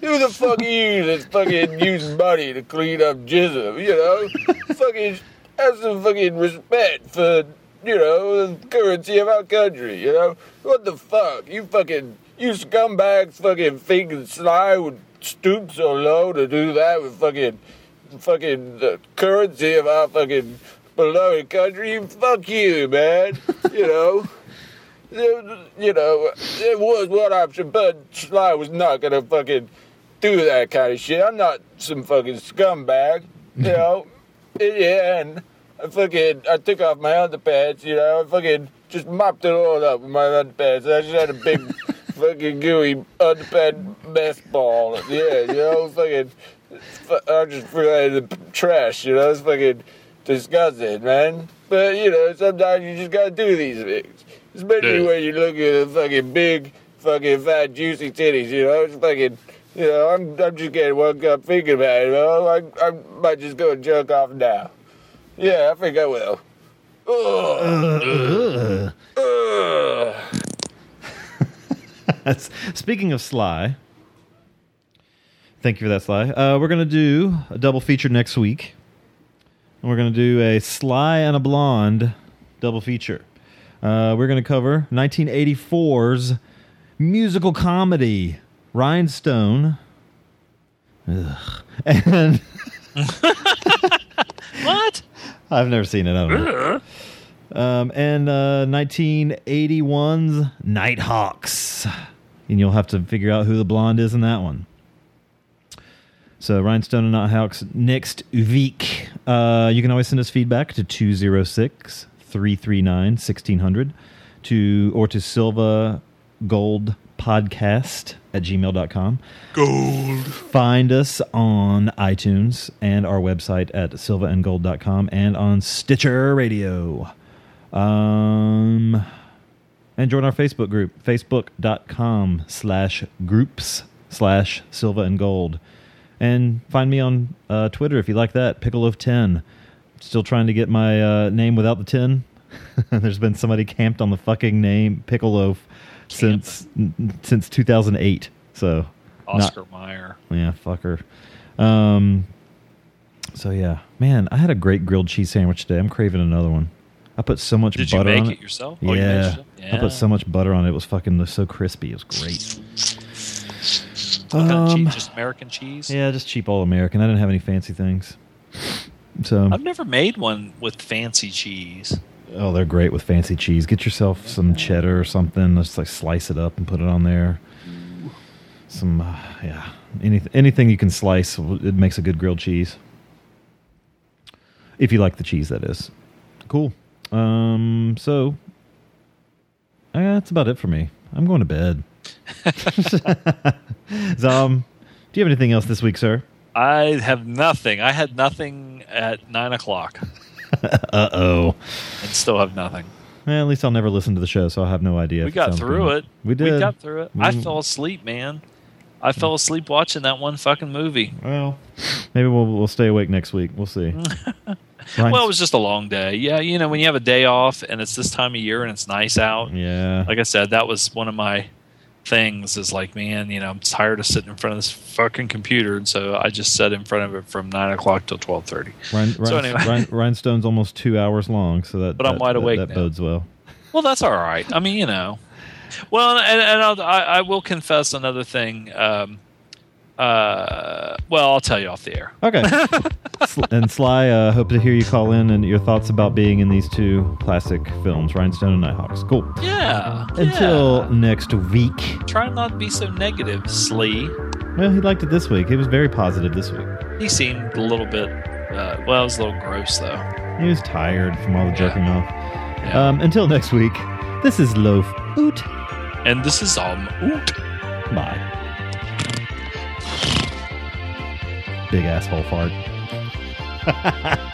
Who the fuck are you that's fucking using money to clean up jism, you know? fucking have some fucking respect for, you know, the currency of our country, you know? What the fuck? You fucking, you scumbags fucking thinking Sly would stoop so low to do that with fucking, fucking the currency of our fucking beloved country? Fuck you, man. You know? You know, it was one option, but Sly was not gonna fucking do that kind of shit. I'm not some fucking scumbag, you know. In the end, I fucking I took off my underpants, you know, I fucking just mopped it all up with my underpants. I just had a big fucking gooey underpants mess ball. Yeah, you know, fucking I just threw that in the trash, you know, it's fucking disgusting, man. But you know, sometimes you just gotta do these things. Especially Yeah. when you look at the fucking big, fucking fat, juicy titties, you know? It's fucking, you know, I'm, I'm just getting woke up thinking about it, you know? I, I might just go and jerk off now. Yeah, I think I will. Ugh. Ugh. That's- Speaking of Sly, thank you for that, Sly. Uh, we're going to do a double feature next week. And we're going to do a Sly and a Blonde double feature. Uh, we're going to cover 1984's musical comedy, Rhinestone. Ugh. And what? I've never seen it. I don't know. Um, and uh, 1981's Nighthawks. And you'll have to figure out who the blonde is in that one. So, Rhinestone and Nighthawks next week. Uh, you can always send us feedback to 206 339 1600 to, or to Silva Gold Podcast at gmail.com. Gold. Find us on iTunes and our website at silvaandgold.com and on Stitcher Radio. Um, And join our Facebook group, facebook.com slash groups slash Silva and Gold. And find me on uh, Twitter if you like that, Pickleloaf10. Still trying to get my uh, name without the 10. There's been somebody camped on the fucking name Pickleloaf since since 2008. So not- Oscar Mayer. yeah, fucker. Um, so yeah, man, I had a great grilled cheese sandwich today. I'm craving another one. I put so much Did you butter make on it it. yourself? Oh, you it Yeah. I put so much butter on it. It was fucking so crispy. It was great. What kind of Um, cheese? Just American cheese? Yeah, just cheap all American. I didn't have any fancy things. So I've never made one with fancy cheese. oh, they're great with fancy cheese. Get yourself some cheddar or something. Just like slice it up and put it on there. Some uh, yeah, anything anything you can slice. It makes a good grilled cheese. If you like the cheese, that is. Cool. Um. So uh, that's about it for me. I'm going to bed. Zom, do you have anything else this week, sir? I have nothing. I had nothing at nine o'clock, uh oh. and still have nothing. At least I'll never listen to the show, so I'll have no idea. we got through good. it. We did. We got through it. I Mm. fell asleep, man. I fell asleep watching that one fucking movie. Well, maybe we'll we'll stay awake next week. We'll see. Well, it was just a long day. Yeah, you know, when you have a day off and it's this time of year and it's nice out. yeah. Like I said, that was one of my things. Is like, man, you know, I'm tired of sitting in front of this fucking computer, and so I just sat in front of it from nine o'clock till twelve thirty. So anyway. Rhine- Rhinestone's almost two hours long, so that. But I'm wide that- awake That bodes well. Well, that's all right. I mean, you know. Well, and, and I'll, I, I will confess another thing. Um, uh, well, I'll tell you off the air. Okay. And Sly, uh, hope to hear you call in and your thoughts about being in these two classic films, Rhinestone and Nighthawks. Cool. Yeah. Until next week. Try not to be so negative, Slee. Well, he liked it this week. He was very positive this week. He seemed a little bit. Uh, well, it was a little gross though. He was tired from all the jerking off. Um, until next week, this is Loaf Oot. And this is um Oot. Bye. Big asshole fart.